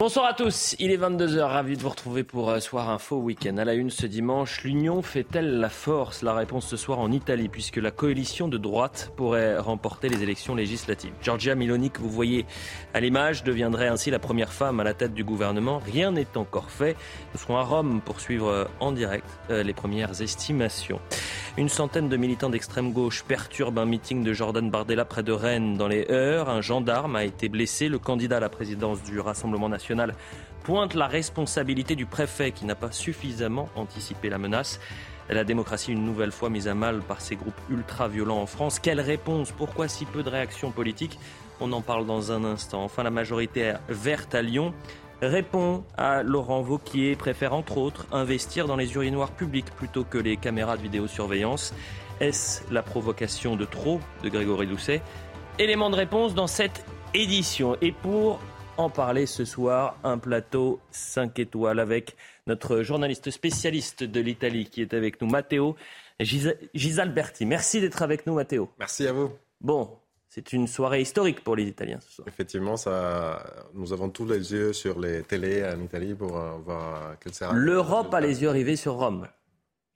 Bonsoir à tous, il est 22h, ravi de vous retrouver pour euh, Soir Info Week-end. À la une ce dimanche, l'Union fait-elle la force? La réponse ce soir en Italie, puisque la coalition de droite pourrait remporter les élections législatives. Giorgia Miloni, que vous voyez à l'image, deviendrait ainsi la première femme à la tête du gouvernement. Rien n'est encore fait. Nous serons à Rome pour suivre euh, en direct euh, les premières estimations. Une centaine de militants d'extrême gauche perturbent un meeting de Jordan Bardella près de Rennes dans les Heures. Un gendarme a été blessé. Le candidat à la présidence du Rassemblement national pointe la responsabilité du préfet qui n'a pas suffisamment anticipé la menace. La démocratie une nouvelle fois mise à mal par ces groupes ultra-violents en France. Quelle réponse? Pourquoi si peu de réactions politiques? On en parle dans un instant. Enfin, la majorité verte à Lyon répond à Laurent Vauquier, préfère entre autres investir dans les urinoirs publics plutôt que les caméras de vidéosurveillance. Est-ce la provocation de trop de Grégory Doucet? Élément de réponse dans cette édition. Et pour en parler ce soir, un plateau 5 étoiles avec notre journaliste spécialiste de l'Italie qui est avec nous, Matteo Gisalberti. Merci d'être avec nous, Matteo. Merci à vous. Bon, c'est une soirée historique pour les Italiens ce soir. Effectivement, ça, nous avons tous les yeux sur les télés en Italie pour euh, voir quel sera. L'Europe a les yeux rivés sur Rome.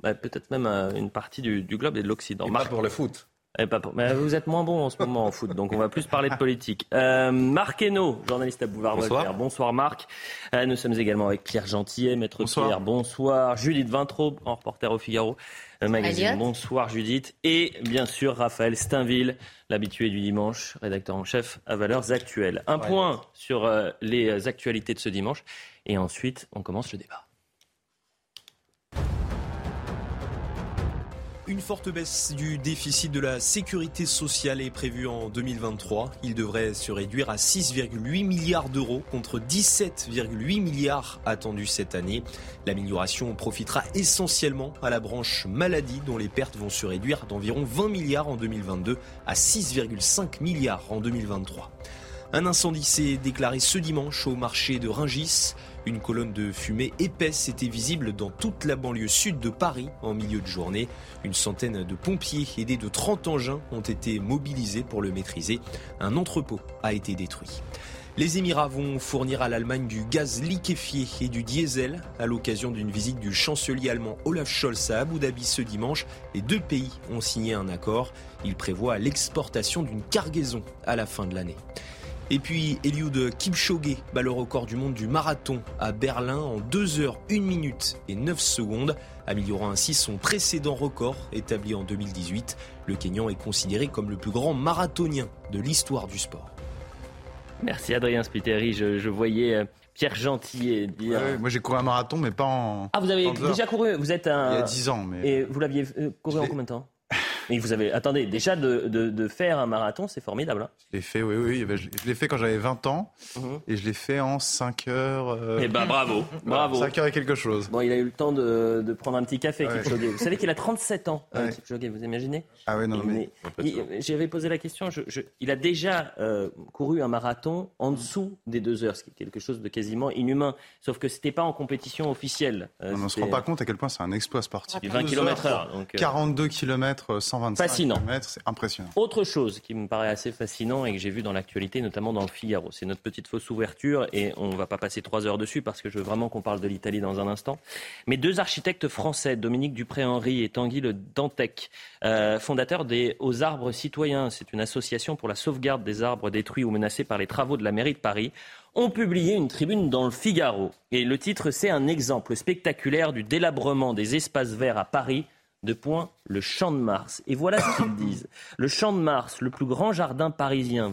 Peut-être même euh, une partie du, globe et de l'Occident. Pas pour le foot. Eh, pas pour... Mais vous êtes moins bon en ce moment en foot, donc on va plus parler de politique. Euh, Marc Hainaut, journaliste à Boulevard Bonsoir. Bonsoir Marc. Euh, nous sommes également avec Pierre Gentillet, maître bonsoir. Pierre. Bonsoir. Judith Vintraud, en reporter au Figaro euh, magazine. Bonsoir Judith. Et bien sûr Raphaël Steinville, l'habitué du dimanche, rédacteur en chef à Valeurs Actuelles. Un point sur euh, les actualités de ce dimanche. Et ensuite, on commence le débat. Une forte baisse du déficit de la sécurité sociale est prévue en 2023. Il devrait se réduire à 6,8 milliards d'euros contre 17,8 milliards attendus cette année. L'amélioration profitera essentiellement à la branche maladie dont les pertes vont se réduire d'environ 20 milliards en 2022 à 6,5 milliards en 2023. Un incendie s'est déclaré ce dimanche au marché de Ringis. Une colonne de fumée épaisse était visible dans toute la banlieue sud de Paris en milieu de journée. Une centaine de pompiers aidés de 30 engins ont été mobilisés pour le maîtriser. Un entrepôt a été détruit. Les Émirats vont fournir à l'Allemagne du gaz liquéfié et du diesel à l'occasion d'une visite du chancelier allemand Olaf Scholz à Abu Dhabi ce dimanche. Les deux pays ont signé un accord. Il prévoit l'exportation d'une cargaison à la fin de l'année. Et puis Eliud Kipchoge bat le record du monde du marathon à Berlin en 2 h 1 minute et 9 secondes, améliorant ainsi son précédent record établi en 2018. Le Kenyan est considéré comme le plus grand marathonien de l'histoire du sport. Merci Adrien Spiteri, je, voyais euh, Pierre Gentillet dire. moi j'ai couru un marathon mais pas en. Ah vous avez déjà couru Vous êtes un. Il y a 10 ans mais. Et vous l'aviez euh, couru en combien de temps? Mais vous avez, attendez, déjà de, de, faire un marathon, c'est formidable. Hein. je l'ai fait, oui, oui. Je l'ai fait quand j'avais 20 ans mhm. et je l'ai fait en 5 heures. Euh... Eh ben bravo, bravo. 5 heures et quelque chose. Bon, il a eu le temps de, de prendre un petit café, ouais. Kipchoge. Vous savez qu'il a 37 ans, euh, Kipchoge, vous imaginez? Ah oui, non, mais. J'avais posé la question, je, je, il a déjà euh, couru un marathon en dessous des 2 heures, ce qui est quelque chose de quasiment inhumain. Sauf que c'était pas en compétition officielle. Euh, on ne se rend pas compte à quel point c'est un exploit sportif. 20 km/h. 42 km, 125 Fascinant. c'est impressionnant. Autre chose qui me paraît assez fascinant et que j'ai vu dans l'actualité, notamment dans le Figaro, c'est notre petite fausse ouverture et on ne va pas passer trois heures dessus parce que je veux vraiment qu'on parle de l'Italie dans un instant. Mais deux architectes français, Dominique Dupré-Henry et Tanguy Le Dantec, euh, fondateurs des Aux Arbres Citoyens, c'est une association pour la sauvegarde des arbres détruits ou menacés par les travaux de la mairie de Paris, ont publié une tribune dans le Figaro. Et le titre, c'est un exemple spectaculaire du délabrement des espaces verts à Paris de point le Champ de Mars. Et voilà ce qu'ils disent. Le Champ de Mars, le plus grand jardin parisien,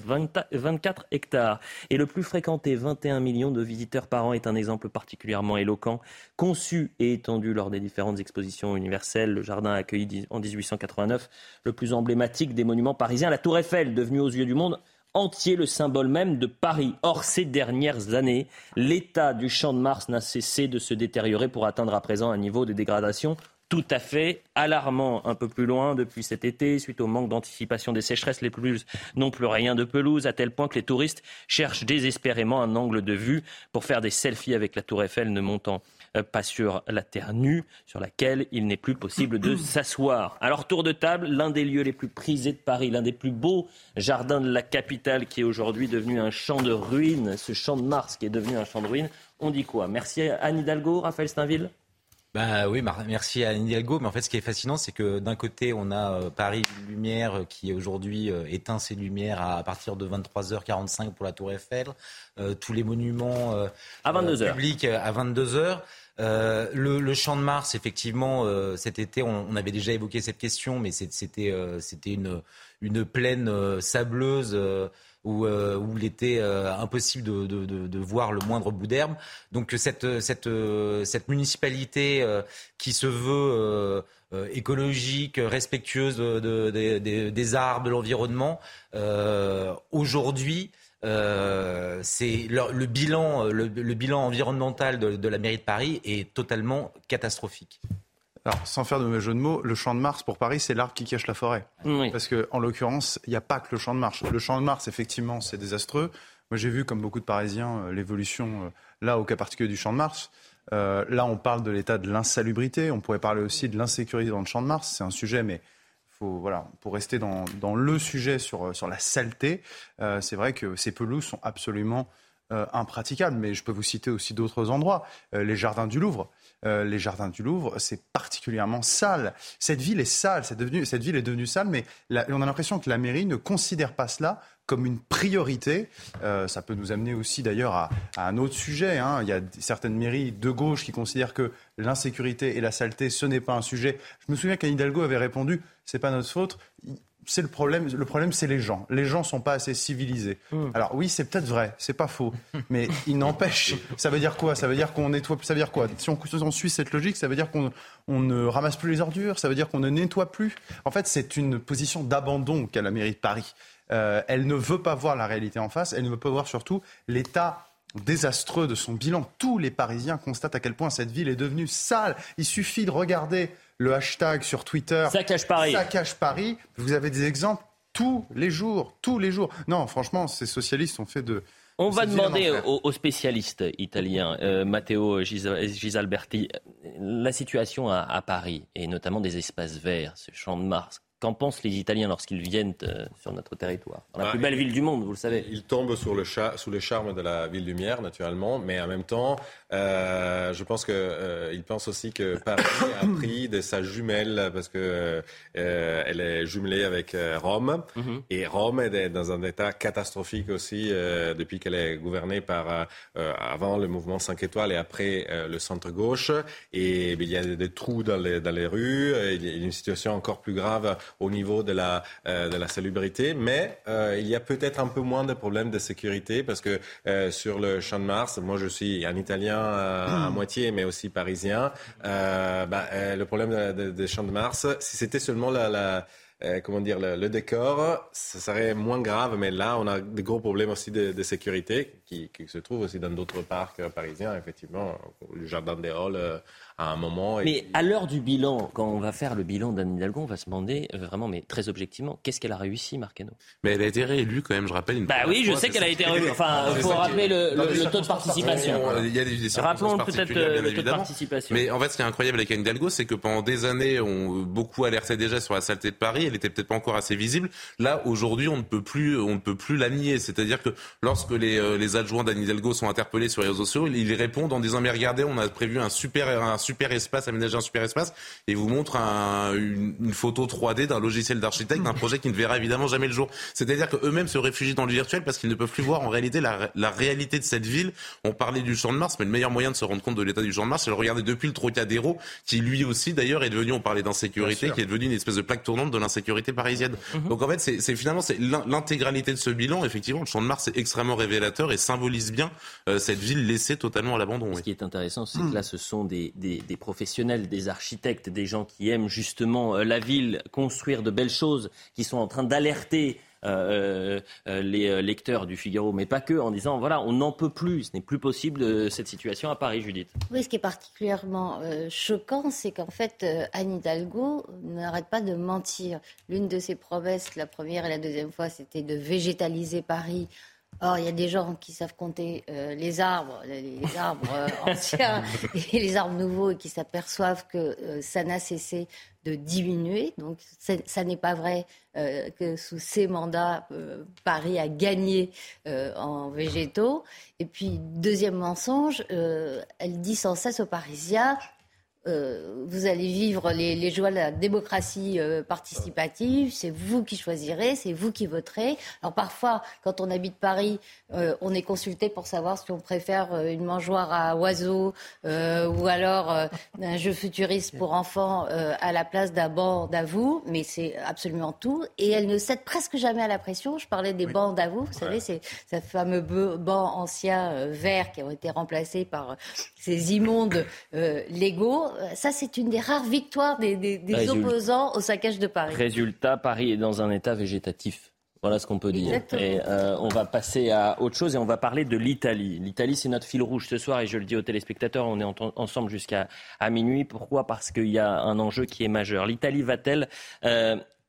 24 hectares, et le plus fréquenté, 21 millions de visiteurs par an, est un exemple particulièrement éloquent. Conçu et étendu lors des différentes expositions universelles, le jardin a accueilli en 1889 le plus emblématique des monuments parisiens, la Tour Eiffel, devenue aux yeux du monde entier le symbole même de Paris. Or, ces dernières années, l'état du champ de Mars n'a cessé de se détériorer pour atteindre à présent un niveau de dégradation tout à fait alarmant un peu plus loin depuis cet été, suite au manque d'anticipation des sécheresses. Les pelouses n'ont plus rien de pelouse, à tel point que les touristes cherchent désespérément un angle de vue pour faire des selfies avec la tour Eiffel ne montant euh, pas sur la terre nue sur laquelle il n'est plus possible de s'asseoir. Alors tour de table, l'un des lieux les plus prisés de Paris, l'un des plus beaux jardins de la capitale qui est aujourd'hui devenu un champ de ruines, ce champ de Mars qui est devenu un champ de ruines. On dit quoi? Merci à Anne Hidalgo, Raphaël Steinville? Bah oui, merci à Hidalgo. Mais en fait, ce qui est fascinant, c'est que d'un côté, on a euh, Paris Lumière euh, qui aujourd'hui euh, éteint ses lumières à partir de 23h45 pour la Tour Eiffel, tous les monuments à 22 publics à 22h. le, Champ de Mars, effectivement, cet été, on, avait déjà évoqué cette question, mais c'était une plaine sableuse où, euh, où il était euh, impossible de, de, de, de, voir le moindre bout d'herbe. Donc cette, cette, municipalité euh, qui se veut écologique, respectueuse des arbres, de l'environnement, aujourd'hui, le, bilan, le, le, bilan environnemental de, la mairie de Paris est totalement catastrophique. Alors, sans faire de mauvais jeu de mots, le champ de Mars pour Paris, c'est l'arbre qui cache la forêt. Parce que, en l'occurrence, il n'y a pas que le champ de Mars. Le champ de Mars, effectivement, c'est désastreux. Moi, j'ai vu, comme beaucoup de Parisiens, euh, l'évolution, euh, là, au cas particulier du champ de Mars. Euh, là, on parle de l'état de l'insalubrité. On pourrait parler aussi de l'insécurité dans le champ de Mars. C'est un sujet, mais faut, voilà, pour rester dans, dans le sujet sur, sur la saleté, c'est vrai que ces pelouses sont absolument impraticables. Mais je peux vous citer aussi d'autres endroits. les jardins du Louvre. Euh, les jardins du Louvre, c'est particulièrement sale. Cette ville est sale, cette ville est devenue sale, mais on a l'impression que la mairie ne considère pas cela comme une priorité. Euh, ça peut nous amener aussi d'ailleurs à, un autre sujet. Hein. Il y a certaines mairies de gauche qui considèrent que l'insécurité et la saleté, ce n'est pas un sujet. Je me souviens qu'Anne Hidalgo avait répondu, c'est pas notre faute c'est le problème. Le problème, c'est les gens. Les gens sont pas assez civilisés. Hmm. Alors oui, c'est peut-être vrai, c'est pas faux, mais il n'empêche. Ça veut dire quoi? Ça veut dire qu'on nettoie. Ça veut dire quoi? Si on, suit cette logique, ça veut dire qu'on ne ramasse plus les ordures? Ça veut dire qu'on ne nettoie plus? En fait, c'est une position d'abandon qu'a la mairie de Paris. Euh, elle ne veut pas voir la réalité en face. Elle ne veut pas voir surtout l'état désastreux de son bilan. Tous les Parisiens constatent à quel point cette ville est devenue sale. Il suffit de regarder le hashtag sur Twitter. Ça cache Paris. Ça cache Paris. Vous avez des exemples tous les jours, tous les jours. Non, franchement, ces socialistes ont fait de. On va demander aux, spécialistes italiens, euh, Matteo Gisalberti, la situation à, Paris, et notamment des espaces verts, ce champ de Mars, Qu'en pensent les Italiens lorsqu'ils viennent euh, sur notre territoire Dans la bah, plus belle ville du monde, vous le savez. Ils tombent sur le sous les charmes de la ville lumière, naturellement, mais en même temps, euh, je pense qu'ils euh, pensent aussi que Paris a pris de sa jumelle, parce que euh, elle est jumelée avec Rome, mhm. et Rome est dans un état catastrophique aussi depuis qu'elle est gouvernée par avant le mouvement 5 étoiles et après le centre-gauche. Et il y a des, trous dans les, dans les rues, il y a une situation encore plus grave au niveau de la, euh, de la salubrité, mais euh, il y a peut-être un peu moins de problèmes de sécurité parce que euh, sur le Champ de Mars, moi je suis un Italien à moitié, mais aussi parisien. Bah, le problème des Champs de Mars, si c'était seulement la, la comment dire, le, décor, ça serait moins grave, mais là, on a des gros problèmes aussi de, sécurité qui, qui, se trouvent aussi dans d'autres parcs parisiens, effectivement, le Jardin des Halles à un moment. Mais à l'heure du bilan, quand on va faire le bilan d'Anne Hidalgo, on va se demander euh, vraiment, mais très objectivement, qu'est-ce qu'elle a réussi, Marcano Mais elle a été réélue quand même, je rappelle. Une bah oui, je sais qu'elle a été réélue. Enfin, il faut rappeler le, taux de participation. Il y a des, Rappelons peut-être euh, le taux de participation. Mais en fait, ce qui est incroyable avec Anne Hidalgo, c'est que pendant des années, on beaucoup alertait déjà sur la saleté de Paris. Elle était peut-être pas encore assez visible. Là, aujourd'hui, on ne peut plus, on ne peut plus la nier. C'est-à-dire que lorsque les, euh, les adjoints d'Anne Hidalgo sont interpellés sur les réseaux sociaux, ils répondent en disant mais regardez, on a prévu un super, un super espace aménagé un super espace et vous montre une, photo 3D d'un logiciel d'architecte d'un projet qui ne verra évidemment jamais le jour. C'est-à-dire qu'eux-mêmes se réfugient dans le virtuel parce qu'ils ne peuvent plus voir en réalité la, réalité de cette ville. On parlait du champ de Mars, mais le meilleur moyen de se rendre compte de l'état du champ de Mars, c'est de regarder depuis le Trocadéro, qui lui aussi d'ailleurs est devenu, on parlait d'insécurité, qui est devenu une espèce de plaque tournante de l'insécurité parisienne. Mhm. Donc en fait, c'est finalement c'est l'intégralité de ce bilan. Effectivement, le champ de Mars est extrêmement révélateur et symbolise bien euh, cette ville laissée totalement à l'abandon. Ce qui est intéressant, c'est que là, ce sont des, des, des professionnels, des architectes, des gens qui aiment justement euh, la ville, construire de belles choses, qui sont en train d'alerter les lecteurs du Figaro, mais pas que, en disant voilà, on n'en peut plus, ce n'est plus possible cette situation à Paris, Judith. Oui, ce qui est particulièrement choquant, c'est qu'en fait, Anne Hidalgo n'arrête pas de mentir. L'une de ses promesses, la première et la deuxième fois, c'était de végétaliser Paris Or, il y a des gens qui savent compter euh, les arbres, les, arbres euh, anciens et les arbres nouveaux et qui s'aperçoivent que euh, ça n'a cessé de diminuer. Donc, ça n'est pas vrai que sous ces mandats, Paris a gagné en végétaux. Et puis, deuxième mensonge, elle dit sans cesse aux Parisiens euh, vous allez vivre les, joies de la démocratie euh, participative, c'est vous qui choisirez, c'est vous qui voterez. Alors parfois, quand on habite Paris, euh, on est consulté pour savoir si on préfère une mangeoire à oiseaux ou alors un jeu futuriste pour enfants à la place d'un banc d'avoue, mais c'est absolument tout. Et elle ne cède presque jamais à la pression. Je parlais des bancs d'avoue, vous savez, c'est ce fameux banc ancien vert qui ont été remplacés par ces immondes Lego. Euh, ça, c'est une des rares victoires des, opposants au saccage de Paris. Résultat, Paris est dans un état végétatif. Voilà ce qu'on peut dire. Et euh, on va passer à autre chose et on va parler de l'Italie. L'Italie, c'est notre fil rouge ce soir et je le dis aux téléspectateurs, on est ensemble jusqu'à minuit. Pourquoi? Parce qu'il y a un enjeu qui est majeur. L'Italie va-t-elle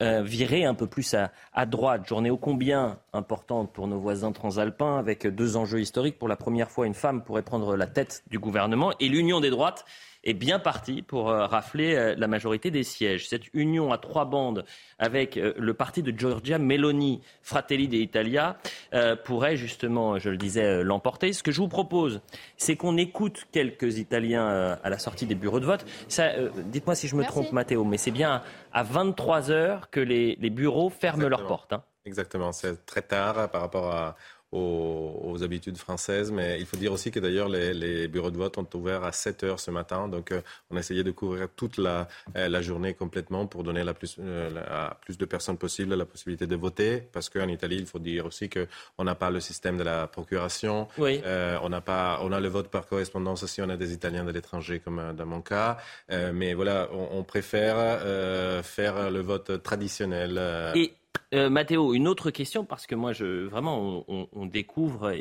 euh, virer un peu plus à, à, droite? Journée ô combien importante pour nos voisins transalpins, avec deux enjeux historiques. Pour la première fois, une femme pourrait prendre la tête du gouvernement et l'union des droites est bien parti pour euh, rafler euh, la majorité des sièges. Cette union à trois bandes avec euh, le parti de Giorgia Meloni, Fratelli d'Italia, pourrait justement, je le disais, l'emporter. Ce que je vous propose, c'est qu'on écoute quelques Italiens à la sortie des bureaux de vote. Dites-moi si je me trompe, Matteo, mais c'est bien à 23 heures que les, bureaux ferment leurs portes. Hein. Exactement, c'est très tard par rapport à, aux, habitudes françaises. Mais il faut dire aussi que d'ailleurs, les, bureaux de vote ont ouvert à 7 heures ce matin. Donc, euh, on a essayé de couvrir toute la, euh, la journée complètement pour donner la plus, euh, à plus de personnes possible la possibilité de voter. Parce qu'en Italie, il faut dire aussi qu'on n'a pas le système de la procuration. Oui. on, n'a pas, on a le vote par correspondance aussi. On a des Italiens de l'étranger, comme dans mon cas. mais voilà, on, préfère faire le vote traditionnel. Et euh, Mathéo, une autre question, parce que moi, je, vraiment, on, découvre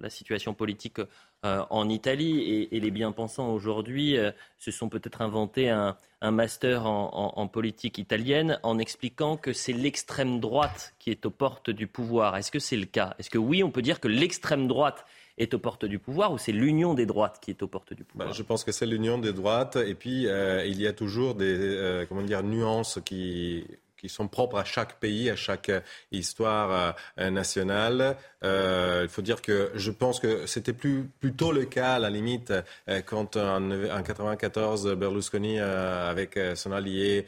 la situation politique euh, en Italie et, les bien-pensants aujourd'hui euh, se sont peut-être inventé un, master en, politique italienne en expliquant que c'est l'extrême droite qui est aux portes du pouvoir. Est-ce que c'est le cas? Est-ce que oui, on peut dire que l'extrême droite est aux portes du pouvoir ou c'est l'union des droites qui est aux portes du pouvoir? Bah, Je pense que c'est l'union des droites et puis il y a toujours des comment dire, nuances qui qui sont propres à chaque pays, à chaque euh, histoire euh, nationale. Euh, il faut dire que je pense que c'était plus plutôt le cas à la limite quand en, 1994 Berlusconi avec son allié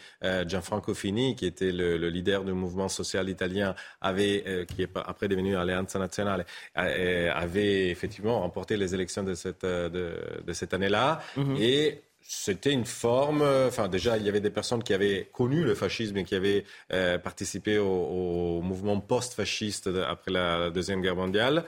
Gianfranco Fini, qui était le, leader du mouvement social italien, avait qui est après devenu Alleanza Nazionale, avait effectivement remporté les élections de cette de, cette année-là mm-hmm. et c'était une forme. Euh, enfin, déjà, il y avait des personnes qui avaient connu le fascisme et qui avaient euh, participé au, mouvement post-fasciste après la, Deuxième Guerre mondiale.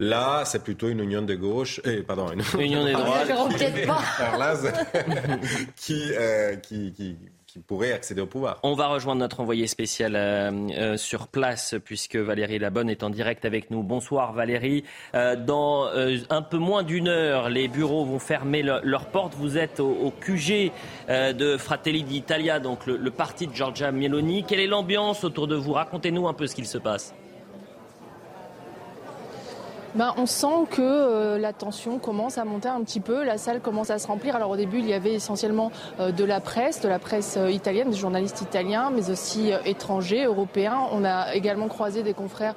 Là, c'est plutôt une union de gauche, euh, pardon, une union des droites, qui, euh, qui, qui, au. On va rejoindre notre envoyé spécial euh, euh, sur place puisque Valérie Labonne est en direct avec nous. Bonsoir Valérie. Euh, dans un peu moins d'une heure, les bureaux vont fermer leurs portes. Vous êtes au, QG de Fratelli d'Italia, donc le, le parti de Giorgia Meloni. Quelle est l'ambiance autour de vous? Racontez-nous un peu ce qu'il se passe. Ben, on sent que euh, la tension commence à monter un petit peu, la salle commence à se remplir. Alors au début, il y avait essentiellement euh, de la presse, de la presse euh, italienne, des journalistes italiens, mais aussi étrangers, européens. On a également croisé des confrères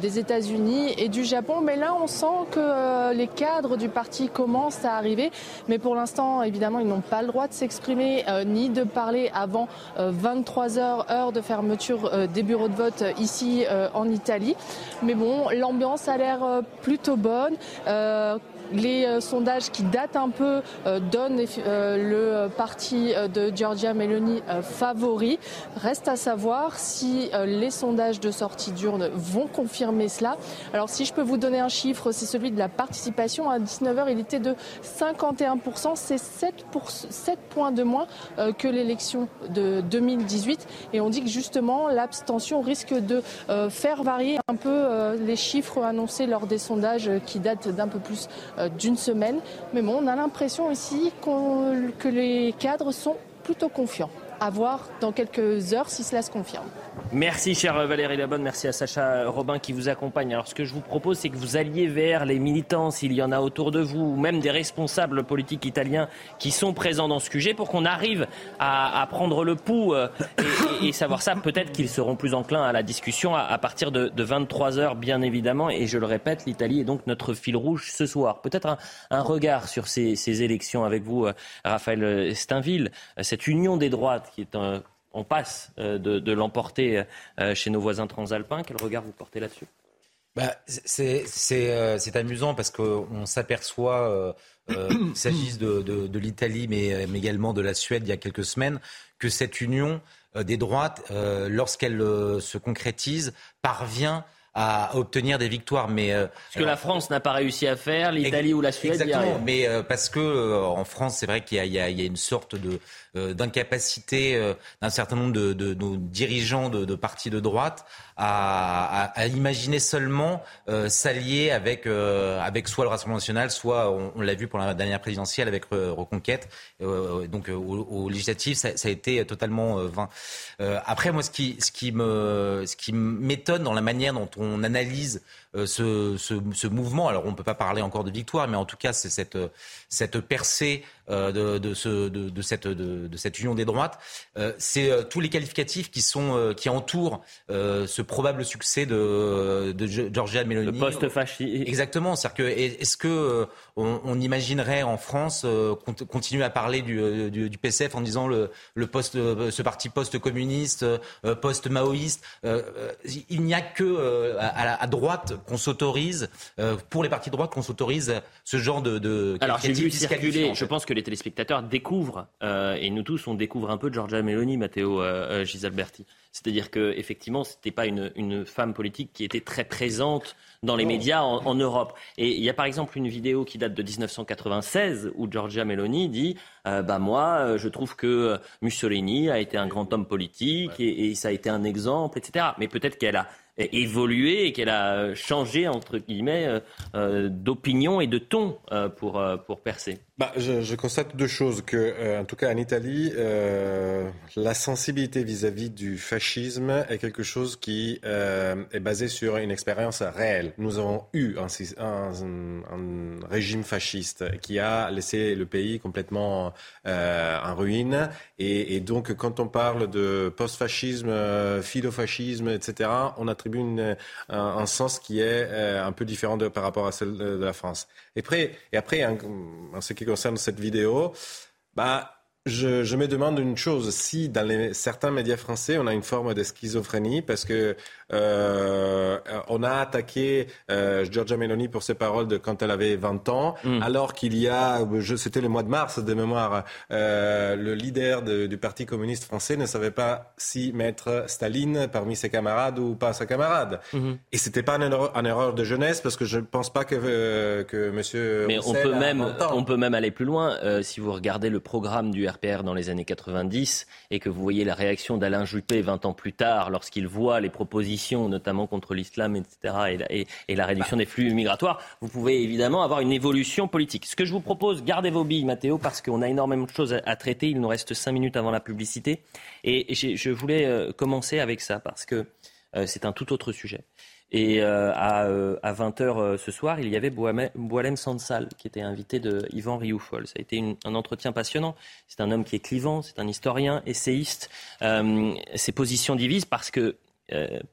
des États-Unis et du Japon. Mais là, on sent que les cadres du parti commencent à arriver. Mais pour l'instant, évidemment, ils n'ont pas le droit de s'exprimer ni de parler avant 23 heures, heure de fermeture des bureaux de vote ici en Italie. Mais bon, l'ambiance a l'air plutôt bonne. Euh, les euh, sondages qui datent un peu euh, donnent le parti de Giorgia Meloni favori. Reste à savoir si les sondages de sortie d'urne vont confirmer cela. Alors si je peux vous donner un chiffre, c'est celui de la participation. À 19h, il était de 51%. C'est 7, 7 points de moins que l'élection de 2018. Et on dit que justement, l'abstention risque de faire varier un peu les chiffres annoncés lors des sondages qui datent d'un peu plus euh, d'une semaine. Mais bon, on a l'impression ici que les cadres sont plutôt confiants. À voir dans quelques heures si cela se confirme. Merci, chère Valérie Labonne. Merci à Sacha Robin qui vous accompagne. Alors, ce que je vous propose, c'est que vous alliez vers les militants, s'il y en a autour de vous, ou même des responsables politiques italiens qui sont présents dans ce QG, pour qu'on arrive à, prendre le pouls euh, et, savoir ça. Peut-être qu'ils seront plus enclins à la discussion à, partir de, 23 h bien évidemment. Et je le répète, l'Italie est donc notre fil rouge ce soir. Peut-être un, regard sur ces, élections avec vous, euh, Raphaël Steinville, cette union des droites qui est un on passe euh, de, l'emporter euh, chez nos voisins transalpins. Quel regard vous portez là-dessus? Bah, euh, c'est amusant parce qu'on s'aperçoit, qu'il s'agisse de, l'Italie, mais, mais, également de la Suède il y a quelques semaines, que cette union des droites, lorsqu'elle se concrétise, parvient à obtenir des victoires. Mais euh, ce que la France n'a pas réussi à faire, l'Italie ou la Suède. Exactement. Mais euh, parce que euh, en France, c'est vrai qu'il y, y, a une sorte de d'incapacité d'un certain nombre de, de, nos dirigeants de, de, partis de droite à, à, à imaginer seulement s'allier avec avec soit le Rassemblement national, soit on, l'a vu pour la dernière présidentielle avec Reconquête. donc au, au législatif, ça, ça, a été totalement vain. après, moi, ce qui ce qui me ce qui m'étonne dans la manière dont on analyse euh, ce, ce, mouvement. Alors on ne peut pas parler encore de victoire, mais en tout cas c'est cette, cette percée euh, de, de, ce, de, cette, de, cette union des droites. Euh, c'est tous les qualificatifs qui, sont, qui entourent ce probable succès de, de Giorgia Meloni. Le post-fasciste. Exactement. C'est-à-dire que est-ce que on, imaginerait en France continuer à parler du, du, PCF en disant le, le post, ce parti post-communiste, post-maoïste Il n'y a que à, à droite qu'on s'autorise, euh, pour les partis de droite, qu'on s'autorise ce genre de. de Alors j'ai vu circuler, je pense que les téléspectateurs découvrent, euh, et nous tous, on découvre un peu Giorgia Meloni, Matteo euh, Gisalberti. C'est-à-dire qu'effectivement, ce n'était pas une, une, femme politique qui était très présente dans les médias en, Europe. Et il y a par exemple une vidéo qui date de 1996 où Giorgia Meloni dit bah moi, je trouve que Mussolini a été un grand homme politique et, et ça a été un exemple, etc. Mais peut-être qu'elle a évolué et qu'elle a changé, entre guillemets, euh, euh, d'opinion et de ton euh, pour, pour percer bah, je, constate deux choses. Que, euh, en tout cas, en Italie, euh, la sensibilité vis-à-vis du fascisme est quelque chose qui euh, est basé sur une expérience réelle. Nous avons eu un, régime fasciste qui a laissé le pays complètement en ruine. Et, donc, quand on parle de post-fascisme, philofascisme, etc., on attribue un, sens qui est un peu différent par rapport à celle de, la France. Et après, et après en ce concerne cette vidéo, bah, je, me demande une chose, si dans certains médias français, on a une forme de schizophrénie, parce que euh, on a attaqué euh, Giorgia Meloni pour ses paroles de quand elle avait 20 ans, mm. alors qu'il y a, c'était le mois de mars de mémoire, euh, le leader de, du Parti communiste français ne savait pas si mettre Staline parmi ses camarades ou pas sa camarade. Mm-hmm. Et c'était pas une erreur, une erreur, de jeunesse parce que je ne pense pas que, euh, que Monsieur. Mais on peut même, on peut même aller plus loin. Si vous regardez le programme du RPR dans les années 90 et que vous voyez la réaction d'Alain Juppé 20 ans plus tard lorsqu'il voit les propositions notamment contre l'islam, etc., et la, réduction des flux migratoires, vous pouvez évidemment avoir une évolution politique. Ce que je vous propose, gardez vos billes, Mathéo, parce qu'on a énormément de choses à, traiter. Il nous reste cinq minutes avant la publicité. Et je voulais euh, commencer avec ça, parce que euh, c'est un tout autre sujet. Et euh, à, 20h ce soir, il y avait Boalem Sansal, qui était invité de Yvan Rioufol. Ça a été un entretien passionnant. C'est un homme qui est clivant, c'est un historien, essayiste. ses positions divisent parce que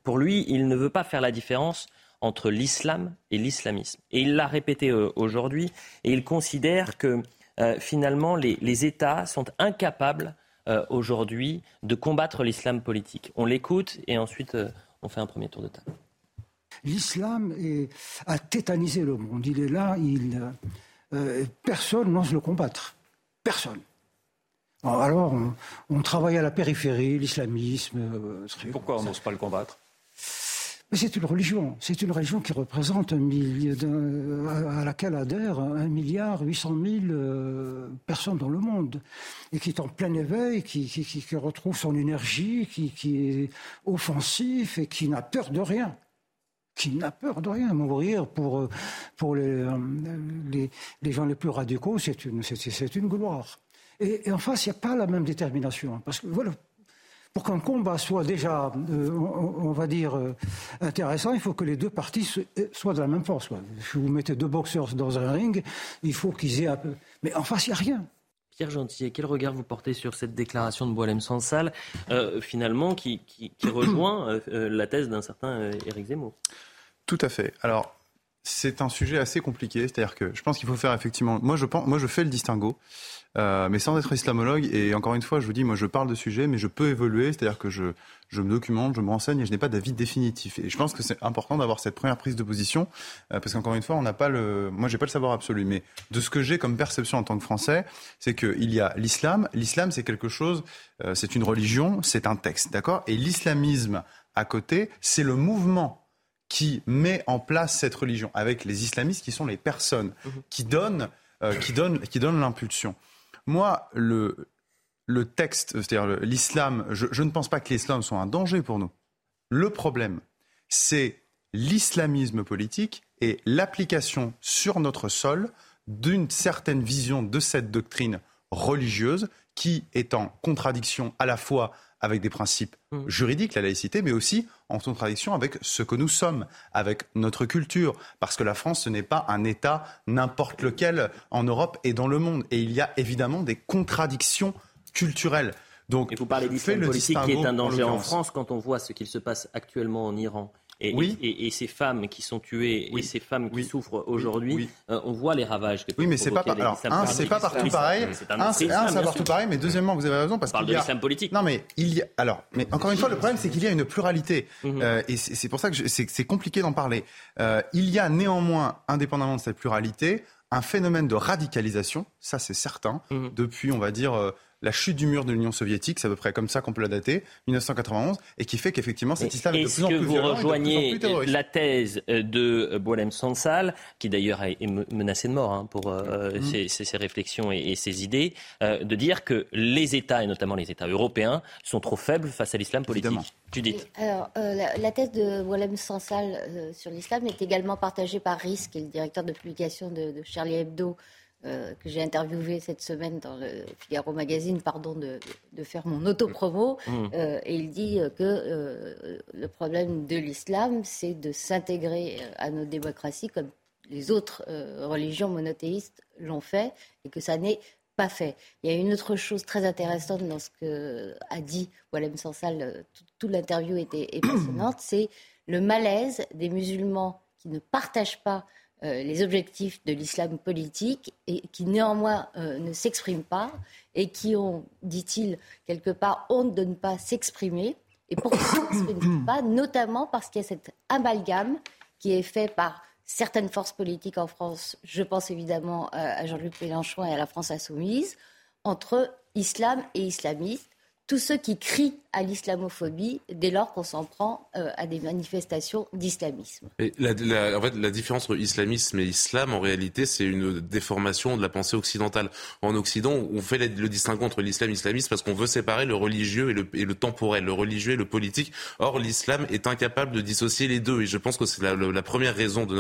pour lui, il ne veut pas faire la différence entre l'islam et l'islamisme. Et il l'a répété euh, aujourd'hui, et il considère que euh, finalement les, États sont incapables aujourd'hui de combattre l'islam politique. On l'écoute et ensuite on fait un premier tour de table. L'islam a tétanisé le monde. Il est là, personne n'ose le combattre. Personne. Alors, on, travaille à la périphérie, l'islamisme. Pourquoi on n'ose pas le combattre? C'est une religion. C'est une religion qui représente un millier à laquelle adhèrent un milliard huit cent mille euh, personnes dans le monde et qui est en plein éveil, qui, qui, qui retrouve son énergie, qui, est offensif et qui n'a peur de rien qui n'a peur de rien. Mourir pour, pour les, euh, les, les gens les plus radicaux, c'est une, c'est, une gloire. Et, et en face, il n'y a pas la même détermination. Parce que voilà, pour qu'un combat soit déjà, euh, on, va dire, euh, intéressant, il faut que les deux parties euh, soient de la même force. Si vous mettez deux boxeurs dans un ring, il faut qu'ils aient un peu. Mais en face, il n'y a rien. Pierre Gentil, quel regard vous portez sur cette déclaration de Boilem Sansal, finalement, qui, qui rejoint la thèse d'un certain Éric Zemmour? Tout à fait. Alors, c'est un sujet assez compliqué. C'est-à-dire que je pense qu'il faut faire effectivement. Moi, je, pense, moi, je fais le distinguo euh, mais sans être islamologue. Et encore une fois, je vous dis, moi, je parle de sujet, mais je peux évoluer, c'est-à-dire que je, je me documente, je me renseigne et je n'ai pas d'avis définitif. Et je pense que c'est important d'avoir cette première prise de position, euh, parce qu'encore une fois, on n'a pas le, moi, j'ai pas le savoir absolu, mais de ce que j'ai comme perception en tant que Français, c'est qu'il y a l'islam. L'islam, c'est quelque chose, euh, c'est une religion, c'est un texte, d'accord? Et l'islamisme à côté, c'est le mouvement qui met en place cette religion, avec les islamistes qui sont les personnes mmh qui donnent, qui donnent, qui donnent l'impulsion. Moi, le, le texte, c'est-à-dire l'islam, je, ne pense pas que l'islam soit un danger pour nous. Le problème, c'est l'islamisme politique et l'application sur notre sol d'une certaine vision de cette doctrine religieuse qui est en contradiction à la fois avec des principes mmh. juridiques, la laïcité, mais aussi en contradiction avec ce que nous sommes, avec notre culture. Parce que la France, ce n'est pas un État n'importe lequel en Europe et dans le monde. Et il y a évidemment des contradictions culturelles. Donc, et vous parlez d'islam politique qui est un danger en France quand on voit ce qu'il se passe actuellement en Iran et, oui. et, ces femmes qui sont tuées et ces femmes qui souffrent aujourd'hui, euh, on voit les ravages que Oui, mais c'est pas, alors, un, c'est pas partout pareil. Un, c'est pas partout pareil, mais deuxièmement, vous avez raison parce qu'il y a. l'islam politique. Non, mais il y a. Alors, mais encore une fois, le problème, c'est qu'il y a une pluralité, mhm. euh, et c'est pour ça que c'est compliqué d'en parler. Euh, il y a néanmoins, indépendamment de cette pluralité, un phénomène de radicalisation, ça c'est certain, mhm. depuis, on va dire la chute du mur de l'Union soviétique, c'est à peu près comme ça qu'on peut la dater, 1991, et qui fait qu'effectivement cet islam est de plus en plus violent. Est-ce que vous rejoignez la thèse euh, de Boilem Sansal, qui d'ailleurs est menacé de mort hein, pour euh, mm. ses, réflexions et, ses idées, euh, de dire que les États, et notamment les États européens, sont trop faibles face à l'islam politique Judith. Alors, la, thèse de Boilem Sansal sur l'islam est également partagée par RIS, qui est le directeur de publication de, de Charlie Hebdo, euh, que j'ai interviewé cette semaine dans le Figaro Magazine, pardon de, faire mon autopromo, mmh. euh, et il dit que euh, le problème de l'islam, c'est de s'intégrer à nos démocraties comme les autres religions monothéistes l'ont fait, et que ça n'est pas fait. Il y a une autre chose très intéressante dans ce que a dit Walem Sansal, toute l'interview était passionnante, c'est le malaise des musulmans qui ne partagent pas euh, les objectifs de l'islam politique et qui néanmoins euh, ne s'expriment pas et qui ont, dit-il, quelque part honte de ne pas s'exprimer. Et pourquoi ne s'expriment pas Notamment parce qu'il y a cet amalgame qui est fait par certaines forces politiques en France, je pense évidemment euh, à Jean-Luc Mélenchon et à la France insoumise, entre islam et islamistes tous ceux qui crient à l'islamophobie dès lors qu'on s'en prend euh, à des manifestations d'islamisme. La, en fait, la différence entre islamisme et islam, en réalité, c'est une déformation de la pensée occidentale. En Occident, on fait le distinguo entre l'islam et l'islamisme parce qu'on veut séparer le religieux et le, temporel, le religieux et le politique. Or, l'islam est incapable de dissocier les deux. Et je pense que c'est la, première raison de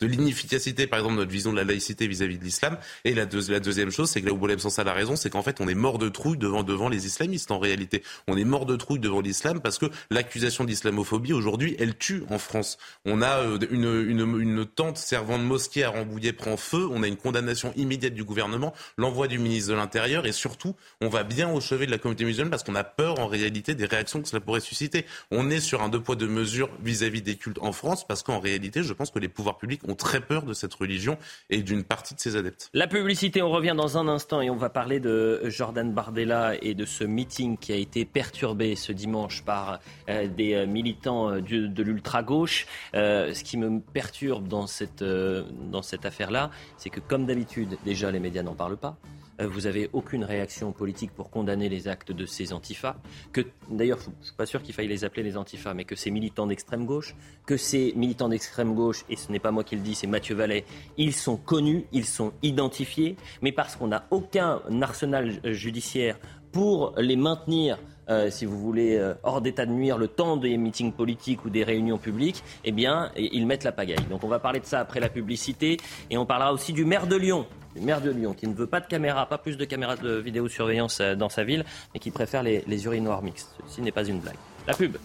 de l'inefficacité, par exemple, de notre vision de la laïcité vis-à-vis de l'islam. Et la, la, deuxième chose, c'est que là où Boulem Sansa a raison, c'est qu'en fait, on est mort de trouille devant, devant les islamistes. En réalité. On est mort de trouille devant l'islam parce que l'accusation d'islamophobie aujourd'hui, elle tue en France. On a euh, une, une, une tente servant de mosquée à Rambouillet prend feu. On a une condamnation immédiate du gouvernement, l'envoi du ministre de l'Intérieur et surtout, on va bien au chevet de la communauté musulmane parce qu'on a peur en réalité des réactions que cela pourrait susciter. On est sur un deux poids deux mesures vis-à-vis des cultes en France parce qu'en réalité, je pense que les pouvoirs publics ont très peur de cette religion et d'une partie de ses adeptes. La publicité, on revient dans un instant et on va parler de Jordan Bardella et de ce meeting qui a été perturbé ce dimanche par des militants de, l'ultra-gauche. ce qui me perturbe dans cette, dans cette affaire-là, c'est que comme d'habitude, déjà les médias n'en parlent pas. Euh, vous n'avez aucune réaction politique pour condamner les actes de ces antifas, que d'ailleurs je ne suis pas sûr qu'il faille les appeler les antifas, mais que ces militants d'extrême gauche, que ces militants d'extrême gauche, et ce n'est pas moi qui le dis, c'est Mathieu Vallet, ils sont connus, ils sont identifiés, mais parce qu'on n'a aucun arsenal judiciaire pour les maintenir euh, si vous voulez, euh, hors d'état de nuire le temps des meetings politiques ou des réunions publiques, eh bien, ils mettent la pagaille. Donc on va parler de ça après la publicité et on parlera aussi du maire de Lyon le maire de Lyon, qui ne veut pas de caméras, pas plus de caméras de vidéosurveillance euh, dans sa ville, mais qui préfère les, les urinoirs mixtes. Ceci n'est pas une blague. La pub.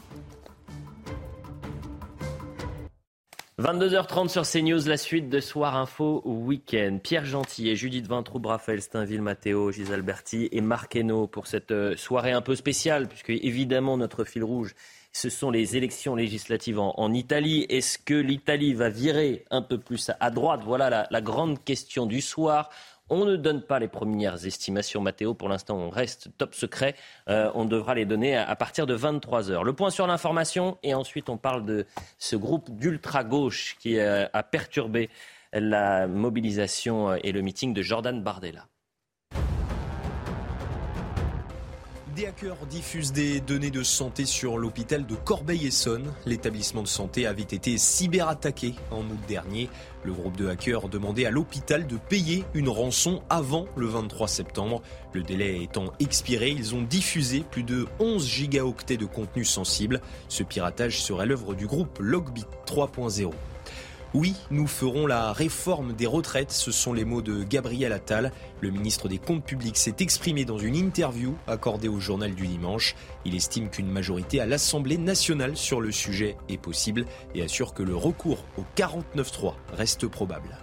22h30 sur CNews, la suite de Soir Info Week-end. Pierre Gentil et Judith Vintroub, Raphaël Steinville, Matteo, Gisèle Berti et Marc Hainaut pour cette euh, soirée un peu spéciale, puisque évidemment notre fil rouge, ce sont les élections législatives en, Italie. Est-ce que l'Italie va virer un peu plus à droite? Voilà la, grande question du soir. On ne donne pas les premières estimations, Mathéo. Pour l'instant, on reste top secret. Euh, on devra les donner à, partir de 23 heures. Le point sur l'information et ensuite on parle de ce groupe d'ultra-gauche qui euh, a perturbé la mobilisation et le meeting de Jordan Bardella. Des hackers diffusent des données de santé sur l'hôpital de Corbeil-Essonne. L'établissement de santé avait été cyberattaqué en août dernier. Le groupe de hackers demandait à l'hôpital de payer une rançon avant le 23 septembre. Le délai étant expiré, ils ont diffusé plus de 11 gigaoctets de contenu sensible. Ce piratage serait l'œuvre du groupe Logbit 3.0. Oui, nous ferons la réforme des retraites, ce sont les mots de Gabriel Attal. Le ministre des Comptes publics s'est exprimé dans une interview accordée au journal du dimanche. Il estime qu'une majorité à l'Assemblée nationale sur le sujet est possible et assure que le recours au 49-3 reste probable.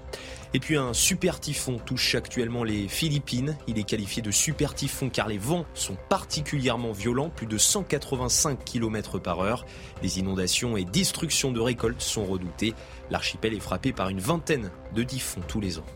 Et puis un super typhon touche actuellement les Philippines. Il est qualifié de super typhon car les vents sont particulièrement violents, plus de 185 km par heure. Des inondations et destructions de récoltes sont redoutées. L'archipel est frappé par une vingtaine de typhons tous les ans.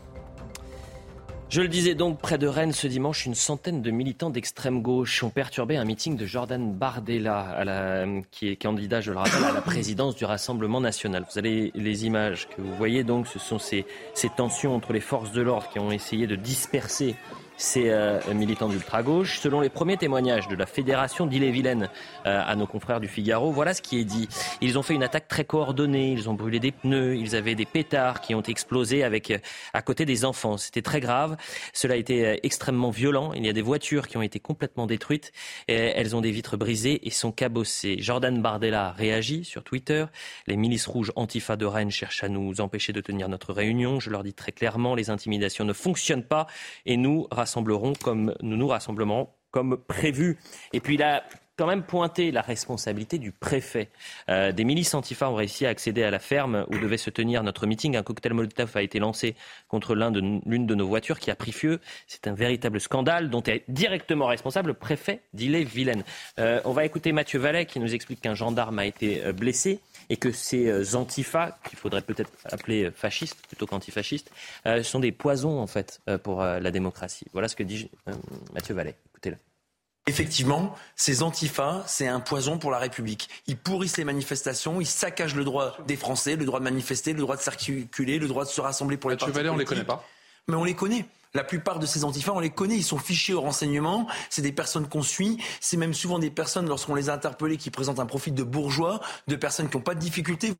Je le disais donc, près de Rennes ce dimanche, une centaine de militants d'extrême gauche ont perturbé un meeting de Jordan Bardella, qui est candidat, je le rappelle, à la présidence du Rassemblement national. Vous avez les images que vous voyez donc, ce sont ces, ces tensions entre les forces de l'ordre qui ont essayé de disperser ces euh, militants d'ultra-gauche. Selon les premiers témoignages de la Fédération d'Ille-et-Vilaine euh, à nos confrères du Figaro, voilà ce qui est dit. Ils ont fait une attaque très coordonnée, ils ont brûlé des pneus, ils avaient des pétards qui ont explosé avec, euh, à côté des enfants. C'était très grave. Cela a été extrêmement violent. Il y a des voitures qui ont été complètement détruites. Elles ont des vitres brisées et sont cabossées. Jordan Bardella réagit sur Twitter. Les milices rouges Antifa de Rennes cherchent à nous empêcher de tenir notre réunion. Je leur dis très clairement, les intimidations ne fonctionnent pas et nous, rassemblerons comme nous nous rassemblerons comme prévu. Et puis a quand même pointé la responsabilité du préfet. Euh, des milices antifa ont réussi à accéder à la ferme où devait se tenir notre meeting. Un cocktail Molotov a été lancé contre l'une de, de, nos voitures qui a pris feu. C'est un véritable scandale dont est directement responsable le préfet d'Ille-et-Vilaine. Euh, on va écouter Mathieu Vallet qui nous explique qu'un gendarme a été euh, blessé et que ces antifas, qu'il faudrait peut-être appeler fascistes plutôt qu'antifascistes, sont des poisons en fait pour la démocratie. Voilà ce que dit Mathieu Vallet. Écoutez-le. Effectivement, ces antifas, c'est un poison pour la République. Ils pourrissent les manifestations, ils saccagent le droit des Français, le droit de manifester, le droit de circuler, le droit de se rassembler pour les partis on les connaît pas Mais on les connaît. La plupart de ces antifas, on les connaît, ils sont fichés au renseignement, c'est des personnes qu'on suit, c'est même souvent des personnes, lorsqu'on les a interpellées, qui présentent un profil de bourgeois, de personnes qui n'ont pas de difficultés.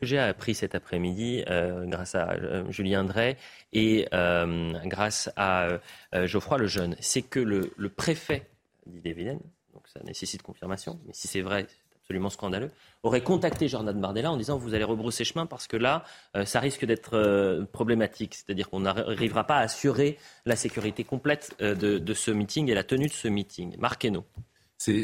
J'ai appris cet après-midi, euh, grâce à euh, Julien Drey et euh, grâce à Geoffroy Lejeune, c'est que le, le préfet d'Ille-et-Vilaine, donc ça nécessite confirmation, mais si c'est vrai, c'est absolument scandaleux, aurait contacté Jordan Bardella en disant vous allez rebrousser chemin parce que là, euh, ça risque d'être euh, problématique. C'est-à-dire qu'on n'arrivera pas à assurer la sécurité complète euh, de, de, ce meeting et la tenue de ce meeting. Marc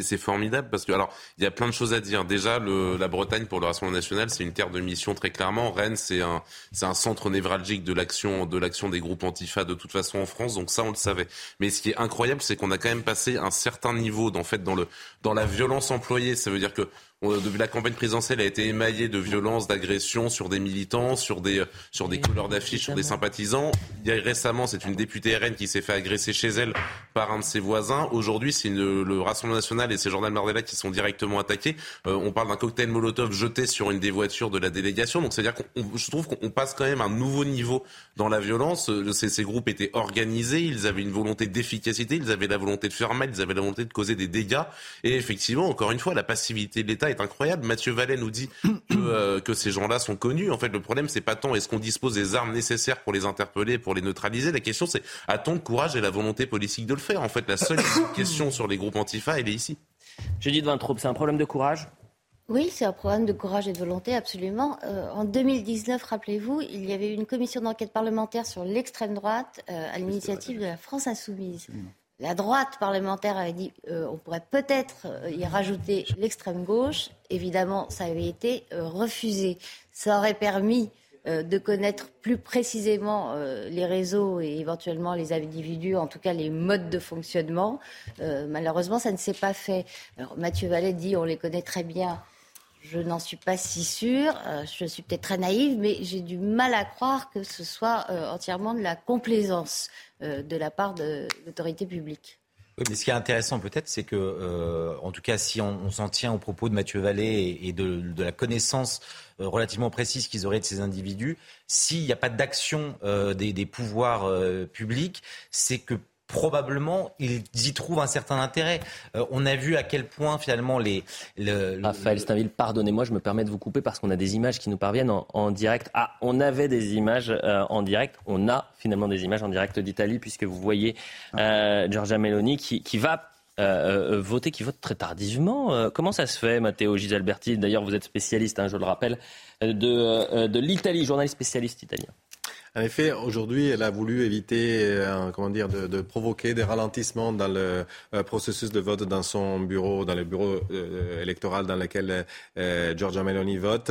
c'est formidable parce que, alors, il y a plein de choses à dire. Déjà, le, la Bretagne, pour le Rassemblement national, c'est une terre de mission très clairement. Rennes, c'est un, un centre névralgique de l'action, de l'action des groupes antifa de toute façon en France. Donc ça, on le savait. Mais ce qui est incroyable, c'est qu'on a quand même passé un certain niveau, en fait, dans le, dans la violence employée. Ça veut dire que depuis la campagne présidentielle a été émaillée de violences, d'agressions sur des militants, sur des, sur des couleurs d'affiches, sur des sympathisants. Il y a récemment, c'est une députée RN qui s'est fait agresser chez elle par un de ses voisins. Aujourd'hui, c'est le Rassemblement national et c'est Jordan Mardella qui sont directement attaqués. Euh, on parle d'un cocktail Molotov jeté sur une des voitures de la délégation. Donc, c'est-à-dire qu'on, je trouve qu'on passe quand même un nouveau niveau dans la violence. Euh, ces, ces groupes étaient organisés, ils avaient une volonté d'efficacité, ils avaient la volonté de faire mal, ils avaient la volonté de causer des dégâts. Et effectivement, encore une fois, la passivité de l'État est incroyable. Mathieu Vallet nous dit euh, que, ces gens-là sont connus. En fait, le problème, c'est pas tant est-ce qu'on dispose des armes nécessaires pour les interpeller, pour les neutraliser. La question, c'est a-t-on le courage et la volonté politique de le faire? En fait, la seule question sur les groupes antifa, elle est ici. J'ai de trop, c'est un problème de courage? Oui, c'est un problème de courage et de volonté, absolument. Euh, en 2019, rappelez-vous, il y avait une commission d'enquête parlementaire sur l'extrême droite euh, à l'initiative de la France insoumise la droite parlementaire avait dit euh, on pourrait peut-être euh, y rajouter l'extrême gauche. Évidemment, ça avait été euh, refusé. Ça aurait permis de connaître plus précisément les réseaux et éventuellement les individus, en tout cas les modes de fonctionnement. malheureusement, ça ne s'est pas fait. Alors, Mathieu Vallet dit on les connaît très bien. Je n'en suis pas si sûre. je suis peut-être très naïve, mais j'ai du mal à croire que ce soit entièrement de la complaisance. Euh, de la part de l'autorité publique. mais ce qui est intéressant peut-être, c'est que, euh, en tout cas, si on, s'en tient aux propos de Mathieu Vallée et, de, la connaissance euh, relativement précise qu'ils auraient de ces individus, s'il n'y a pas d'action des, pouvoirs publics, c'est que probablement ils y trouvent un certain intérêt. Euh, on a vu à quel point finalement les... Le, Raphaël Steinville, pardonnez-moi, je me permets de vous couper parce qu'on a des images qui nous parviennent en, direct. Ah, on avait des images euh, en direct, on a finalement des images en direct d'Italie puisque vous voyez euh, Giorgia Meloni qui, qui va voter, qui vote très tardivement. comment ça se fait, Matteo Gisalberti? D'ailleurs, vous êtes spécialiste, hein, je le rappelle, de, de l'Italie, journaliste spécialiste italien. En effet, aujourd'hui, elle a voulu éviter, euh, comment dire, de, de, provoquer des ralentissements dans le euh, processus de vote dans son bureau, dans le bureau euh, électoral dans lequel Giorgia Meloni vote.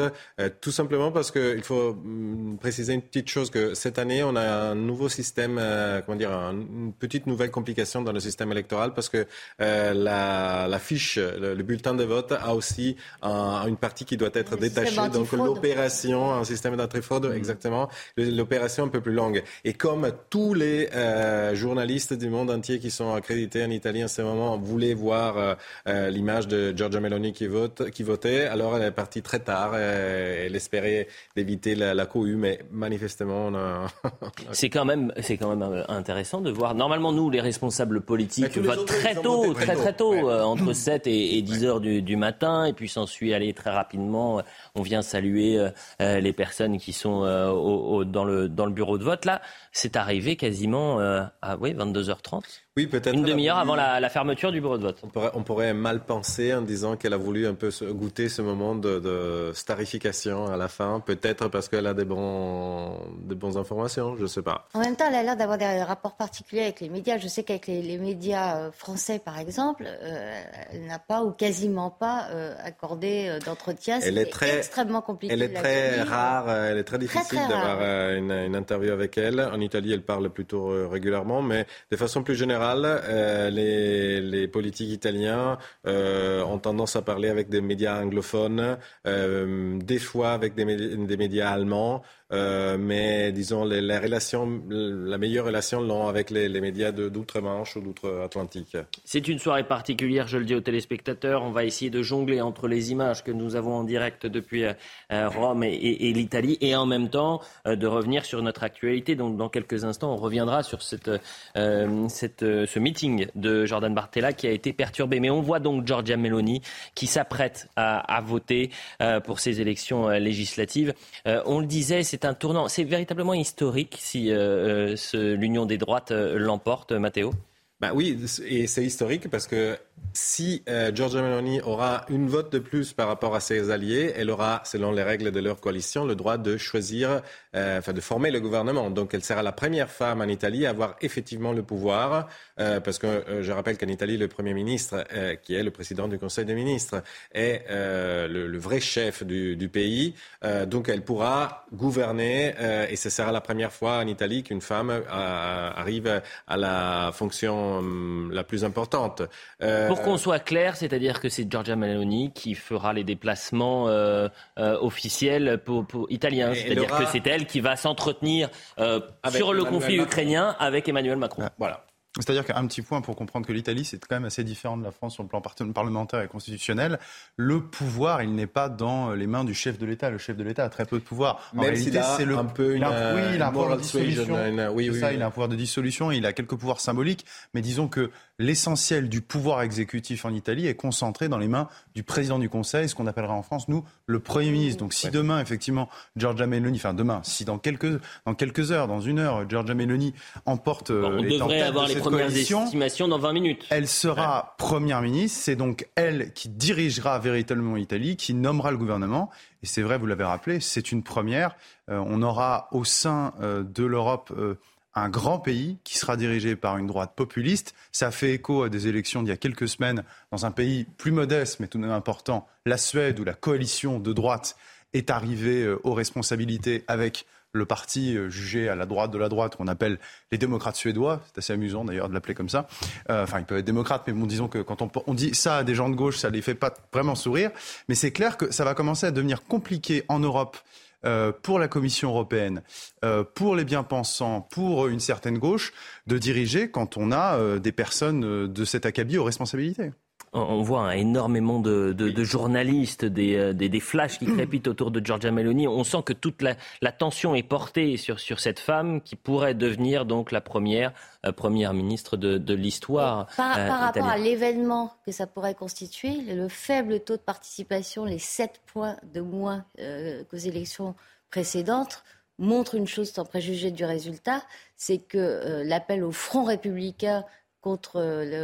tout simplement parce qu'il faut mm, préciser une petite chose que cette année, on a un nouveau système, comment dire, une petite nouvelle complication dans le système électoral parce que la, la, fiche, le, bulletin de vote a aussi une partie qui doit être détachée. Donc l'opération, un système d'antifraude, fraude exactement. L'opération un peu plus longue. Et comme tous les euh, journalistes du monde entier qui sont accrédités en Italie en ce moment voulaient voir euh, euh, l'image de Giorgia Meloni qui, vote, qui votait, alors elle est partie très tard. elle espérait d'éviter la, cohue, mais manifestement, on a... c'est quand même, c'est quand même intéressant de voir. Normalement, nous, les responsables politiques votent très tôt, très très tôt, entre 7 et, 10 heures du, du, matin, et puis s'ensuit aller très rapidement. On vient saluer les personnes qui sont au, dans le dans le bureau de vote. Là, c'est arrivé quasiment euh, à oui, 22h30. Oui, peut-être. Une demi-heure avant la, fermeture du bureau de vote. On pourrait, mal penser en disant qu'elle a voulu un peu goûter ce moment de, starification à la fin, peut-être parce qu'elle a des, bons, des bonnes informations, je ne sais pas. En même temps, elle a l'air d'avoir des rapports particuliers avec les médias. Je sais qu'avec les, médias euh, français, par exemple, euh, elle n'a pas ou quasiment pas euh, accordé d'entretien. Elle est très, extrêmement compliqué. Elle est très rare, elle est très difficile d'avoir une, une, interview avec elle. En Italie, elle parle plutôt régulièrement, mais de façon plus générale, euh, les, politiques italiens euh, ont tendance à parler avec des médias anglophones, euh, des fois avec des médias allemands. Euh, mais disons, la meilleure relation l'ont avec les, médias d'outre-Manche ou d'outre-Atlantique. C'est une soirée particulière, je le dis aux téléspectateurs. On va essayer de jongler entre les images que nous avons en direct depuis euh, Rome et, l'Italie et en même temps euh, de revenir sur notre actualité. Donc, dans quelques instants, on reviendra sur cette, ce meeting de Jordan Bartella qui a été perturbé. Mais on voit donc Giorgia Meloni qui s'apprête à, à, voter pour ces élections législatives. on le disait, c'est c'est un tournant. C'est véritablement historique si euh, euh, l'union des droites euh, l'emporte, Matteo? Bah oui, et c'est historique parce que si euh, Giorgia Meloni aura une vote de plus par rapport à ses alliés, elle aura, selon les règles de leur coalition, le droit de choisir, euh, enfin de former le gouvernement. Donc elle sera la première femme en Italie à avoir effectivement le pouvoir, euh, parce que je rappelle qu'en Italie, le Premier ministre, qui est le président du Conseil des ministres, est le, vrai chef du pays. donc elle pourra gouverner, et ce sera la première fois en Italie qu'une femme arrive à la fonction hum, la plus importante. Euh, Pour qu'on soit clair, c'est-à-dire que c'est Giorgia Meloni qui fera les déplacements officiels pour, italiens. C'est-à-dire que c'est elle qui va s'entretenir sur le conflit ukrainien avec Emmanuel Macron. Ah, voilà. C'est-à-dire qu'un petit point pour comprendre que l'Italie, c'est quand même assez différent de la France sur le plan parlementaire et constitutionnel. Le pouvoir, il n'est pas dans les mains du chef de l'État. Le chef de l'État a très peu de pouvoir. En réalité, c'est le. Un peu oui, il a un pouvoir de dissolution. oui, oui, ça, il a un pouvoir de dissolution. il a quelques pouvoirs symboliques. Mais disons que l'essentiel du pouvoir exécutif en Italie est concentré dans les mains du président du Conseil, ce qu'on appellera en France, nous, le Premier ministre. Donc si demain, effectivement, Giorgia Meloni, enfin demain, si dans quelques, dans quelques heures, dans une heure, Giorgia Meloni emporte bon, On devrait avoir les premières estimations dans 20 minutes. Elle sera Première ministre, c'est donc elle qui dirigera véritablement l'Italie, qui nommera le gouvernement. Et c'est vrai, vous l'avez rappelé, c'est une première. Euh, on aura au sein euh, de l'Europe... Euh, un grand pays qui sera dirigé par une droite populiste. Ça fait écho à des élections d'il y a quelques semaines dans un pays plus modeste mais tout de même important, la Suède, où la coalition de droite est arrivée aux responsabilités avec le parti euh, jugé à la droite de la droite qu'on appelle les démocrates suédois. C'est assez amusant d'ailleurs de l'appeler comme ça. Euh, enfin, ils peuvent être démocrates, mais bon, disons que quand on, dit ça à des gens de gauche, ça les fait pas vraiment sourire. Mais c'est clair que ça va commencer à devenir compliqué en Europe euh, pour la Commission européenne, pour les bien-pensants, pour une certaine gauche, de diriger quand on a des personnes de cet acabit aux responsabilités on voit énormément de, journalistes, des, des, flashs qui crépitent autour de Giorgia Meloni. On sent que toute la, tension est portée sur, sur, cette femme qui pourrait devenir donc la première euh, première ministre de, l'histoire. Par, euh, rapport à l'événement que ça pourrait constituer, le faible taux de participation, les 7 points de moins euh, qu'aux élections précédentes, montre une chose sans préjuger du résultat, c'est que l'appel au front républicain contre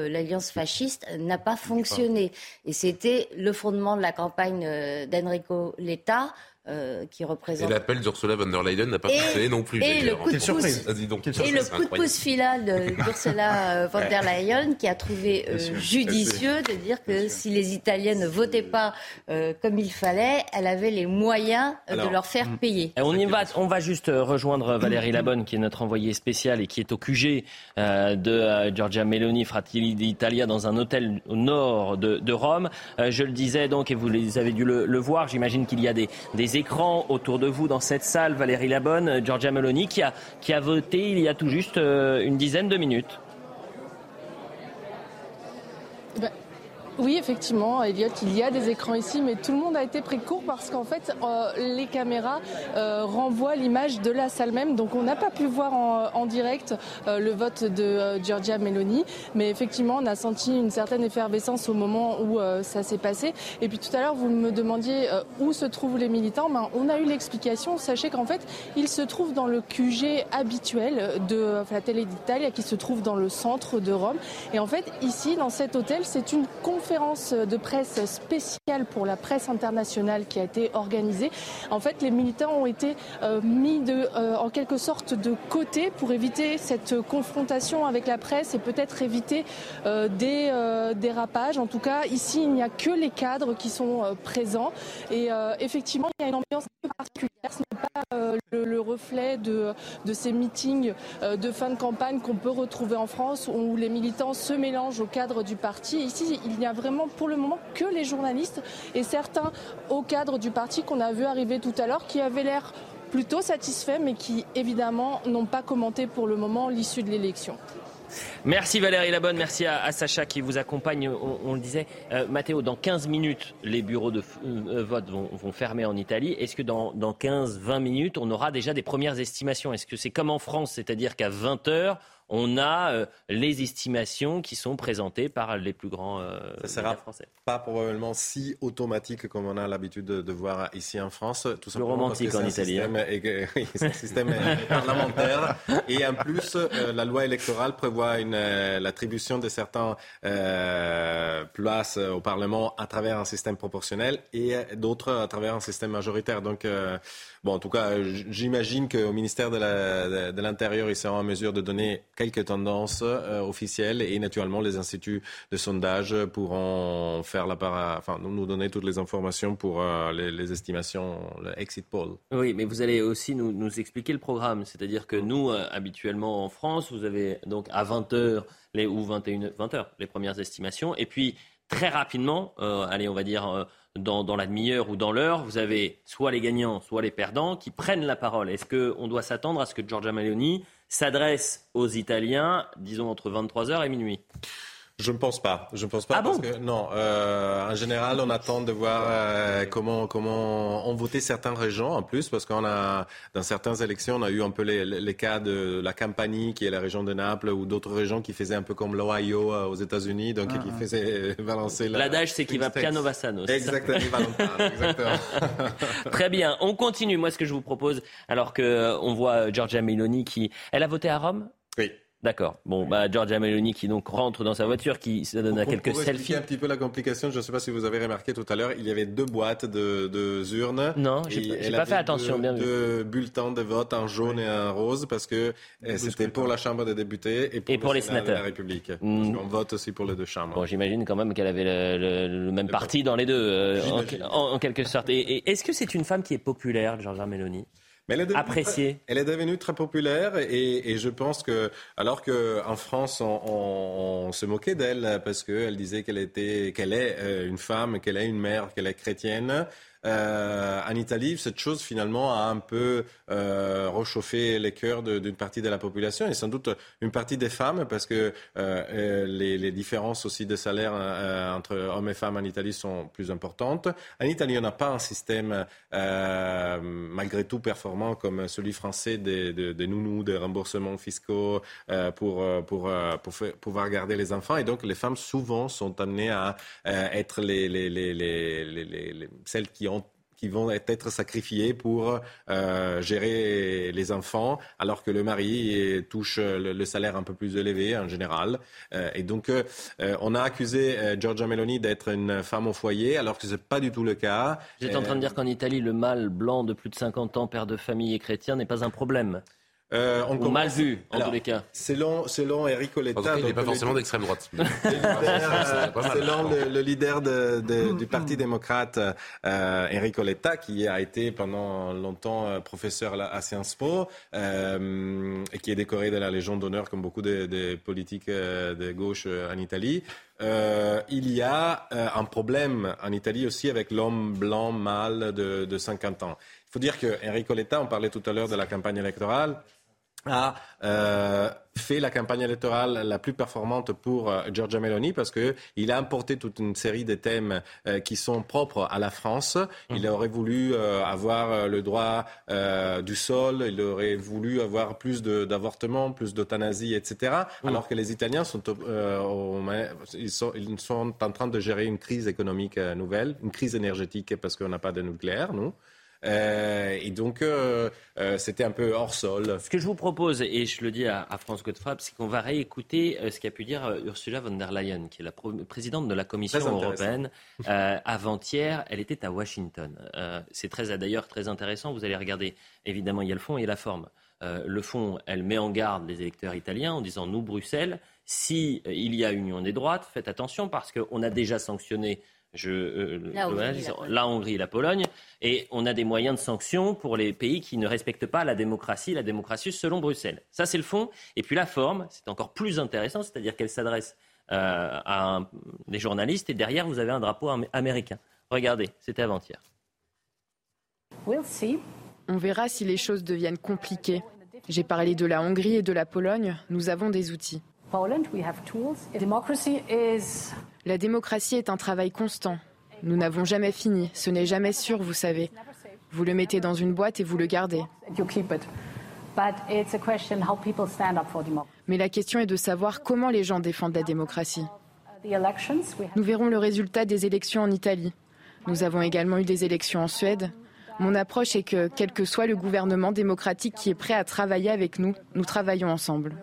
l'alliance fasciste n'a pas fonctionné. Et c'était le fondement de la campagne d'Enrico Letta. Euh, qui représente. Et l'appel d'Ursula von der Leyen n'a pas fonctionné non plus. Et le coup de pouce, ah, donc, et le coup de pouce final d'Ursula euh, von der Leyen qui a trouvé euh, judicieux de dire que si les Italiens ne votaient pas comme il fallait, elle avait les moyens de leur faire mm. payer. on y va, on va juste rejoindre Valérie Labonne qui est notre envoyée spéciale et qui est au QG de Giorgia Meloni, Fratelli d'Italia, dans un hôtel au nord de, Rome? je le disais donc, et vous avez dû le, voir, j'imagine qu'il y a des, des écrans autour de vous dans cette salle. Valérie Labonne, Giorgia Meloni, qui a, qui a voté il y a tout juste euh, une dizaine de minutes. Oui, effectivement, Elliot, il y a des écrans ici, mais tout le monde a été pris court parce qu'en fait, euh, les caméras euh, renvoient l'image de la salle même. Donc, on n'a pas pu voir en, direct euh, le vote de Giorgia Meloni, mais effectivement, on a senti une certaine effervescence au moment où ça s'est passé. Et puis tout à l'heure, vous me demandiez où se trouvent les militants. Ben, on a eu l'explication. Sachez qu'en fait, ils se trouvent dans le QG habituel de la télé d'Italie, qui se trouve dans le centre de Rome. Et en fait, ici, dans cet hôtel, c'est une conférence de presse spéciale pour la presse internationale qui a été organisée. En fait, les militants ont été euh, mis euh, en quelque sorte de côté pour éviter cette confrontation avec la presse et peut-être éviter euh, des dérapages. En tout cas, ici, il n'y a que les cadres qui sont présents. Et effectivement, il y a une ambiance un peu particulière. Ce n'est pas le, reflet de, de ces meetings de fin de campagne qu'on peut retrouver en France où les militants se mélangent au cadre du parti. Ici, il n'y a vraiment pour le moment que les journalistes et certains au cadre du parti qu'on a vu arriver tout à l'heure qui avaient l'air plutôt satisfaits mais qui évidemment n'ont pas commenté pour le moment l'issue de l'élection. Merci Valérie Labonne, merci à, Sacha qui vous accompagne. On, le disait, euh, Mathéo, dans 15 minutes, les bureaux de euh, vote vont, fermer en Italie. Est-ce que dans, dans 15-20 minutes, on aura déjà des premières estimations? Est-ce que c'est comme en France, c'est-à-dire qu'à 20 heures, on a euh, les estimations qui sont présentées par les plus grands euh, Ça sera français. Pas probablement si automatique comme on a l'habitude de, voir ici en France. Tout le romantique en Italie. Hein. c'est un système parlementaire. Et en plus, euh, la loi électorale prévoit une, l'attribution de certaines places au Parlement à travers un système proportionnel et d'autres à travers un système majoritaire. Donc, bon, en tout cas, j'imagine qu'au ministère de l'Intérieur, ils seront en mesure de donner quelques tendances officielles et naturellement les instituts de sondage pourront faire la part, enfin nous donner toutes les informations pour les, estimations, le exit poll. Oui, mais vous allez aussi nous, expliquer le programme, c'est-à-dire que nous habituellement en France, vous avez donc à 20 h les, ou 21 20 heures les premières estimations et puis très rapidement, allez on va dire dans, la demi-heure ou dans l'heure, vous avez soit les gagnants, soit les perdants qui prennent la parole. Est-ce qu'on doit s'attendre à ce que Giorgia Meloni s'adresse aux Italiens, disons entre 23h et minuit? Je ne pense pas. Je ne pense pas ah parce que non. Euh, en général, on attend de voir euh, comment comment ont voté certaines régions en plus parce qu'on a dans certaines élections, on a eu un peu les, les cas de la Campanie qui est la région de Naples ou d'autres régions qui faisaient un peu comme l'Ohio euh, aux États-Unis, donc qui ah, ah. faisaient balancer. L'adage, c'est qu'il va piano bassano. Exactement. exactement. Très bien. On continue. Moi, ce que je vous propose, alors que on voit Giorgia Meloni qui, elle a voté à Rome? Oui. D'accord. Bon, bah, Giorgia Meloni qui donc rentre dans sa voiture, qui se donne à quelques pour selfies. un petit peu la complication, je ne sais pas si vous avez remarqué tout à l'heure, il y avait deux boîtes de, de urnes. Non, j'ai pas fait attention. Deux, deux bulletins de vote, un jaune et un rose, parce que eh, c'était pour la Chambre des députés et pour, les sénateurs de la République. Mm. On vote aussi pour les deux chambres. Bon, j'imagine quand même qu'elle avait le, même parti dans les deux, euh, en, quelque sorte. et est-ce que c'est une femme qui est populaire, Giorgia Meloni? Mais elle est appréciée. elle est devenue très populaire et, et je pense que, alors qu'en France, on, on, se moquait d'elle parce qu'elle disait qu'elle était, qu'elle est euh, une femme, qu'elle est une mère, qu'elle est chrétienne. Euh, en Italie, cette chose finalement a un peu euh, réchauffé les cœurs d'une partie de la population et sans doute une partie des femmes parce que euh, les, les, différences aussi de salaire entre hommes et femmes en Italie sont plus importantes. En Italie, on n'a pas un système malgré tout performant comme celui français des, nounous, des remboursements fiscaux pour, pour, pour, pouvoir garder les enfants et donc les femmes souvent sont amenées à être les, celles qui ont qui vont être sacrifiés pour euh, gérer les enfants, alors que le mari touche le, salaire un peu plus élevé en général. Euh, et donc, euh, on a accusé Giorgia Meloni d'être une femme au foyer, alors que ce n'est pas du tout le cas. J'étais en train de dire qu'en Italie, le mâle blanc de plus de 50 ans, père de famille et chrétien, n'est pas un problème. Euh, on mal vu, en tous les cas. Selon, selon Enrico Letta. il n'est pas forcément d'extrême droite. selon le, leader du Parti démocrate, euh, Enrico Letta, qui a été pendant longtemps euh, professeur à Sciences Po euh, et qui est décoré de la Légion d'honneur, comme beaucoup de, politiques de gauche en Italie. il y a un problème en Italie aussi avec l'homme blanc mâle de, de 50 ans. Il faut dire que Enrico Letta, on parlait tout à l'heure de la campagne électorale, a euh, fait la campagne électorale la plus performante pour euh, Giorgia Meloni parce qu'il a importé toute une série de thèmes euh, qui sont propres à la France. Il mhm. aurait voulu avoir le droit du sol, il aurait voulu avoir plus d'avortements, plus d'euthanasie, etc. Mhm. Alors que les Italiens sont, ils sont, ils sont en train de gérer une crise économique nouvelle, une crise énergétique parce qu'on n'a pas de nucléaire, nous. Euh, et donc, euh, euh, c'était un peu hors sol. Ce que je vous propose, et je le dis à, France Godefrapp, c'est qu'on va réécouter ce qu'a pu dire Ursula von der Leyen, qui est la présidente de la Commission européenne. Avant-hier, elle était à Washington. c'est très, d'ailleurs très intéressant. Vous allez regarder, évidemment, il y a le fond et la forme. le fond, elle met en garde les électeurs italiens en disant nous, Bruxelles, si il y a union des droites, faites attention parce qu'on a déjà sanctionné je, euh, la, Hongrie, la, Pologne, et on a des moyens de sanction pour les pays qui ne respectent pas la démocratie, la démocratie selon Bruxelles. Ça, c'est le fond. Et puis la forme, c'est encore plus intéressant, c'est-à-dire qu'elle s'adresse euh, à des journalistes, et derrière, vous avez un drapeau américain. Regardez, c'était avant-hier. On verra si les choses deviennent compliquées. J'ai parlé de la Hongrie et de la Pologne. Nous avons des outils. La démocratie est un travail constant. Nous n'avons jamais fini. Ce n'est jamais sûr, vous savez. Vous le mettez dans une boîte et vous le gardez. Mais la question est de savoir comment les gens défendent la démocratie. Nous verrons le résultat des élections en Italie. Nous avons également eu des élections en Suède. Mon approche est que, quel que soit le gouvernement démocratique qui est prêt à travailler avec nous, nous travaillons ensemble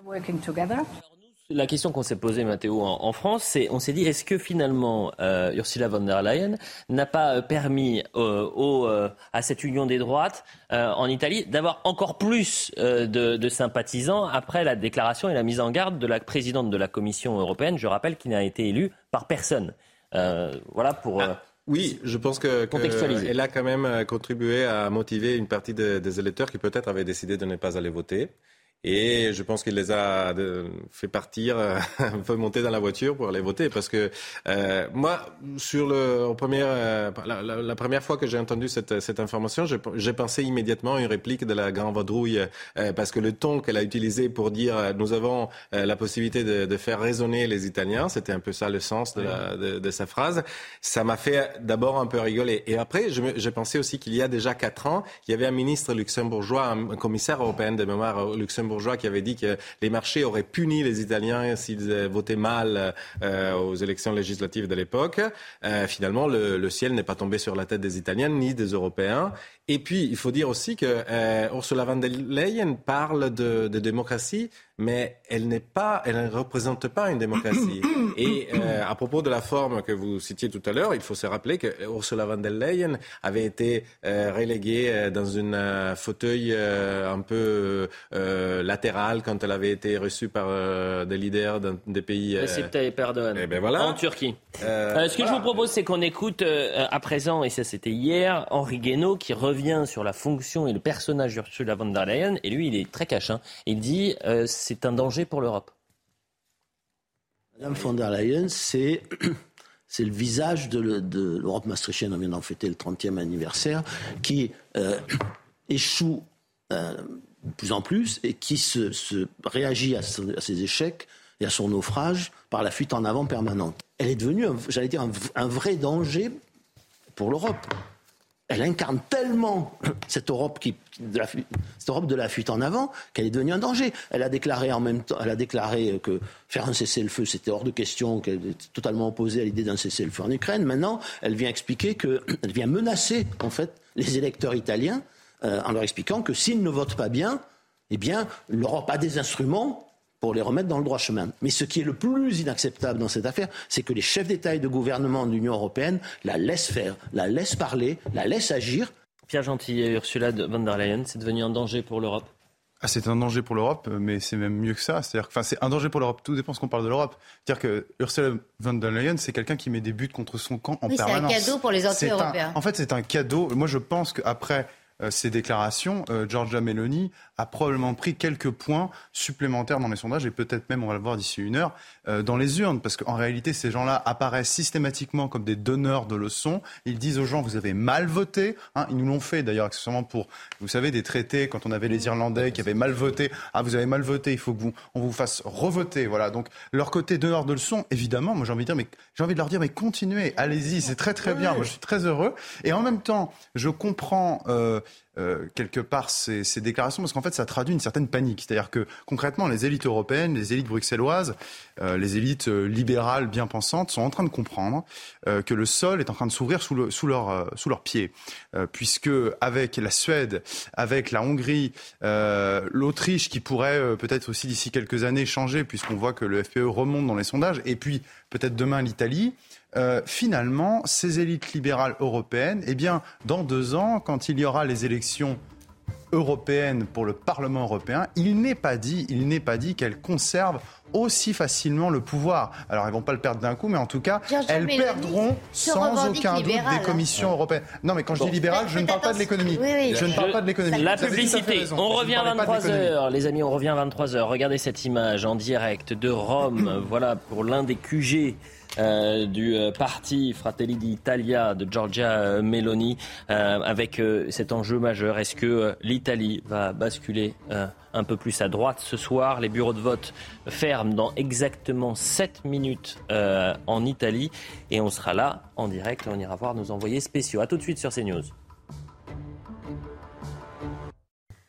La question qu'on s'est posée, Mathéo, en, France, c'est on s'est dit est-ce que finalement euh, Ursula von der Leyen n'a pas euh, permis euh, à cette union des droites en Italie d'avoir encore plus de, sympathisants après la déclaration et la mise en garde de la présidente de la Commission européenne, je rappelle, qu'il n'a été élue par personne. voilà pour. Ah, oui, je pense que, elle a quand même contribué à motiver une partie des électeurs qui peut-être avaient décidé de ne pas aller voter. Et je pense qu'il les a fait partir, euh, un peu monter dans la voiture pour aller voter. Parce que euh, moi, sur le première, euh, la, la, première fois que j'ai entendu cette, cette information, j'ai pensé immédiatement à une réplique de la grande vadrouille, euh, parce que le ton qu'elle a utilisé pour dire nous avons la possibilité de, de, faire raisonner les Italiens, c'était un peu ça le sens de, la, de, de sa phrase. Ça m'a fait d'abord un peu rigoler. Et après, j'ai pensé aussi qu'il y a déjà quatre ans, il y avait un ministre luxembourgeois, un commissaire européen de mémoire luxembourgeois, bourgeois qui avait dit que les marchés auraient puni les Italiens s'ils votaient mal euh, aux élections législatives de l'époque. Euh, finalement, le, le ciel n'est pas tombé sur la tête des Italiens ni des Européens. Et puis, il faut dire aussi que euh, Ursula von der Leyen parle de, de démocratie, mais elle n'est pas, elle ne représente pas une démocratie. Et euh, à propos de la forme que vous citiez tout à l'heure, il faut se rappeler que Ursula von der Leyen avait été euh, reléguée dans un euh, fauteuil euh, un peu latéral quand elle avait été reçue par des leaders des pays. Recep Tayyip Erdogan. Et ben voilà. En Turquie. ce que je vous propose, c'est qu'on écoute à présent, et ça c'était hier, Henri Guénaud qui revient sur la fonction et le personnage d'Ursula von der Leyen, et lui, il est très cash. Hein. Il dit euh, c'est un danger pour l'Europe. Madame von der Leyen, c'est c'est le visage de l'Europe maastrichtienne. On vient d'en fêter le 30e anniversaire, qui euh, échoue euh, de plus en plus et qui se, réagit à, ses échecs et à son naufrage par la fuite en avant permanente. Elle est devenue, j'allais dire, un vrai danger pour l'Europe elle incarne tellement cette Europe, de la fuite en avant qu'elle est devenue un danger. Elle a déclaré en même temps, elle a déclaré que faire un cessez-le-feu, c'était hors de question, qu'elle était totalement opposée à l'idée d'un cessez-le-feu en Ukraine. Maintenant, elle vient expliquer que, elle vient menacer en fait les électeurs italiens euh, en leur expliquant que s'ils ne votent pas bien, eh bien, l'Europe a des instruments pour les remettre dans le droit chemin. Mais ce qui est le plus inacceptable dans cette affaire, c'est que les chefs d'État et de gouvernement de l'Union européenne la laissent faire, la laissent parler, la laissent agir. Pierre Gentil et Ursula von der Leyen, c'est devenu un danger pour l'Europe? Ah, c'est un danger pour l'Europe, mais c'est même mieux que ça. C'est-à-dire, enfin, c'est un danger pour l'Europe. Tout dépend ce qu'on parle de l'Europe. C'est-à-dire que Ursula von der Leyen, c'est quelqu'un qui met des buts contre son camp en permanence. C'est un cadeau pour les anti-européens. En fait, c'est un cadeau. Moi, je pense qu'après euh, ces déclarations, euh, Giorgia Meloni a probablement pris quelques points supplémentaires dans les sondages et peut-être même, on va le voir d'ici une heure, euh, dans les urnes. Parce qu'en réalité, ces gens-là apparaissent systématiquement comme des donneurs de leçons. Ils disent aux gens, vous avez mal voté. Hein, ils nous l'ont fait d'ailleurs accessoirement pour, vous savez, des traités quand on avait les Irlandais qui avaient mal voté. Ah, vous avez mal voté, il faut que vous, on vous fasse revoter. Voilà. Donc, leur côté donneur de leçons, évidemment, moi j'ai envie de dire, mais j'ai envie de leur dire, mais continuez, allez-y, c'est très très bien. Moi, je suis très heureux. Et en même temps, je comprends. Euh, euh, quelque part ces, déclarations parce qu'en fait ça traduit une certaine panique. C'est-à-dire que concrètement les élites européennes, les élites bruxelloises, euh, les élites euh, libérales bien pensantes sont en train de comprendre que le sol est en train de s'ouvrir sous, sous leurs pieds. puisque avec la Suède, avec la Hongrie, l'Autriche qui pourrait peut-être aussi d'ici quelques années changer puisqu'on voit que le FPE remonte dans les sondages et puis peut-être demain l'Italie, euh, finalement, ces élites libérales européennes, eh bien, dans deux ans, quand il y aura les élections européennes pour le Parlement européen, il n'est pas dit, il n'est pas dit qu'elles conservent aussi facilement le pouvoir. Alors, elles vont pas le perdre d'un coup, mais en tout cas, elles perdront sans aucun doute des commissions européennes. Non, mais quand je dis libéral, je ne parle pas de l'économie. je ne parle pas de l'économie. La publicité. On revient à 23 h les amis. On revient à 23 h Regardez cette image en direct de Rome. voilà pour l'un des QG euh, du euh, parti Fratelli d'Italia de Giorgia euh, Meloni avec cet enjeu majeur. Est-ce que l'Italie va basculer un peu plus à droite ce soir? Les bureaux de vote ferment dans exactement 7 minutes en Italie et on sera là en direct on ira voir nos envoyés spéciaux. A tout de suite sur CNews.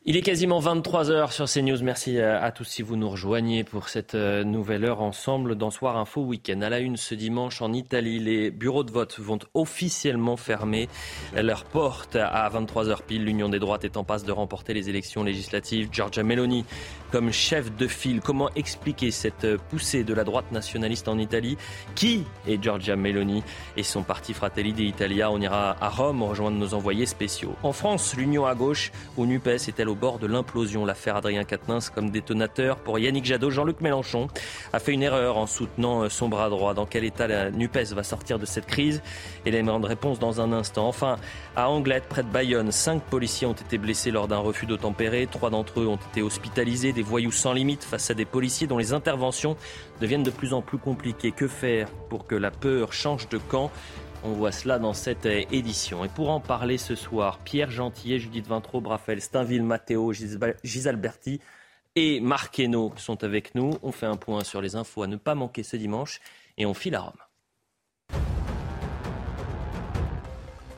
Il est quasiment 23 heures sur CNews. Merci à tous si vous nous rejoignez pour cette euh, nouvelle heure ensemble dans Soir Info Week-end. À la une ce dimanche en Italie, les bureaux de vote vont officiellement fermer leurs portes à 23 heures pile. L'Union des droites est en passe de remporter les élections législatives. Giorgia Meloni comme chef de file. Comment expliquer cette poussée de la droite nationaliste en Italie? Qui est Giorgia Meloni et son parti Fratelli d'Italia? On ira à Rome rejoindre nos envoyés spéciaux. En France, l'Union à gauche ou NUPES est-elle au bord de l'implosion L'affaire Adrien Quatennens comme détonateur pour Yannick Jadot. Jean-Luc Mélenchon a fait une erreur en soutenant son bras droit. Dans quel état la NUPES va sortir de cette crise? Élément de réponse dans un instant. Enfin, à Anglette, près de Bayonne, cinq policiers ont été blessés lors d'un refus d'obtempérer. Trois d'entre eux ont été hospitalisés des voyous sans limite face à des policiers dont les interventions deviennent de plus en plus compliquées. Que faire pour que la peur change de camp? On voit cela dans cette euh, édition. Et pour en parler ce soir, Pierre Gentillet, Judith Vintraud, Raphaël Steinville, Matteo Gisalberti et Marc Hainaut sont avec nous. On fait un point sur les infos à ne pas manquer ce dimanche et on file à Rome.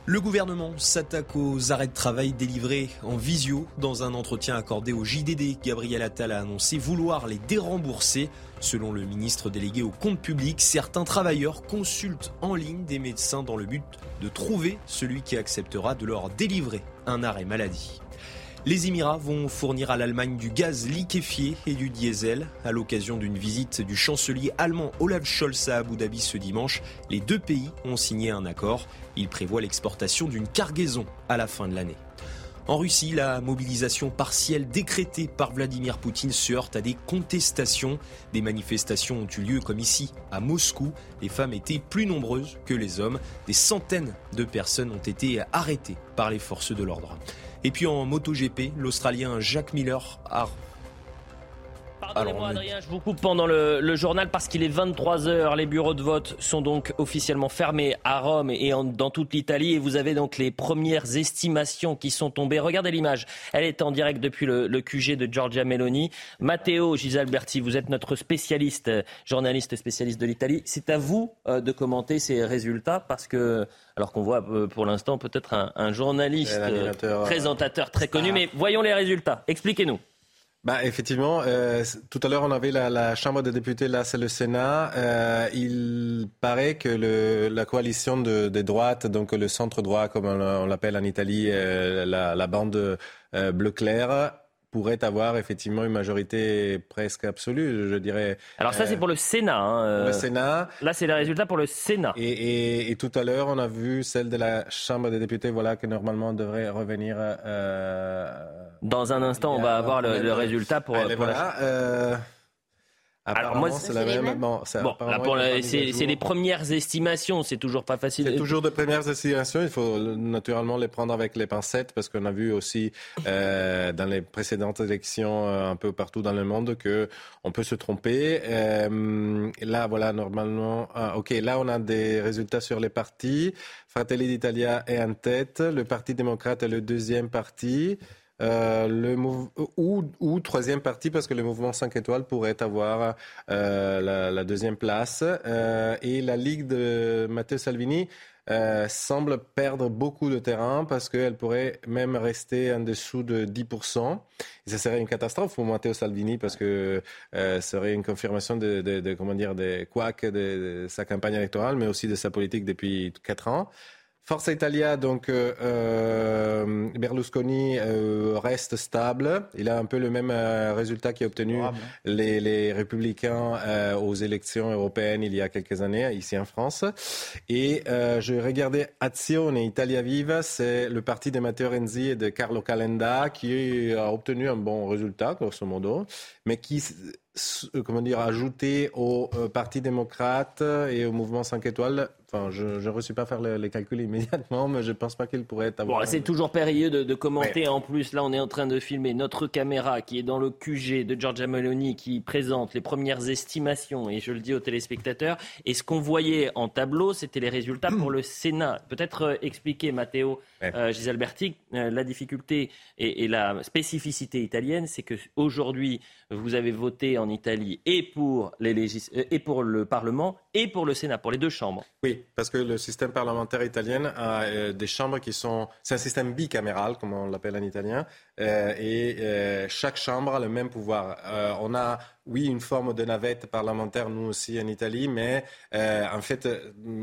Le gouvernement s'attaque aux arrêts de travail délivrés en visio. Dans un entretien accordé au JDD, Gabriel Attal a annoncé vouloir les dérembourser. Selon le ministre délégué au compte public, certains travailleurs consultent en ligne des médecins dans le but de trouver celui qui acceptera de leur délivrer un arrêt maladie. Les Émirats vont fournir à l'Allemagne du gaz liquéfié et du diesel. À l'occasion d'une visite du chancelier allemand Olaf Scholz à Abu Dhabi ce dimanche, les deux pays ont signé un accord. Il prévoit l'exportation d'une cargaison à la fin de l'année. En Russie, la mobilisation partielle décrétée par Vladimir Poutine se heurte à des contestations. Des manifestations ont eu lieu comme ici, à Moscou. Les femmes étaient plus nombreuses que les hommes. Des centaines de personnes ont été arrêtées par les forces de l'ordre. Et puis en MotoGP, l'Australien Jack Miller a Pardonnez-moi Adrien, je vous coupe pendant le, journal parce qu'il est 23h. Les bureaux de vote sont donc officiellement fermés à Rome et dans toute l'Italie. Et vous avez donc les premières estimations qui sont tombées. Regardez l'image. Elle est en direct depuis le, QG de Giorgia Meloni. Matteo Gisalberti, vous êtes notre spécialiste, journaliste spécialiste de l'Italie. C'est à vous euh, de commenter ces résultats parce que alors qu'on voit euh, pour l'instant peut-être un, journaliste, euh, présentateur très connu, mais voyons les résultats. Expliquez-nous. Bah, effectivement, euh, tout à l'heure on avait la, Chambre des députés, là c'est le Sénat. il paraît que le, la coalition de, des droites, donc le centre droit comme on, l'appelle en Italie, la, la, bande bleu clair, pourrait avoir effectivement une majorité presque absolue, je dirais. Alors ça, c'est pour le Sénat. Hein, le euh, Sénat. Là, c'est le résultat pour le Sénat. Et, et, tout à l'heure, on a vu celle de la Chambre des députés, voilà, que normalement devrait revenir. Euh, Dans un instant, on va avoir le, résultat pour. pour voilà. Euh, alors moi, c'est la même. Bon, c'est les premières estimations. C'est toujours pas facile. C'est toujours de premières estimations. Il faut naturellement les prendre avec les pincettes parce qu'on a vu aussi euh, dans les précédentes élections euh, un peu partout dans le monde que on peut se tromper. Euh, là, voilà, normalement, ah, ok, là on a des résultats sur les partis. Fratelli d'Italia est en tête. Le Parti démocrate est le deuxième parti. Euh, le ou, ou, troisième partie parce que le mouvement 5 étoiles pourrait avoir euh, la, deuxième place. Euh, et la Ligue de Matteo Salvini semble perdre beaucoup de terrain parce qu'elle pourrait même rester en dessous de 10%. Et ça serait une catastrophe pour Matteo Salvini parce que ce serait une confirmation de, de, comment dire, des couacs de, sa campagne électorale, mais aussi de sa politique depuis quatre ans. Forza Italia, donc euh, euh, Berlusconi euh, reste stable. Il a un peu le même résultat qu'a obtenu les, les, républicains aux élections européennes il y a quelques années ici en France. Et je regardais Azione Italia Viva, c'est le parti de Matteo Renzi et de Carlo Calenda qui a obtenu un bon résultat, grosso modo, mais qui comment dire, ajouté au Parti démocrate et au mouvement 5 étoiles je ne reçus pas faire les calculs immédiatement, mais je ne pense pas qu'il pourrait être. Bon, c'est toujours périlleux de, commenter. En plus, là, on est en train de filmer notre caméra qui est dans le QG de Giorgia Meloni qui présente les premières estimations, et je le dis aux téléspectateurs. Et ce qu'on voyait en tableau, c'était les résultats pour le Sénat. Peut-être euh, expliquer, Matteo euh, Gisalberti, euh, la difficulté et, la spécificité italienne, c'est qu'aujourd'hui, vous avez voté en Italie et pour, les et pour le Parlement et pour le Sénat, pour les deux chambres. Oui, parce que le système parlementaire italien a des chambres qui sont... C'est un système bicaméral, comme on l'appelle en italien, et chaque chambre a le même pouvoir. on a oui, une forme de navette parlementaire, nous aussi en Italie, mais euh, en fait,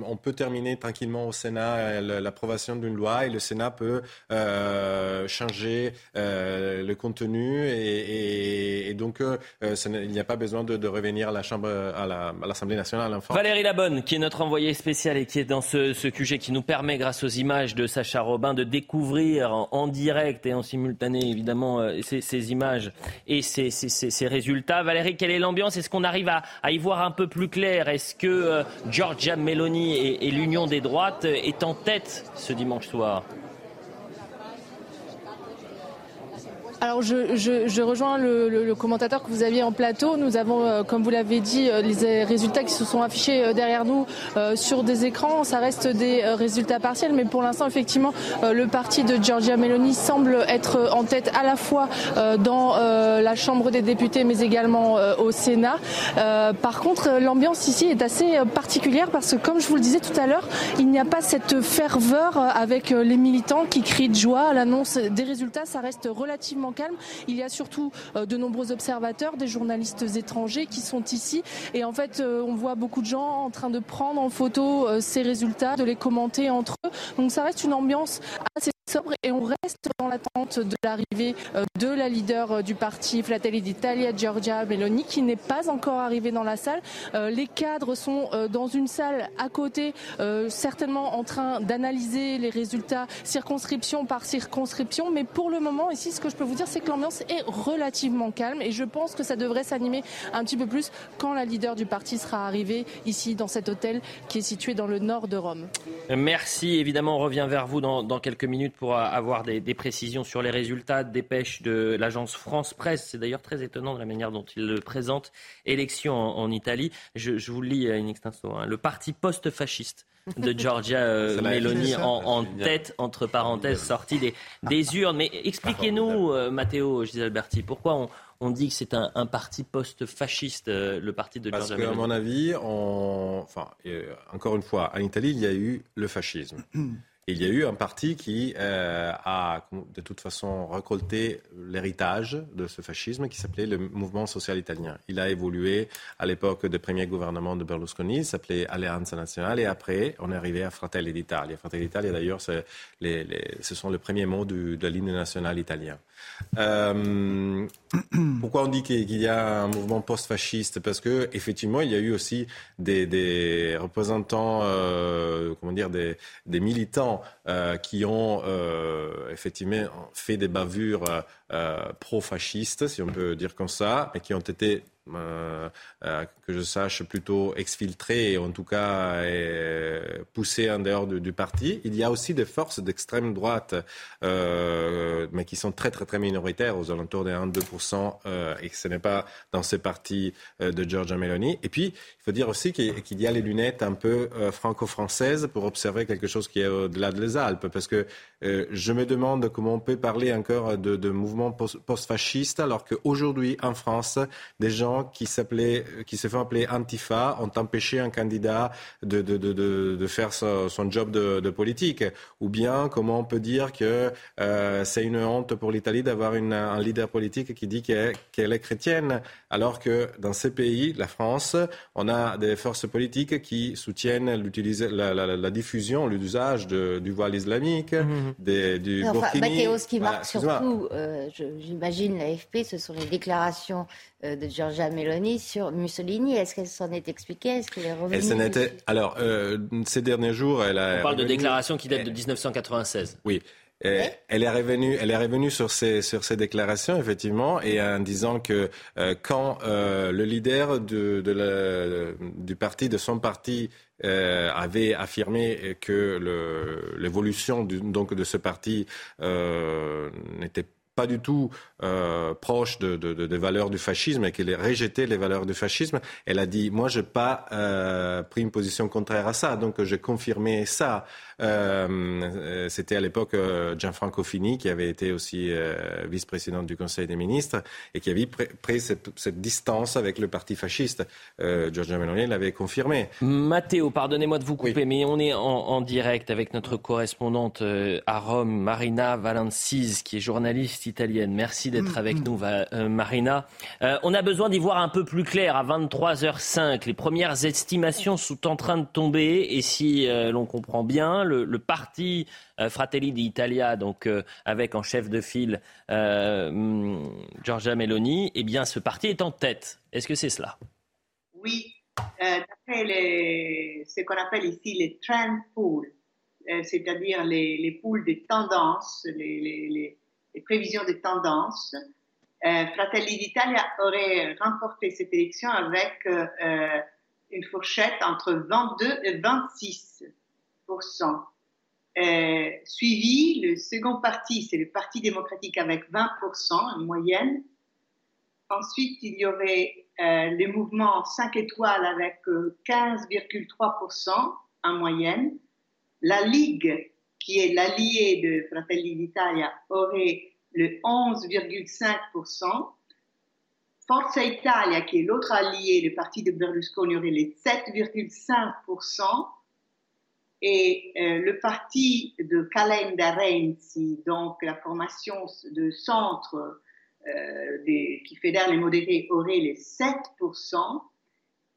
on peut terminer tranquillement au Sénat euh, l'approbation d'une loi et le Sénat peut euh, changer le contenu et, donc il n'y a pas besoin de, revenir à la Chambre, à l'Assemblée nationale. Valérie Labonne, qui est notre envoyée spéciale et qui est dans ce, ce QG, qui nous permet, grâce aux images de Sacha Robin, de découvrir en, direct et en simultané, évidemment, ces, images et ces, ces résultats. Valérie, quelle est l'ambiance? Est-ce qu'on arrive à, y voir un peu plus clair? Est-ce que euh, Giorgia Meloni et l'Union des droites est en tête ce dimanche soir? Alors je, je, je rejoins le, le, commentateur que vous aviez en plateau. Nous avons, euh, comme vous l'avez dit, euh, les résultats qui se sont affichés euh, derrière nous sur des écrans. Ça reste des résultats partiels, mais pour l'instant, effectivement, le parti de Giorgia Meloni semble être en tête à la fois dans la Chambre des députés, mais également au Sénat. Par contre, l'ambiance ici est assez particulière parce que, comme je vous le disais tout à l'heure, il n'y a pas cette ferveur avec les militants qui crient de joie à l'annonce des résultats. Ça reste relativement calme. Il y a surtout euh, de nombreux observateurs, des journalistes étrangers qui sont ici. Et en fait, euh, on voit beaucoup de gens en train de prendre en photo euh, ces résultats, de les commenter entre eux. Donc ça reste une ambiance assez et on reste dans l'attente de l'arrivée de la leader du parti Fratelli d'Italia, Giorgia Meloni, qui n'est pas encore arrivée dans la salle. Les cadres sont dans une salle à côté, certainement en train d'analyser les résultats circonscription par circonscription. Mais pour le moment, ici, ce que je peux vous dire, c'est que l'ambiance est relativement calme et je pense que ça devrait s'animer un petit peu plus quand la leader du parti sera arrivée ici dans cet hôtel qui est situé dans le nord de Rome. Merci. Évidemment, on revient vers vous dans, quelques minutes avoir des, précisions sur les résultats. Dépêche de l'agence France Presse. C'est d'ailleurs très étonnant de la manière dont il le présente. Élection en, Italie. Je, vous lis une extension. Hein. Le parti post-fasciste de Georgia euh, Meloni en, tête, entre parenthèses, sortie des, des urnes. Mais expliquez-nous, euh, Matteo Gisalberti, pourquoi on, dit que c'est un, parti post-fasciste, euh, le parti de Georgia Meloni Parce qu'à mon avis, enfin, encore une fois, en Italie, il y a eu le fascisme. il y a eu un parti qui euh, a de toute façon récolté l'héritage de ce fascisme qui s'appelait le mouvement social italien. Il a évolué à l'époque des premiers gouvernements de Berlusconi, il s'appelait Alleanza Nazionale et après on est arrivé à Fratelli d'Italia. Fratelli d'Italia d'ailleurs ce sont les premiers mots de l'hymne national italien. Euh, pourquoi on dit qu'il y a un mouvement post-fasciste? Parce que effectivement, il y a eu aussi des, représentants, euh, comment dire, des, militants euh, qui ont effectivement fait des bavures pro-fascistes, si on peut dire comme ça, et qui ont été euh, euh, que je sache, plutôt exfiltré et en tout cas poussé en dehors du, parti. Il y a aussi des forces d'extrême droite, euh, mais qui sont très très très minoritaires, aux alentours des 1-2%, et ce n'est pas dans ces partis de Giorgia Meloni. Et puis, il faut dire aussi qu'il y a les lunettes un peu franco-françaises pour observer quelque chose qui est au-delà des Alpes, parce que je me demande comment on peut parler encore de, de mouvements post-fascistes alors qu'aujourd'hui en France, des gens qui, qui se font appeler Antifa ont empêché un candidat de, de, de, de faire son, job de, politique. Ou bien, comment on peut dire que euh, c'est une honte pour l'Italie d'avoir un leader politique qui dit qu'elle est chrétienne, alors que dans ces pays, la France, on a des forces politiques qui soutiennent la, la, la, diffusion, l'usage du voile islamique, mmh. des, du enfin, ce qui marque surtout, euh, j'imagine, l'AFP, ce sont les déclarations euh, de Giorgia Meloni sur Mussolini. Est-ce qu'elle s'en est expliquée? Est-ce qu'elle est revenue? Elle Alors, euh, ces derniers jours, elle a. On parle de déclarations qui datent de 1996. Oui. Elle est revenue, elle est revenue sur ces sur ces déclarations effectivement et en disant que euh, quand le leader de, de du parti de son parti avait affirmé que l'évolution donc de ce parti n'était pas du tout euh, proche de, des valeurs du fascisme et qu'elle rejetait les valeurs du fascisme, elle a dit moi je n'ai pas euh, pris une position contraire à ça, donc j'ai confirmé ça. Euh, c'était à l'époque Gianfranco Fini qui avait été aussi vice-président du Conseil des ministres et qui avait pris cette, distance avec le parti fasciste. Giorgia Meloni l'avait confirmé. Matteo, pardonnez-moi de vous couper, mais on est en, direct avec notre correspondante à Rome, Marina Valencis, qui est journaliste italienne. Merci d'être avec mm. nous, euh, Marina. Euh, on a besoin d'y voir un peu plus clair à 23h05. Les premières estimations sont en train de tomber et si euh, l'on comprend bien, le, parti Fratelli d'Italia, donc avec en chef de file Giorgia Meloni, eh bien ce parti est en tête. Est-ce que c'est cela? Oui, d'après ce qu'on appelle ici les trend pools, c'est-à-dire les, les poules des tendances, les prévisions de tendances, euh, Fratelli d'Italia aurait remporté cette élection avec euh, euh, une fourchette entre 22 et 26 suivi, le second parti, c'est le Parti démocratique avec 20% en moyenne. Ensuite, il y aurait le mouvement 5 étoiles avec 15,3% en moyenne. La Ligue qui est l'allié de Fratelli d'Italia, aurait le 11,5%. Forza Italia, qui est l'autre allié, le parti de Berlusconi, aurait les 7,5%. Et euh, le parti de Calenda Renzi, donc la formation de centre euh, qui fédère les modérés, aurait les 7%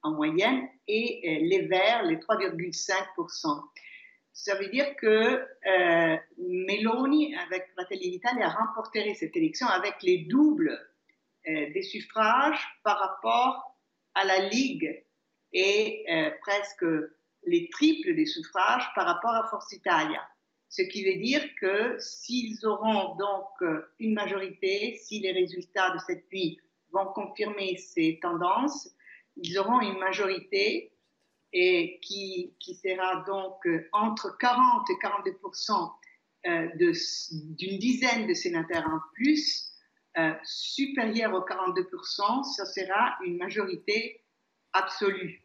en moyenne et euh, les Verts les 3,5% ça veut dire que Meloni, avec Fratelli d'Italia, remporterait cette élection avec les doubles des suffrages par rapport à la Ligue et presque les triples des suffrages par rapport à Forza Italia. Ce qui veut dire que s'ils auront donc une majorité, si les résultats de cette nuit vont confirmer ces tendances, ils auront une majorité et qui, qui sera donc entre 40 et 42% euh, d'une dizaine de sénateurs en plus, euh, supérieure aux 42% ça sera une majorité absolue.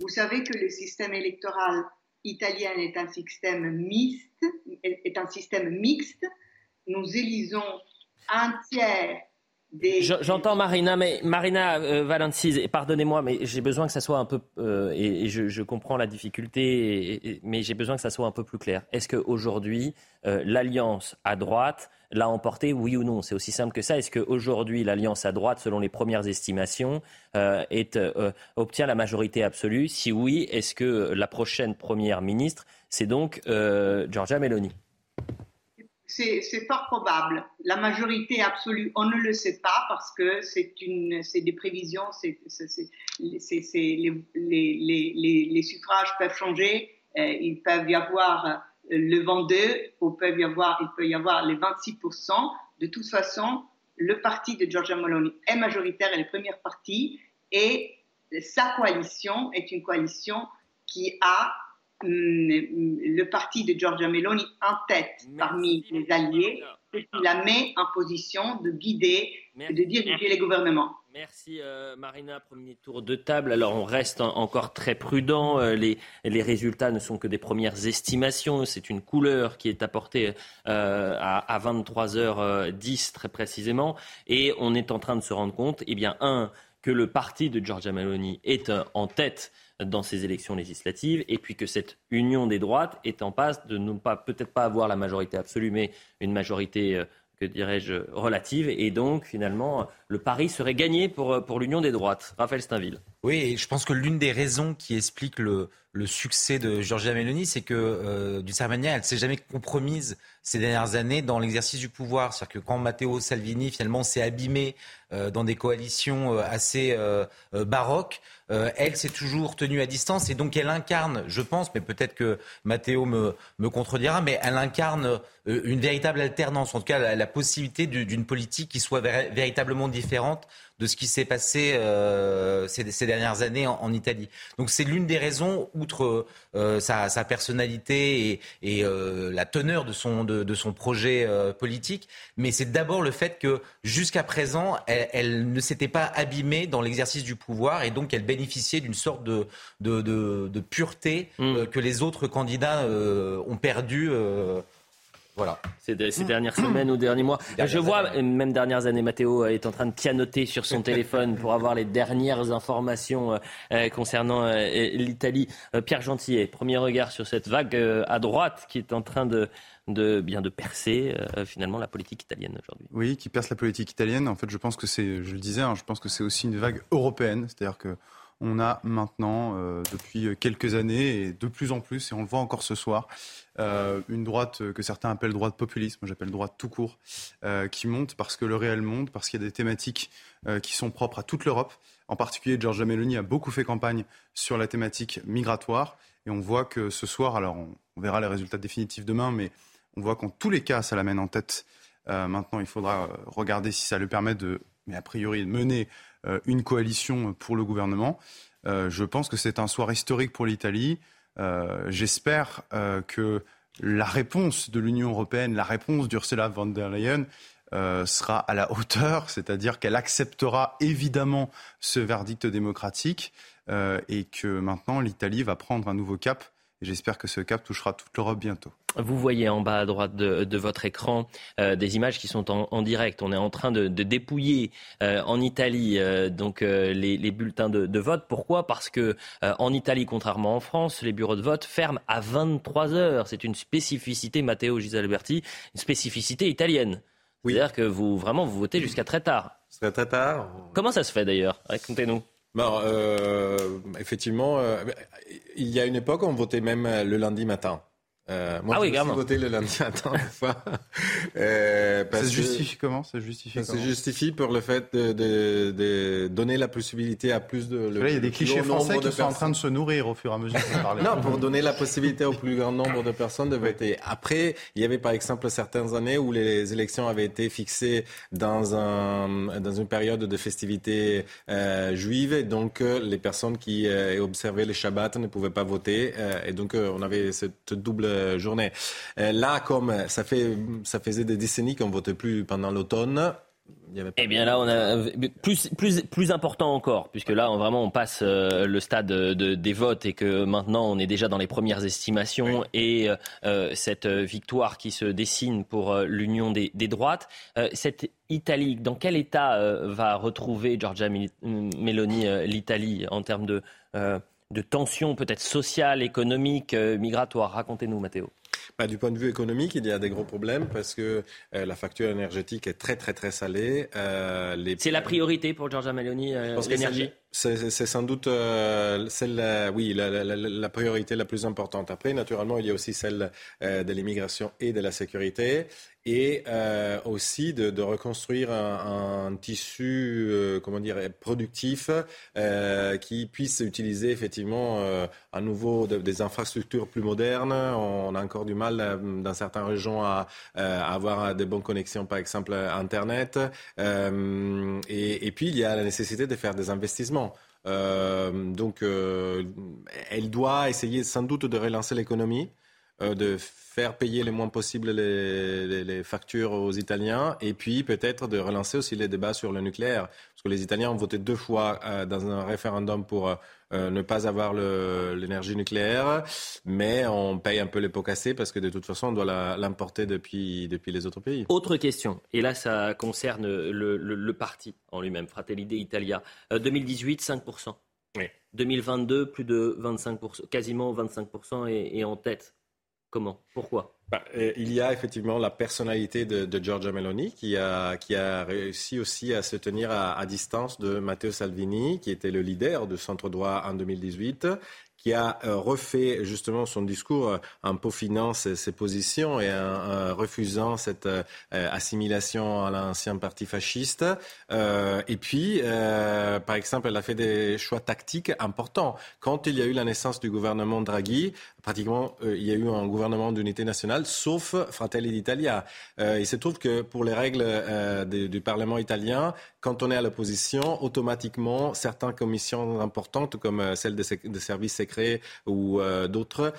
Vous savez que le système électoral italien est un système mixte, est un système mixte. Nous élisons un tiers J'entends Marina, mais Marina euh, pardonnez-moi, mais j'ai besoin que ça soit un peu, euh, et, je, comprends la difficulté, mais j'ai besoin que ça soit un peu plus clair. Est-ce qu'aujourd'hui, euh, l'alliance à droite l'a emporté, oui ou non? C'est aussi simple que ça. Est-ce qu'aujourd'hui, l'alliance à droite, selon les premières estimations, euh, est, obtient la majorité absolue? Si oui, est-ce que la prochaine première ministre, c'est donc Giorgia Meloni? C'est fort probable. La majorité absolue, on ne le sait pas parce que c'est des prévisions, les, suffrages peuvent changer. Euh, il peut y avoir euh, le 22, il peut y avoir, il peut y avoir les 26% De toute façon, le parti de Giorgia Meloni est majoritaire et le premier parti et sa coalition est une coalition qui a le parti de Giorgia Meloni en tête parmi les alliés, ce qui la met en position de guider et de diriger les gouvernements. Merci euh, Marina, premier tour de table. Alors on reste encore très prudent. Euh, les, les, résultats ne sont que des premières estimations. C'est une couleur qui est apportée euh, à, à 23h10 très précisément. Et on est en train de se rendre compte, eh bien, un, que le parti de Giorgia Meloni est en tête dans ces élections législatives, et puis que cette union des droites est en passe de ne pas peut-être pas avoir la majorité absolue, mais une majorité, euh, que dirais-je, relative, et donc finalement le pari serait gagné pour, euh, pour l'union des droites. Raphaël Steinville. Oui, je pense que l'une des raisons qui explique le, le succès de Giorgia Meloni, c'est que euh, d'une certaine manière, elle s'est jamais compromise ces dernières années dans l'exercice du pouvoir. C'est-à-dire que quand Matteo Salvini finalement s'est abîmé euh, dans des coalitions euh, assez euh, baroques, elle s'est toujours tenue à distance et donc elle incarne, je pense, mais peut-être que Matteo me, me contredira, mais elle incarne une véritable alternance, en tout cas la, possibilité d'une politique qui soit véritablement différente de ce qui s'est passé euh, ces, dernières années en, Italie. Donc c'est l'une des raisons, outre euh, sa, personnalité et, euh, la teneur de son, de, son projet politique, mais c'est d'abord le fait que jusqu'à présent, elle, ne s'était pas abîmée dans l'exercice du pouvoir et donc elle bénéficiait d'une sorte de, de, pureté mm. que les autres candidats ont perdu voilà. Ces, dernières semaines ou derniers mois. Je vois, même dernières années, Matteo est en train de pianoter sur son téléphone pour avoir les dernières informations euh, euh, concernant euh, l'Italie. Pierre Gentillet, premier regard sur cette vague à droite qui est en train de, de bien de percer finalement la politique italienne aujourd'hui. Oui, qui perce la politique italienne. En fait, je pense que c'est, je le disais, hein, je pense que c'est aussi une vague européenne, c'est-à-dire que on a maintenant, depuis quelques années, et de plus en plus, et on le voit encore ce soir, euh, une droite que certains appellent droite populiste, moi j'appelle droite tout court, euh, qui monte parce que le réel monte, parce qu'il y a des thématiques euh, qui sont propres à toute l'Europe. En particulier, Giorgia Meloni a beaucoup fait campagne sur la thématique migratoire. Et on voit que ce soir, alors on, verra les résultats définitifs demain, mais on voit qu'en tous les cas, ça l'amène en tête. maintenant, il faudra regarder si ça lui permet de, mais a priori, de mener une coalition pour le gouvernement. je pense que c'est un soir historique pour l'Italie. Euh, j'espère euh, que la réponse de l'Union européenne, la réponse d'Ursula von der Leyen, euh, sera à la hauteur, c'est-à-dire qu'elle acceptera évidemment ce verdict démocratique et que maintenant l'Italie va prendre un nouveau cap. Et j'espère que ce cap touchera toute l'Europe bientôt. Vous voyez en bas à droite de, votre écran euh, des images qui sont en, direct. On est en train de, dépouiller euh, en Italie euh, donc les, bulletins de, vote. Pourquoi? Parce que en Italie, contrairement en France, les bureaux de vote ferment à 23 heures. C'est une spécificité, Matteo Gisalberti, une spécificité italienne. C'est-à-dire que vous vraiment vous votez jusqu'à très tard. Jusqu'à très tard. Comment ça se fait d'ailleurs? Racontez-nous. Bon, effectivement, il y a une époque, on votait même le lundi matin. Euh, moi, ah oui, aussi voté le lundi matin, fois. Euh, ça se justifie comment? Ça justifie Ça se justifie pour le fait de, de, de, donner la possibilité à plus de. Le, là, il y a des clichés français qui sont en train de se nourrir au fur et à mesure que parlez. non, pour donner la possibilité au plus grand nombre de personnes de voter. Après, il y avait par exemple certaines années où les élections avaient été fixées dans, un, dans une période de festivité euh, juive, et donc euh, les personnes qui euh, observaient les Shabbats ne pouvaient pas voter, et donc on avait cette double euh, journée. Euh, là, comme ça, fait, ça faisait des décennies qu'on ne votait plus pendant l'automne, eh bien là, on a plus, plus, plus important encore, puisque là, on, vraiment, on passe euh, le stade de, des votes et que maintenant, on est déjà dans les premières estimations et cette victoire qui se dessine pour l'union des, des droites. cette Italie, dans quel état va retrouver Giorgia Meloni l'Italie en termes de de tensions peut-être sociales, économiques, euh, migratoires. Racontez-nous, Mathéo. Bah, du point de vue économique, il y a des gros problèmes parce que euh, la facture énergétique est très très très salée. Euh, C'est la priorité pour Giorgia Meloni, l'énergie? C'est sans doute celle, oui, la, priorité la plus importante. Après, naturellement, il y a aussi celle de l'immigration et de la sécurité et euh, aussi de, reconstruire un, tissu, euh, comment dire, productif euh, qui puisse utiliser effectivement euh, à nouveau des infrastructures plus modernes. On a encore du mal euh, dans certaines régions à, avoir des bonnes connexions, par exemple Internet. Et, et, puis il y a la nécessité de faire des investissements. Donc, elle doit essayer sans doute de relancer l'économie, de faire payer le moins possible les, les, factures aux Italiens et puis peut-être de relancer aussi les débats sur le nucléaire. Parce que les Italiens ont voté deux fois euh, dans un référendum pour euh, ne pas avoir l'énergie nucléaire, mais on paye un peu les pots cassés parce que de toute façon on doit l'importer depuis, depuis les autres pays. Autre question, et là ça concerne le, le, parti en lui-même, Fratelli d'Italia. 2018, 5%. Oui. 2022, plus de 25%, quasiment 25% et, et en tête. Comment? Pourquoi? Bah, euh, Il y a effectivement la personnalité de, Giorgia Meloni qui a, qui a réussi aussi à se tenir à, distance de Matteo Salvini, qui était le leader de centre droit en 2018, qui a euh, refait justement son discours euh, en peaufinant ses, ses positions et en, refusant cette assimilation à l'ancien parti fasciste. et puis, par exemple, elle a fait des choix tactiques importants. Quand il y a eu la naissance du gouvernement Draghi, pratiquement, il y a eu un gouvernement d'unité nationale sauf Fratelli d'Italia. il se trouve que pour les règles du Parlement italien, quand on est à l'opposition, automatiquement, certaines commissions importantes, comme celle des, services secrets ou d'autres,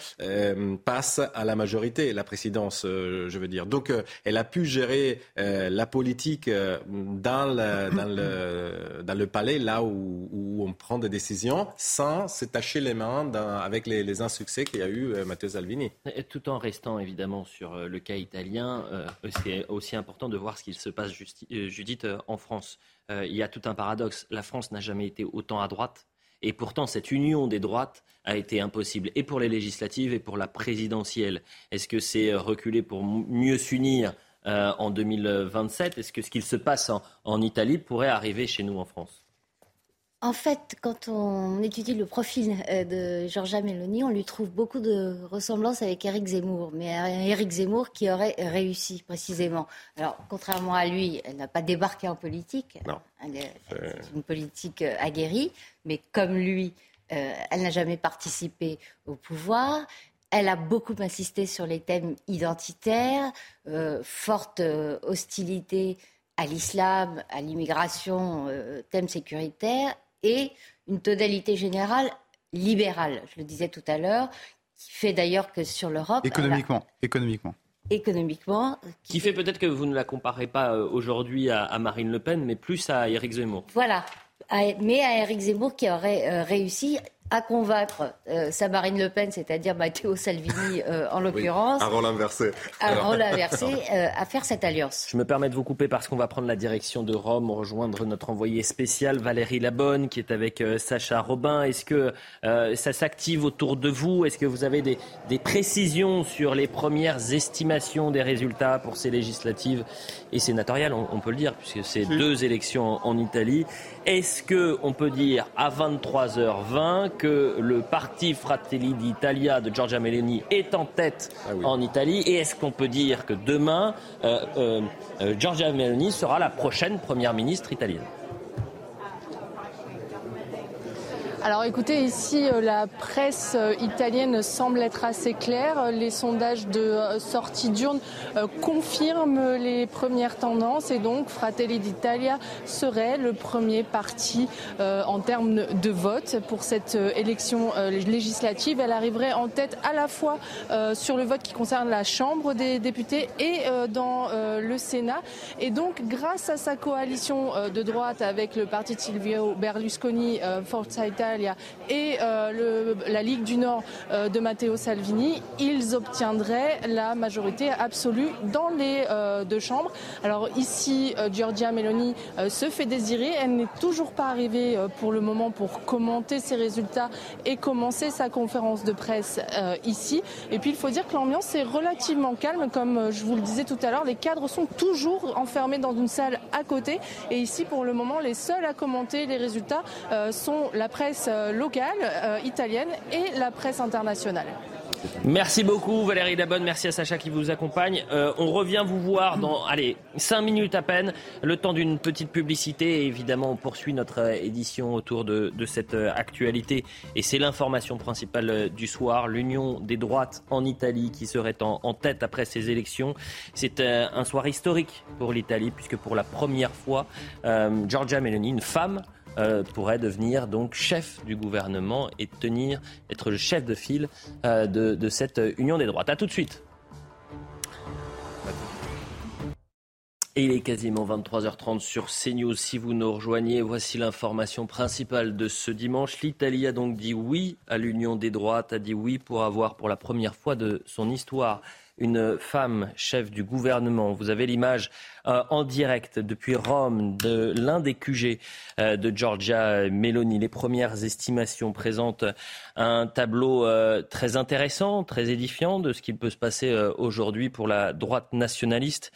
passent à la majorité, la présidence, je veux dire. Donc, elle a pu gérer la politique dans le, palais, là où, où, on prend des décisions, sans se tacher les mains avec les, les insuccès qu'il y a eu euh, Matteo Salvini. Tout en restant évidemment sur euh, le cas italien, euh, c'est aussi important de voir ce qu'il se passe, Judith, en France. il y a tout un paradoxe. La France n'a jamais été autant à droite. Et pourtant, cette union des droites a été impossible, et pour les législatives et pour la présidentielle. Est-ce que c'est reculer pour mieux s'unir euh, en 2027. Est-ce que ce qu'il se passe en, Italie pourrait arriver chez nous en France? En fait, quand on étudie le profil euh, de Giorgia Meloni, on lui trouve beaucoup de ressemblances avec Éric Zemmour, mais Éric Zemmour qui aurait réussi précisément. Alors, contrairement à lui, elle n'a pas débarqué en politique. Non. Elle est, une politique euh, aguerrie, mais comme lui, elle n'a jamais participé au pouvoir. Elle a beaucoup insisté sur les thèmes identitaires, euh, forte euh, hostilité à l'islam, à l'immigration, euh, thème sécuritaire, et une tonalité générale libérale, je le disais tout à l'heure, qui fait d'ailleurs que sur l'Europe... Économiquement, économiquement économiquement. Qui, fait peut-être que vous ne la comparez pas aujourd'hui à, Marine Le Pen, mais plus à Éric Zemmour. Voilà, mais à Éric Zemmour qui aurait réussi à convaincre euh, sa Marine Le Pen, c'est-à-dire Matteo Salvini euh, en l'occurrence. rôle inversé, euh, à faire cette alliance. Je me permets de vous couper parce qu'on va prendre la direction de Rome, rejoindre notre envoyé spécial Valérie Labonne qui est avec Sacha Robin. Est-ce que ça s'active autour de vous? Est-ce que vous avez des, des, précisions sur les premières estimations des résultats pour ces législatives et sénatoriales, on, peut le dire, puisque c'est deux élections en, en Italie. Est-ce qu'on peut dire à 23h20 que le parti Fratelli d'Italia de Giorgia Meloni est en tête ah en Italie. Et est-ce qu'on peut dire que demain, euh, euh, euh, Giorgia Meloni sera la prochaine première ministre italienne? Alors écoutez, ici, euh, la presse euh, italienne semble être assez claire. Les sondages de euh, sortie d'urne confirment les premières tendances et donc Fratelli d'Italia serait le premier parti en termes de vote pour cette élection législative. Elle arriverait en tête à la fois sur le vote qui concerne la Chambre des députés et dans le Sénat. Et donc, grâce à sa coalition de droite avec le parti de Silvio Berlusconi, Forza Italia, et euh, la Ligue du Nord euh, de Matteo Salvini, ils obtiendraient la majorité absolue dans les euh, deux chambres. Alors ici, Giorgia Meloni se fait désirer. Elle n'est toujours pas arrivée pour le moment pour commenter ses résultats et commencer sa conférence de presse ici. Et puis il faut dire que l'ambiance est relativement calme. Comme je vous le disais tout à l'heure, les cadres sont toujours enfermés dans une salle à côté. Et ici, pour le moment, les seuls à commenter les résultats sont la presse euh, locale, euh, italienne et la presse internationale. Merci beaucoup Valérie Dabonne, merci à Sacha qui vous accompagne. Euh, on revient vous voir dans allez, 5 minutes à peine, le temps d'une petite publicité et évidemment on poursuit notre édition autour de, cette actualité et c'est l'information principale du soir, l'union des droites en Italie qui serait en, tête après ces élections. C'est un soir historique pour l'Italie puisque pour la première fois, Giorgia Meloni, une femme, euh, pourrait devenir donc chef du gouvernement et tenir, être le chef de file euh, de, de, cette union des droites. A tout de suite. Et il est quasiment 23h30 sur CNews. Si vous nous rejoignez, voici l'information principale de ce dimanche. L'Italie a donc dit oui à l'union des droites, a dit oui pour avoir pour la première fois de son histoire une femme chef du gouvernement. Vous avez l'image euh, en direct depuis Rome de l'un des QG euh, de Giorgia Meloni. Les premières estimations présentent un tableau euh, très intéressant, très édifiant de ce qu'il peut se passer aujourd'hui pour la droite nationaliste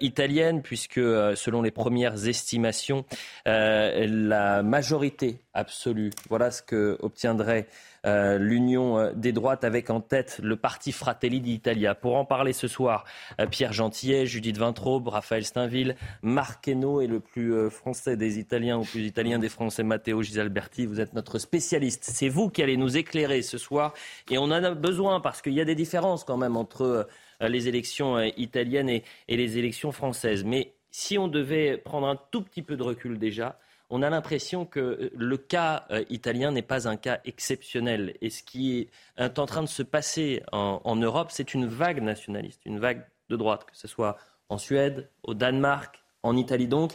italienne, puisque selon les premières estimations, la majorité absolue, voilà ce que obtiendrait euh, l'union euh, des droites avec en tête le parti Fratelli d'Italia. Pour en parler ce soir, euh, Pierre Gentillet, Judith Vintraube, Raphaël Steinville, Marc Hainaut et le plus français des Italiens ou plus italien des Français, Matteo Gisalberti. Vous êtes notre spécialiste. C'est vous qui allez nous éclairer ce soir et on en a besoin parce qu'il y a des différences quand même entre les élections italiennes et, et les élections françaises. Mais si on devait prendre un tout petit peu de recul déjà, on a l'impression que le cas euh, italien n'est pas un cas exceptionnel. Et ce qui est en train de se passer en, Europe, c'est une vague nationaliste, une vague de droite, que ce soit en Suède, au Danemark, en Italie donc.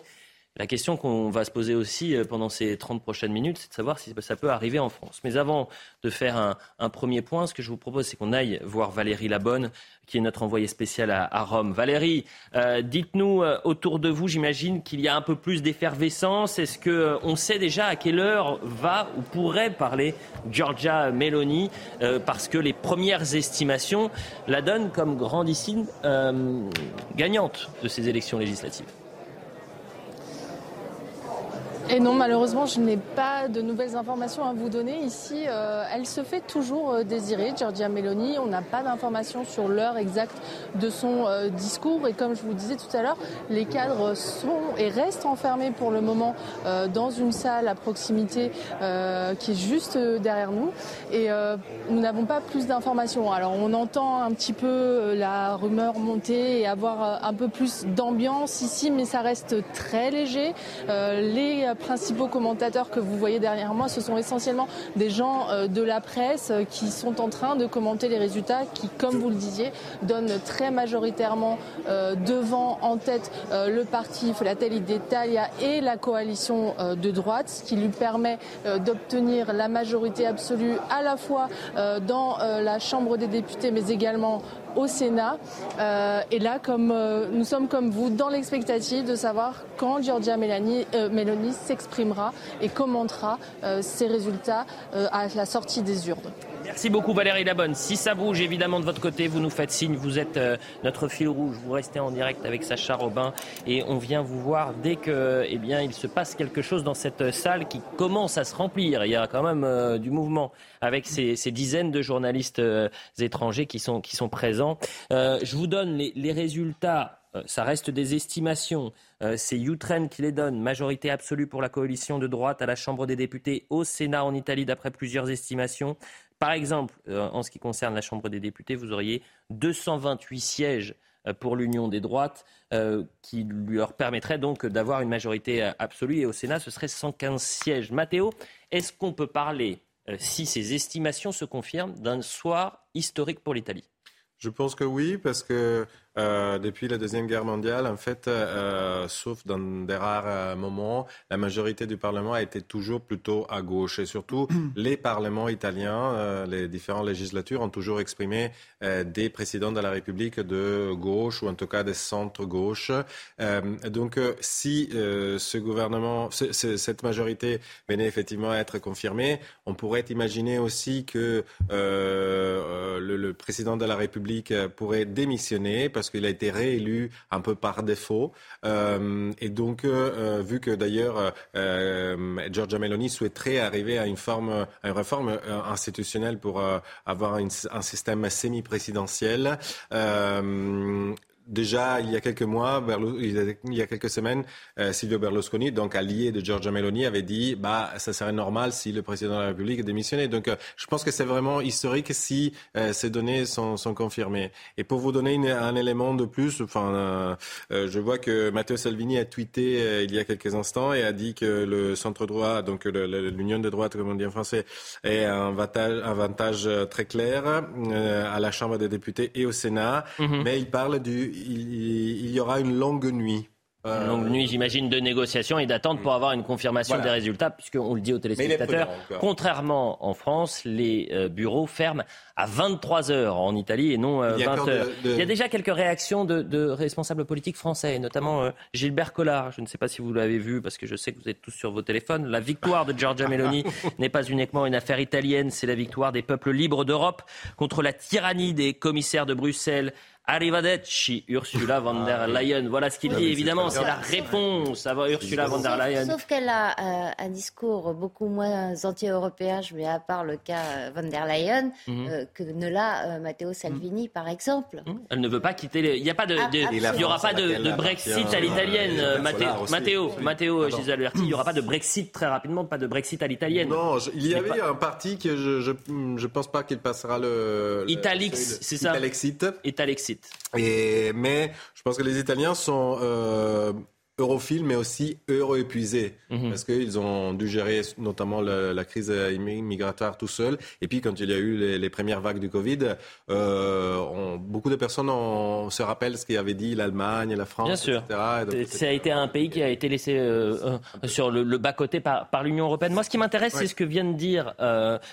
La question qu'on va se poser aussi euh, pendant ces 30 prochaines minutes, c'est de savoir si ça peut arriver en France. Mais avant de faire un, premier point, ce que je vous propose, c'est qu'on aille voir Valérie Labonne, qui est notre envoyée spéciale à, Rome. Valérie, euh, dites-nous euh, autour de vous, j'imagine qu'il y a un peu plus d'effervescence. Est-ce qu'on sait déjà à quelle heure va ou pourrait parler Giorgia Meloni Parce que les premières estimations la donnent comme grandissime gagnante de ces élections législatives? Et non, malheureusement, je n'ai pas de nouvelles informations à vous donner. Ici, euh, elle se fait toujours euh, désirer, Giorgia Meloni. On n'a pas d'informations sur l'heure exacte de son euh, discours. Et comme je vous disais tout à l'heure, les cadres sont et restent enfermés pour le moment dans une salle à proximité qui est juste derrière nous. Et nous n'avons pas plus d'informations. Alors, on entend un petit peu la rumeur monter et avoir un peu plus d'ambiance ici, mais ça reste très léger. les principaux commentateurs que vous voyez derrière moi, ce sont essentiellement des gens euh, de la presse euh, qui sont en train de commenter les résultats qui, comme vous le disiez, donnent très majoritairement euh, devant, en tête, le parti Fratelli d'Italia et la coalition de droite, ce qui lui permet d'obtenir la majorité absolue à la fois dans la Chambre des députés, mais également au Sénat. Euh, et là, comme euh, nous sommes comme vous dans l'expectative de savoir quand Giorgia Meloni, euh, Meloni s'exprimera et commentera ses résultats à la sortie des urnes. Merci beaucoup Valérie Labonne. Si ça bouge évidemment de votre côté, vous nous faites signe. Vous êtes notre fil rouge. Vous restez en direct avec Sacha Robin et on vient vous voir dès que, eh bien, il se passe quelque chose dans cette salle qui commence à se remplir. Il y a quand même du mouvement avec ces, dizaines de journalistes étrangers qui sont, qui sont présents. je vous donne les, les résultats ça reste des estimations. c'est Utren qui les donne. Majorité absolue pour la coalition de droite à la Chambre des députés, au Sénat en Italie, d'après plusieurs estimations. Par exemple, euh, en ce qui concerne la Chambre des députés, vous auriez 228 sièges euh, pour l'Union des droites, euh, qui leur permettrait donc d'avoir une majorité absolue. Et au Sénat, ce serait 115 sièges. Mathéo, est-ce qu'on peut parler, si ces estimations se confirment, d'un soir historique pour l'Italie? Je pense que oui, parce que euh, depuis la Deuxième Guerre mondiale, en fait, euh, sauf dans des rares euh, moments, la majorité du Parlement a été toujours plutôt à gauche. Et surtout, les parlements italiens, les différentes législatures ont toujours exprimé des présidents de la République de gauche ou en tout cas des centres-gauche. donc, si ce gouvernement, cette majorité venait effectivement à être confirmée, on pourrait imaginer aussi que le, le, président de la République pourrait démissionner parce qu'il a été réélu un peu par défaut. Euh, et donc, euh, vu que d'ailleurs euh, Giorgia Meloni souhaiterait arriver à une, forme, à une réforme institutionnelle pour avoir un système semi-présidentiel, déjà, il y a quelques mois, il y a quelques semaines, euh, Silvio Berlusconi, donc allié de Giorgia Meloni, avait dit bah ça serait normal si le président de la République démissionnait. Donc euh, je pense que c'est vraiment historique si euh, ces données sont, sont, confirmées. Et pour vous donner un élément de plus, enfin, je vois que Matteo Salvini a tweeté il y a quelques instants et a dit que le centre droit, donc l'union de droite, comme on dit en français, est un avantage, avantage très clair à la Chambre des députés et au Sénat. Mm-hmm. Mais il parle du il, y aura une longue nuit. Une longue nuit, j'imagine, de négociations et d'attente pour avoir une confirmation des résultats, puisqu'on le dit aux téléspectateurs, contrairement en France, les euh, bureaux ferment à 23 heures en Italie et non 20 euh, heures. Il y a déjà quelques réactions de, responsables politiques français, notamment euh, Gilbert Collard. Je ne sais pas si vous l'avez vu, parce que je sais que vous êtes tous sur vos téléphones. La victoire de Giorgia Meloni n'est pas uniquement une affaire italienne, c'est la victoire des peuples libres d'Europe contre la tyrannie des commissaires de Bruxelles Arrivederci, Ursula von der ah Leyen. Voilà ce qu'il dit, évidemment, c'est la réponse à Ursula von der Leyen. Sauf qu'elle a euh, un discours beaucoup moins anti-européen, je mets à part le cas euh, von der Leyen, mhm. euh, que ne l'a Matteo Salvini, par exemple. Mhm. Elle ne veut pas quitter les... Il n'y a pas de, ah, il y aura pas de, Brexit à l'italienne, Matteo, Matteo, Gisèle il n'y aura pas de Brexit très rapidement, pas de Brexit à l'italienne. Non, il y avait un parti que je ne pense pas qu'il passera le... Italix, c'est ça Italexit. Italexit. Et, mais je pense que les Italiens sont europhiles, mais aussi euro-épuisés, mhm. parce qu'ils ont dû gérer notamment la crise migratoire tout seuls. Et puis, quand il y a eu les, premières vagues du Covid, euh, beaucoup de personnes se rappellent ce qu'avait dit l'Allemagne, la France, Bien sûr. ça a été un pays qui a été laissé euh, euh, sur le, bas-côté par, l'Union européenne. Moi, ce qui m'intéresse, c'est ce que viennent dire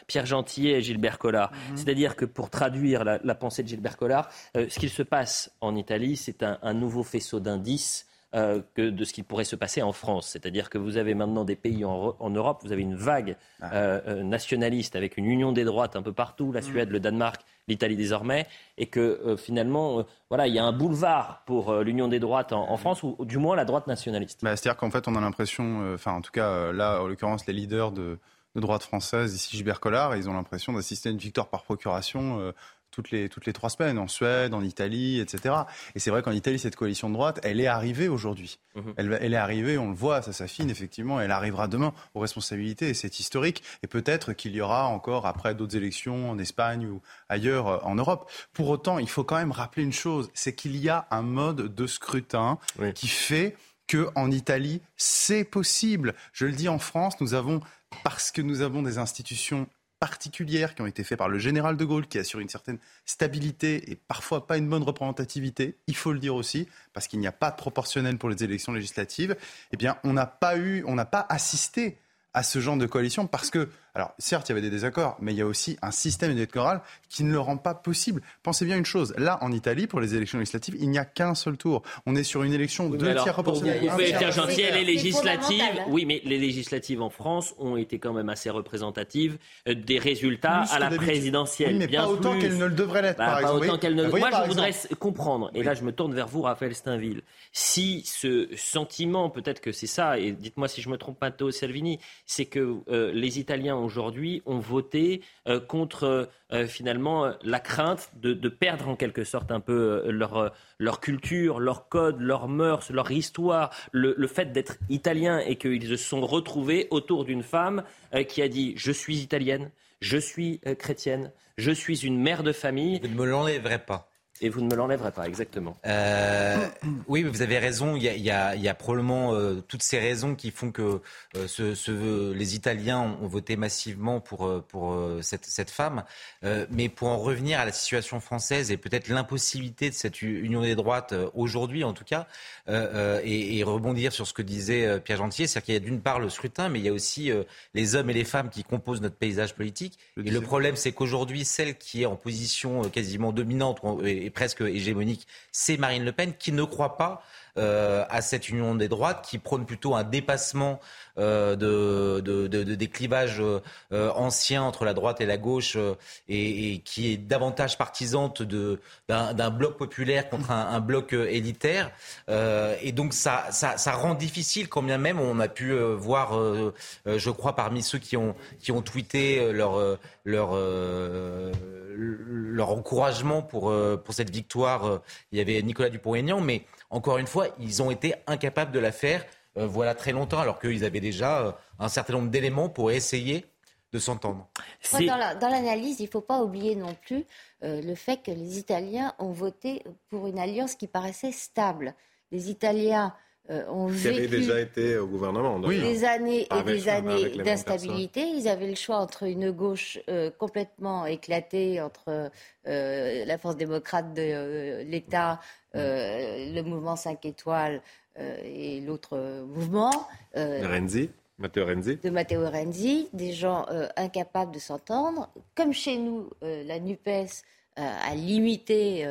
Pierre Gentillet et Gilbert Collard. Mhm. C'est-à-dire que pour traduire la, pensée de Gilbert Collard, ce qu'il se passe en Italie, c'est un nouveau faisceau d'indices euh, que de ce qui pourrait se passer en France. C'est-à-dire que vous avez maintenant des pays en, Europe, vous avez une vague ah. euh, euh, nationaliste avec une union des droites un peu partout, la mm. Suède, le Danemark, l'Italie désormais, et que finalement, voilà, il y a un boulevard pour l'union des droites en, France, ou, du moins la droite nationaliste. Bah, c'est-à-dire qu'en fait, on a l'impression, enfin en tout cas là, en l'occurrence, les leaders de, de droite française, ici Gilbert Collard, ils ont l'impression d'assister à une victoire par procuration toutes les, toutes les trois semaines, en Suède, en Italie, etc. Et c'est vrai qu'en Italie, cette coalition de droite, elle est arrivée aujourd'hui. Mhm. Elle, elle, est arrivée, on le voit, ça s'affine effectivement, elle arrivera demain aux responsabilités, et c'est historique. Et peut-être qu'il y aura encore, après d'autres élections en Espagne ou ailleurs euh, en Europe. Pour autant, il faut quand même rappeler une chose, c'est qu'il y a un mode de scrutin qui fait que en Italie, c'est possible. Je le dis en France, nous avons, parce que nous avons des institutions particulières qui ont été faites par le général de Gaulle, qui assure une certaine stabilité et parfois pas une bonne représentativité, il faut le dire aussi, parce qu'il n'y a pas de proportionnel pour les élections législatives, eh bien, on n'a pas eu, on n'a pas assisté à ce genre de coalition parce que, alors certes, il y avait des désaccords, mais il y a aussi un système électoral qui ne le rend pas possible. Pensez bien une chose, là en Italie, pour les élections législatives, il n'y a qu'un seul tour. On est sur une élection de tiers proportionnelle. Vous pouvez être gentil, les législatives, oui, mais les législatives en France ont été quand même assez représentatives euh, des résultats à la présidentielle. mais pas autant qu'elles ne le devraient l'être, bah, par exemple. ne... Moi, je voudrais comprendre, et là je me tourne vers vous, Raphaël Steinville, si ce sentiment, peut-être que c'est ça, et dites-moi si je me trompe, Matteo Salvini, c'est que euh, les Italiens aujourd'hui ont voté euh, contre euh, finalement la crainte de, perdre en quelque sorte un peu leur, leur culture, leur code, leurs mœurs, leur histoire, le, le fait d'être italien et qu'ils se sont retrouvés autour d'une femme qui a dit je suis italienne, je suis chrétienne, je suis une mère de famille. Vous ne me l'enlèverez pas. Et vous ne me l'enlèverez pas, exactement. Euh, oui, vous avez raison. Il y a, il y a, il y a probablement euh, toutes ces raisons qui font que euh, ce, ce, les Italiens ont, voté massivement pour, euh, pour cette, cette, femme. mais pour en revenir à la situation française et peut-être l'impossibilité de cette union des droites aujourd'hui, en tout cas, et, et, rebondir sur ce que disait Pierre Gentier, c'est-à-dire qu'il y a d'une part le scrutin, mais il y a aussi les hommes et les femmes qui composent notre paysage politique. et le problème, c'est qu'aujourd'hui, celle qui est en position quasiment dominante et presque hégémonique, c'est Marine Le Pen, qui ne croit pas euh, à cette union des droites, qui prône plutôt un dépassement euh, de, de, des clivages euh, anciens entre la droite et la gauche, et, qui est davantage partisante d'un bloc populaire contre un, bloc élitaire. et donc ça, ça, ça, rend difficile, quand bien même on a pu voir, je crois, parmi ceux qui ont, qui ont tweeté leur, leur, leur encouragement pour, pour cette victoire. Il y avait Nicolas Dupont-Aignan, mais encore une fois, ils ont été incapables de la faire euh, voilà très longtemps, alors qu'ils avaient déjà euh, un certain nombre d'éléments pour essayer de s'entendre. Dans l'analyse, il ne faut pas oublier non plus euh, le fait que les Italiens ont voté pour une alliance qui paraissait stable. Les Italiens ont vécu déjà été au gouvernement. Des années et des années d'instabilité. Ils avaient le choix entre une gauche complètement éclatée, entre la force démocrate de l'État, le mouvement 5 étoiles euh, et l'autre mouvement. Euh, Renzi Matteo Renzi. De Matteo Renzi, des gens euh, incapables de s'entendre. Comme chez nous, la NUPES a limité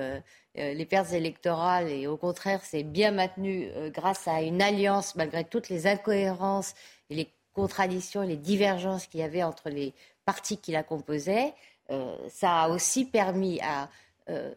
les pertes électorales et au contraire s'est bien maintenue grâce à une alliance malgré toutes les incohérences et les contradictions et les divergences qu'il y avait entre les partis qui la composaient. ça a aussi permis à euh,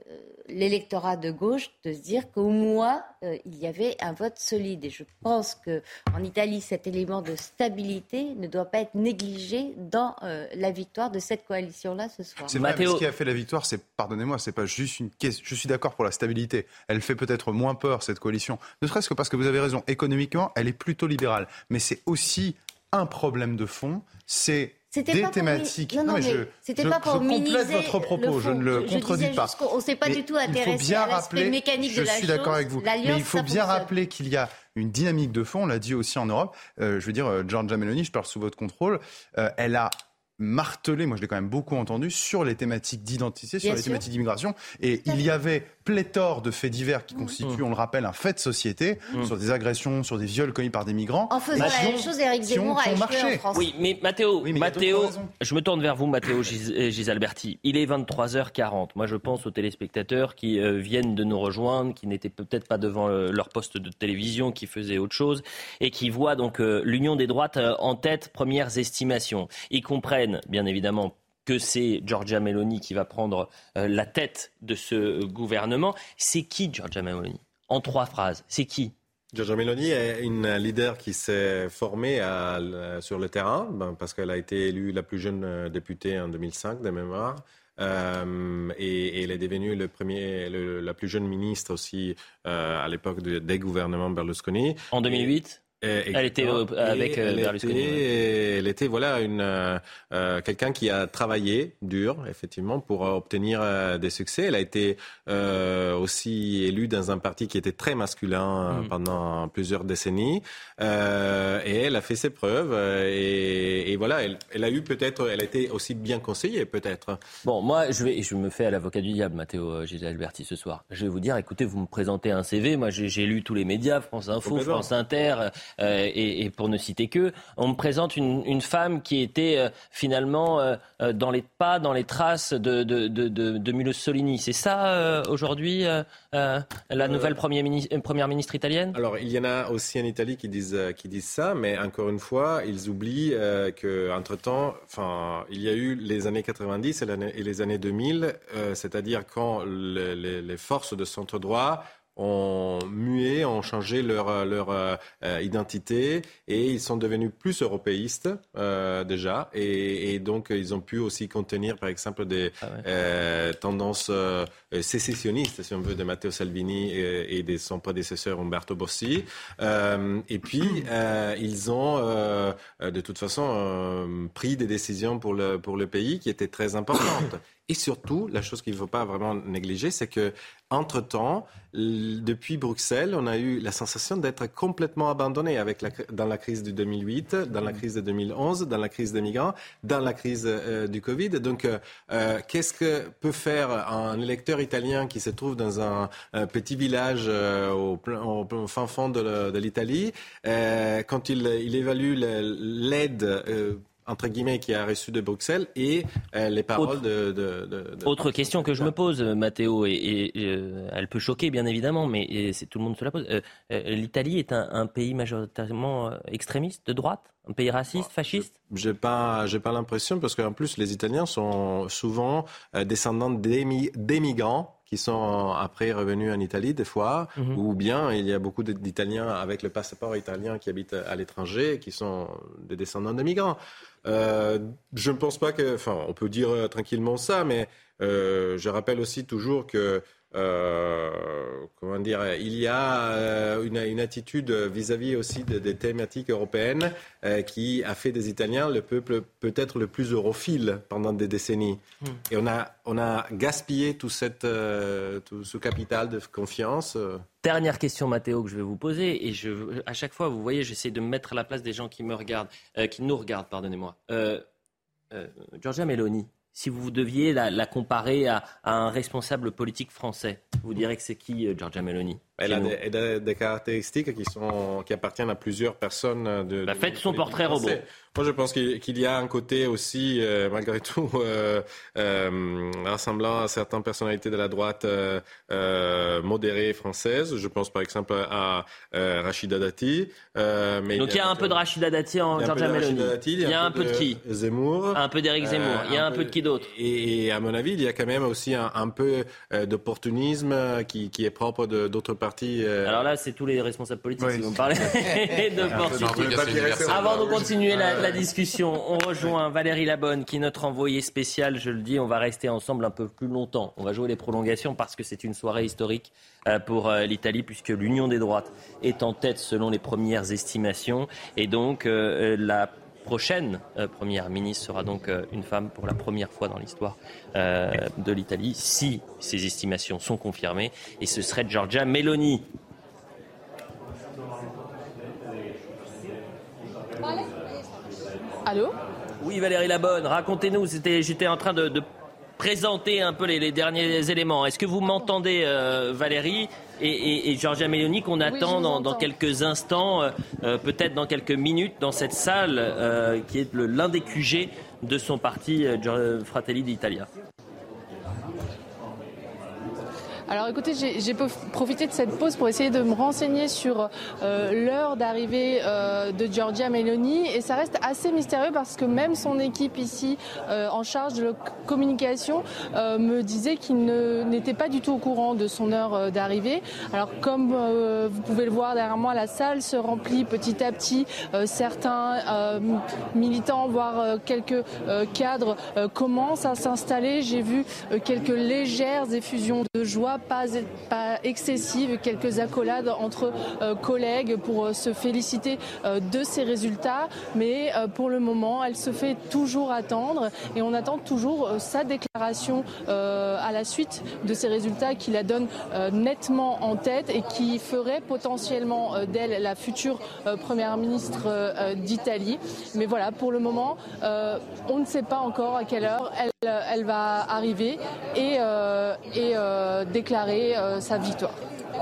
l'électorat de gauche de se dire qu'au moins euh, il y avait un vote solide. Et je pense qu'en Italie, cet élément de stabilité ne doit pas être négligé dans euh, la victoire de cette coalition-là ce soir. C'est ce qui a fait la victoire, c'est, pardonnez-moi, c'est pas juste une question. Je suis d'accord pour la stabilité. Elle fait peut-être moins peur, cette coalition. Ne serait-ce que parce que vous avez raison, économiquement, elle est plutôt libérale. Mais c'est aussi un problème de fond, c'est des thématiques. Non, non, mais c'était pas pour je complète votre propos, je ne le contredis pas. On ne s'est pas du tout intéressé à l'aspect mécanique de la. Je suis d'accord avec vous. Mais il faut bien rappeler qu'il y a une dynamique de fond, on l'a dit aussi en Europe. Euh, je veux dire, euh, Giorgia Meloni, je parle sous votre contrôle, euh, elle a martelé, moi je l'ai quand même beaucoup entendu, sur les thématiques d'identité, sur les thématiques d'immigration. Et il y avait pléthore de faits divers qui constituent, mmh. on le rappelle, un fait de société, mmh. sur des agressions, sur des viols commis par des migrants. En faisant la même chose, Eric Zemmour a échoué en France. Oui, mais Mathéo, Mathéo je me tourne vers vous, Mathéo Gisalberti. Il est 23h40. Moi, je pense aux téléspectateurs qui euh, viennent de nous rejoindre, qui n'étaient peut-être pas devant euh, leur poste de télévision, qui faisaient autre chose, et qui voient donc euh, l'Union des droites en tête, premières estimations. Ils comprennent, bien évidemment, que c'est Giorgia Meloni qui va prendre euh, la tête de ce gouvernement. C'est qui Giorgia Meloni? En trois phrases, c'est qui? Giorgia Meloni est une leader qui s'est formée sur le terrain ben, parce qu'elle a été élue la plus jeune euh, députée en 2005 de mémoire. Euh, et, elle est devenue le premier, la plus jeune ministre aussi à l'époque des gouvernements Berlusconi. En 2008 elle était avec euh, Berlusconi. elle était voilà une euh, euh, quelqu'un qui a travaillé dur effectivement pour obtenir des succès. Elle a été aussi élue dans un parti qui était très masculin mm. pendant plusieurs décennies et elle a fait ses preuves et, voilà elle, elle, a eu peut-être elle a été aussi bien conseillée peut-être. Bon moi je vais je me fais à l'avocat du diable Matteo Gisèle Alberti ce soir. Je vais vous dire écoutez vous me présentez un CV moi j'ai lu tous les médias France Info France Inter euh, et, pour ne citer que, on me présente une, femme qui était euh, finalement euh, dans les pas, dans les traces de, de, de, Mussolini. C'est ça aujourd'hui la nouvelle première ministre, première ministre italienne? Alors il y en a aussi en Italie qui disent, qui disent ça, mais encore une fois, ils oublient qu'entre temps, enfin, il y a eu les années 90 et, les années 2000, c'est-à-dire quand les forces de centre droit ont mué, ont changé leur, leur euh, identité et ils sont devenus plus européistes euh, déjà. Et, donc ils ont pu aussi contenir par exemple des ah euh, tendances sécessionnistes si on veut de Matteo Salvini et, de son prédécesseur Umberto Bossi. Et puis ils ont de toute façon pris des décisions pour le, pour le pays qui étaient très importantes et surtout, la chose qu'il ne faut pas vraiment négliger, c'est que entre-temps, depuis Bruxelles, on a eu la sensation d'être complètement abandonné avec la, dans la crise de 2008, dans la crise de 2011, dans la crise des migrants, dans la crise euh, du Covid. Donc, euh, euh, qu'est-ce que peut faire un électeur italien qui se trouve dans un, petit village au, au, fin fond de l'Italie quand il, il évalue l'aide entre guillemets, qui a reçu de Bruxelles et euh, les paroles de, de, de, Autre question que je me pose, Mathéo, et, euh, elle peut choquer bien évidemment, mais c'est tout le monde se la pose. Euh, L'Italie est un, pays majoritairement extrémiste, de droite? Un pays raciste, ah, fasciste? J'ai pas, pas l'impression parce qu'en plus les Italiens sont souvent descendants d'émigrants qui sont après revenus en Italie des fois, mhm. ou bien il y a beaucoup d'Italiens avec le passeport italien qui habitent à l'étranger, qui sont des descendants de migrants. Euh, je ne pense pas que, enfin, on peut dire euh, tranquillement ça, mais euh, je rappelle aussi toujours que euh, comment dire, il y a euh, une, attitude vis-à-vis aussi des thématiques européennes euh, qui a fait des Italiens le peuple peut-être le plus europhile pendant des décennies. Hmm. Et on a, on a gaspillé tout, cette, tout ce capital de confiance. Dernière question, Mathéo, que je vais vous poser. Et je, à chaque fois, vous voyez, j'essaie de me mettre à la place des gens qui me regardent, qui nous regardent, pardonnez-moi. Giorgia Meloni, si vous deviez la, comparer à, un responsable politique français, vous direz que c'est qui, euh, Giorgia Meloni? Elle a des, caractéristiques qui, sont, qui appartiennent à plusieurs personnes. De, bah, faites son portrait robot. Moi, je pense qu'il y a un côté aussi, euh, malgré tout, euh, euh, rassemblant à certaines personnalités de la droite modérée française. Je pense par exemple à Rachida Dati. mais Donc il y a, un peu de Rachida Dati en Georgia Meloni. il y a un, peu de, qui? Zemmour. Un peu d'Éric Zemmour. il y a un, peu, de qui d'autre? et, à mon avis, il y a quand même aussi un, peu d'opportunisme qui, qui, est propre d'autres partis. Alors là, c'est tous les responsables politiques si vous me parlez d'opportunisme. Avant de continuer la la discussion. On rejoint Valérie Labonne, qui est notre envoyée spéciale. Je le dis, on va rester ensemble un peu plus longtemps. On va jouer les prolongations parce que c'est une soirée historique euh, pour euh, l'Italie, puisque l'Union des droites est en tête selon les premières estimations. Et donc, euh, la prochaine première ministre sera donc une femme pour la première fois dans l'histoire de l'Italie, si ces estimations sont confirmées. Et ce serait Giorgia Meloni. Allô? Oui, Valérie Labonne, racontez-nous. J'étais en train de, présenter un peu les, derniers éléments. Est-ce que vous m'entendez, euh, Valérie et, et, Georgia Meloni, qu'on attend dans, quelques instants, euh, euh, peut-être dans quelques minutes, dans cette salle qui est l'un des QG de son parti Fratelli d'Italia? Alors écoutez, j'ai profité de cette pause pour essayer de me renseigner sur euh, l'heure d'arrivée euh, de Giorgia Meloni et ça reste assez mystérieux parce que même son équipe ici euh, en charge de la communication me disait qu'il n'était pas du tout au courant de son heure d'arrivée. Alors comme vous pouvez le voir derrière moi, la salle se remplit petit à petit. certains militants, voire quelques cadres commencent à s'installer. J'ai vu quelques légères effusions de joie pas, excessive, quelques accolades entre euh, collègues pour euh, se féliciter euh, de ces résultats, mais pour le moment, elle se fait toujours attendre et on attend toujours sa déclaration à la suite de ces résultats qui la donne nettement en tête et qui ferait potentiellement d'elle la future première ministre d'Italie. Mais voilà, pour le moment, on ne sait pas encore à quelle heure elle, elle va arriver et, et déclarer euh, sa victoire.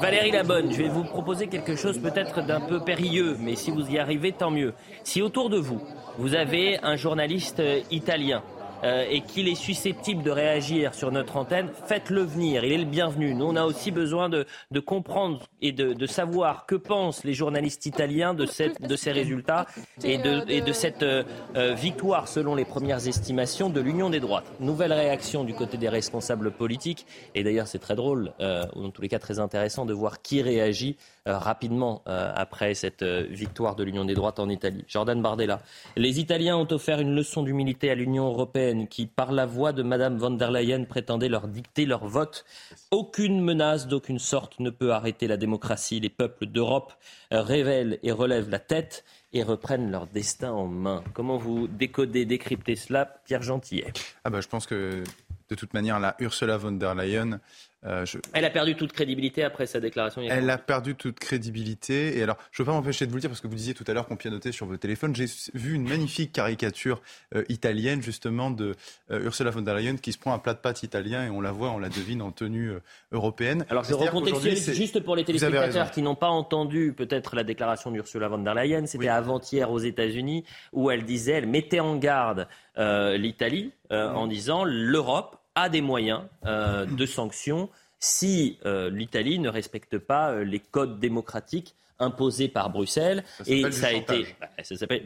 Valérie Labonne, je vais vous proposer quelque chose peut-être d'un peu périlleux, mais si vous y arrivez, tant mieux. Si autour de vous, vous avez un journaliste italien euh, et qu'il est susceptible de réagir sur notre antenne, faites-le venir. Il est le bienvenu. Nous, on a aussi besoin de, comprendre et de, savoir que pensent les journalistes italiens de, ces résultats et de, et de cette euh, euh, victoire, selon les premières estimations, de l'Union des droites. Nouvelle réaction du côté des responsables politiques. Et d'ailleurs, c'est très drôle, ou en tous les cas très intéressant, de voir qui réagit rapidement après cette victoire de l'Union des droites en Italie. Jordan Bardella. Les Italiens ont offert une leçon d'humilité à l'Union européenne qui, par la voix de Mme von der Leyen, prétendait leur dicter leur vote. Aucune menace d'aucune sorte ne peut arrêter la démocratie. Les peuples d'Europe révèlent et relèvent la tête et reprennent leur destin en main. Comment vous décodez, décryptez cela, Pierre Gentillet? Ah bah, Je pense que de toute manière, la Ursula von der Leyen euh, Elle a perdu toute crédibilité après sa déclaration. Elle a perdu toute crédibilité. Et alors, je ne veux pas m'empêcher de vous le dire parce que vous disiez tout à l'heure qu'on pianotait sur vos téléphones. J'ai vu une magnifique caricature euh, italienne justement de euh, Ursula von der Leyen qui se prend un plat de pâtes italien et on la voit, on la devine en tenue européenne. Alors, je recontextualise juste pour les téléspectateurs qui n'ont pas entendu peut-être la déclaration d'Ursula von der Leyen. C'était avant-hier aux États-Unis où elle disait, elle mettait en garde l'Italie en disant l'Europe a des moyens euh, de sanctions si euh, l'Italie ne respecte pas euh, les codes démocratiques imposés par Bruxelles. et ça a été. Bah,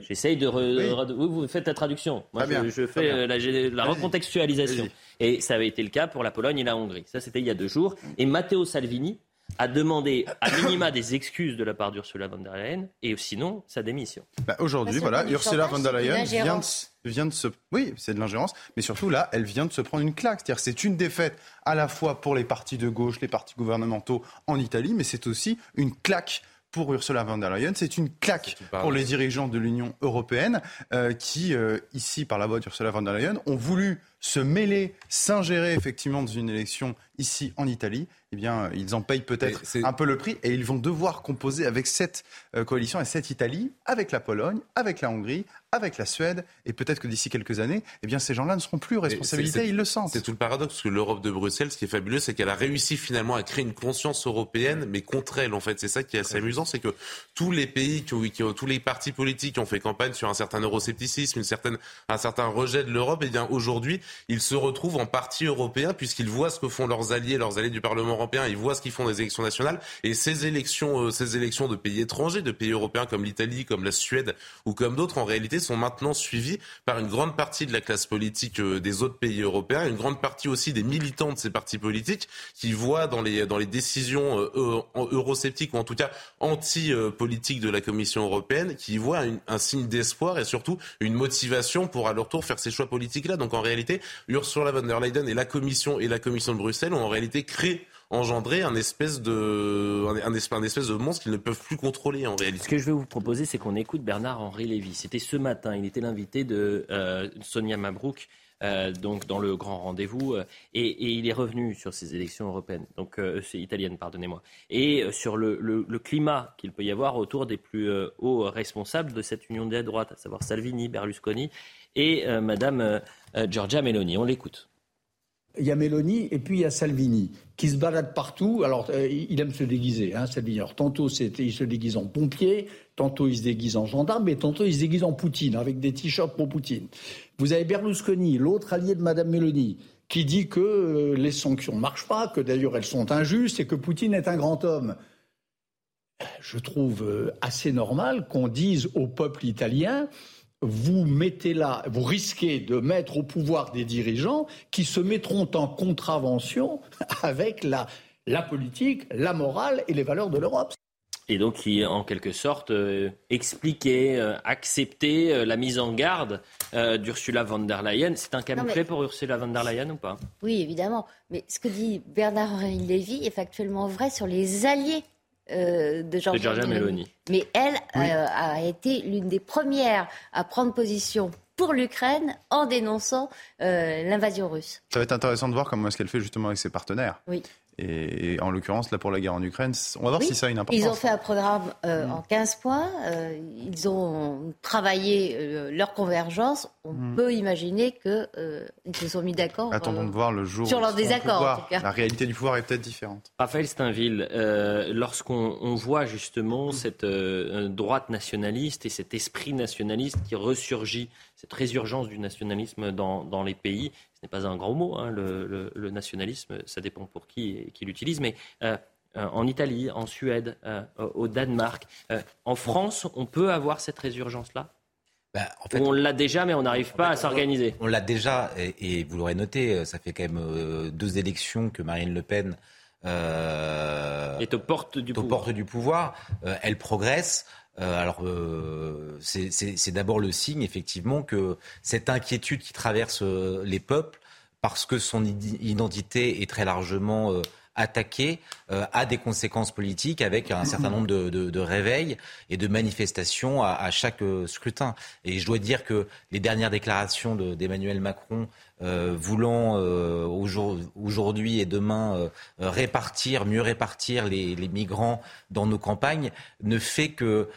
j'essaye de. vous faites la traduction. Moi, je, fais la, recontextualisation. Et ça avait été le cas pour la Pologne et la Hongrie. Ça, c'était il y a deux jours. Et Matteo Salvini a demandé à minima des excuses de la part d'Ursula von der Leyen et sinon sa démission. Bah, aujourd'hui, voilà, Ursula von der Leyen vient de, vient de se... Oui, c'est de l'ingérence, mais surtout là, elle vient de se prendre une claque. C'est-à-dire c'est une défaite à la fois pour les partis de gauche, les partis gouvernementaux en Italie, mais c'est aussi une claque pour Ursula von der Leyen, c'est une claque pour les dirigeants de l'Union européenne euh, qui, euh, ici, par la voix d'Ursula von der Leyen, ont voulu se mêler, s'ingérer effectivement dans une élection ici en Italie, eh bien, ils en payent peut-être un peu le prix et ils vont devoir composer avec cette euh, coalition et cette Italie, avec la Pologne, avec la Hongrie, avec la Suède et peut-être que d'ici quelques années, eh bien, ces gens-là ne seront plus responsabilités, ils le sentent. C'est tout le paradoxe que l'Europe de Bruxelles, ce qui est fabuleux, c'est qu'elle a réussi finalement à créer une conscience européenne, mais contre elle, en fait. C'est ça qui est assez amusant, c'est que tous les pays, qui, qui, tous les partis politiques qui ont fait campagne sur un certain euroscepticisme, une certaine, un certain rejet de l'Europe, eh bien, aujourd'hui, ils se retrouvent en parti européen puisqu'ils voient ce que font leurs alliés, leurs alliés du Parlement européen, ils voient ce qu'ils font des élections nationales et ces élections, euh, ces élections de pays étrangers, de pays européens comme l'Italie, comme la Suède ou comme d'autres, en réalité, sont maintenant suivies par une grande partie de la classe politique euh, des autres pays européens, une grande partie aussi des militants de ces partis politiques qui voient dans les dans les décisions euh, eurosceptiques ou en tout cas anti-politiques de la Commission européenne, qui voient un signe d'espoir et surtout une motivation pour à leur tour faire ces choix politiques là. Donc en réalité, Ursula von der Leyen et la Commission et la Commission de Bruxelles ont en réalité créé engendrer un espèce de, un, espèce de monstre qu'ils ne peuvent plus contrôler en réalité. Ce que je vais vous proposer, c'est qu'on écoute Bernard-Henri Lévy. C'était ce matin, il était l'invité de euh, Sonia Mabrouk. Euh, donc dans le grand rendez-vous, euh, et, il est revenu sur ces élections européennes, donc c'est italienne, pardonnez-moi, et sur le, le climat qu'il peut y avoir autour des plus hauts responsables de cette union des droites, à savoir Salvini, Berlusconi et Madame Giorgia Meloni. On l'écoute il y a Mélanie et puis il y a Salvini qui se balade partout. Alors, euh, il aime se déguiser, hein, Salvini. Alors, tantôt, il se déguise en pompier, tantôt, il se déguise en gendarme, et tantôt, il se déguise en Poutine, avec des t-shirts pour Poutine. Vous avez Berlusconi, l'autre allié de Madame Mélanie, qui dit que euh, les sanctions ne marchent pas, que d'ailleurs elles sont injustes et que Poutine est un grand homme. Je trouve euh, assez normal qu'on dise au peuple italien vous mettez là, vous risquez de mettre au pouvoir des dirigeants qui se mettront en contravention avec la, la politique, la morale et les valeurs de l'Europe. Et donc qui, en quelque sorte, euh, expliquer, euh, accepter euh, la mise en garde d'Ursula von der Leyen. C'est un camouflet pour Ursula von der Leyen ou pas? Oui, évidemment. Mais ce que dit Bernard-Henri Lévy est factuellement vrai sur les alliés euh, de Georgia, Meloni. Mais elle euh, a été l'une des premières à prendre position pour l'Ukraine en dénonçant euh, l'invasion russe. Ça va être intéressant de voir comment est-ce qu'elle fait justement avec ses partenaires. Oui. Et, en l'occurrence, là, pour la guerre en Ukraine, on va voir si ça a une importance. Ils ont fait un programme euh, mm. en 15 points. Euh, ils ont travaillé euh, leur convergence. On mm. peut imaginer qu'ils se sont mis d'accord. Attendons de voir le jour sur leur désaccord. La réalité du pouvoir est peut-être différente. Raphaël Steinville, lorsqu'on voit justement cette droite nationaliste et cet esprit nationaliste qui ressurgit, cette résurgence du nationalisme dans, dans les pays, n'est pas un grand mot, hein, le, nationalisme, ça dépend pour qui, qui l'utilise, mais euh, euh, en Italie, en Suède, euh, au Danemark, en France, on peut avoir cette résurgence-là? Bah, en fait, on l'a déjà, mais on n'arrive pas à s'organiser. On l'a déjà, et, vous l'aurez noté, ça fait quand même deux élections que Marine Le Pen est aux portes du pouvoir. du pouvoir. elle progresse. Alors, c'est d'abord le signe, effectivement, que cette inquiétude qui traverse les peuples, parce que son identité est très largement attaquée, a des conséquences politiques avec un certain nombre de, réveils et de manifestations à, chaque scrutin. Et je dois dire que les dernières déclarations d'Emmanuel Macron euh, voulant euh, aujourd'hui et demain euh, répartir, mieux répartir les, migrants dans nos campagnes, ne fait que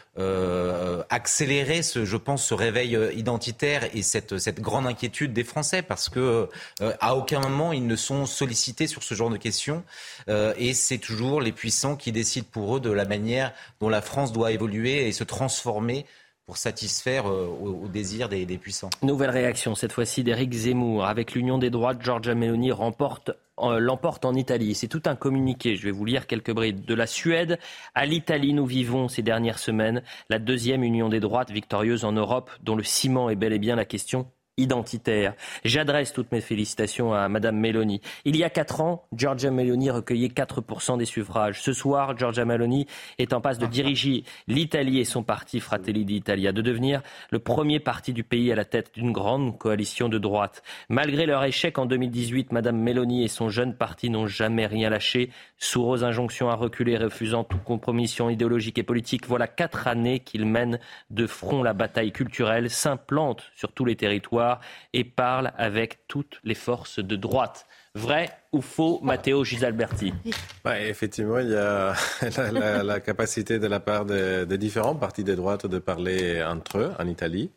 accélérer, ce, je pense, ce réveil identitaire et cette, cette grande inquiétude des Français, parce que à aucun moment ils ne sont sollicités sur ce genre de questions, et c'est toujours les puissants qui décident pour eux de la manière dont la France doit évoluer et se transformer pour satisfaire euh, aux, désirs des, puissants. Nouvelle réaction, cette fois-ci d'Éric Zemmour. Avec l'Union des droites, Giorgia Meloni remporte euh, l'emporte en Italie. C'est tout un communiqué. Je vais vous lire quelques brides. De la Suède à l'Italie, nous vivons ces dernières semaines la deuxième union des droites victorieuse en Europe, dont le ciment est bel et bien la question identitaire. J'adresse toutes mes félicitations à Madame Meloni. Il y a quatre ans, Giorgia Meloni recueillait 4% des suffrages. Ce soir, Giorgia Meloni est en passe de diriger l'Italie et son parti Fratelli d'Italia, de devenir le premier parti du pays à la tête d'une grande coalition de droite. Malgré leur échec en 2018, Madame Meloni et son jeune parti n'ont jamais rien lâché. Sourds injonctions à reculer, refusant toute compromission idéologique et politique, voilà quatre années qu'ils mènent de front la bataille culturelle, s'implantent sur tous les territoires et parle avec toutes les forces de droite. Vrai ou faux, Matteo Gisalberti? Effectivement, il y a la, capacité de la part des différents partis de droite de parler entre eux en Italie.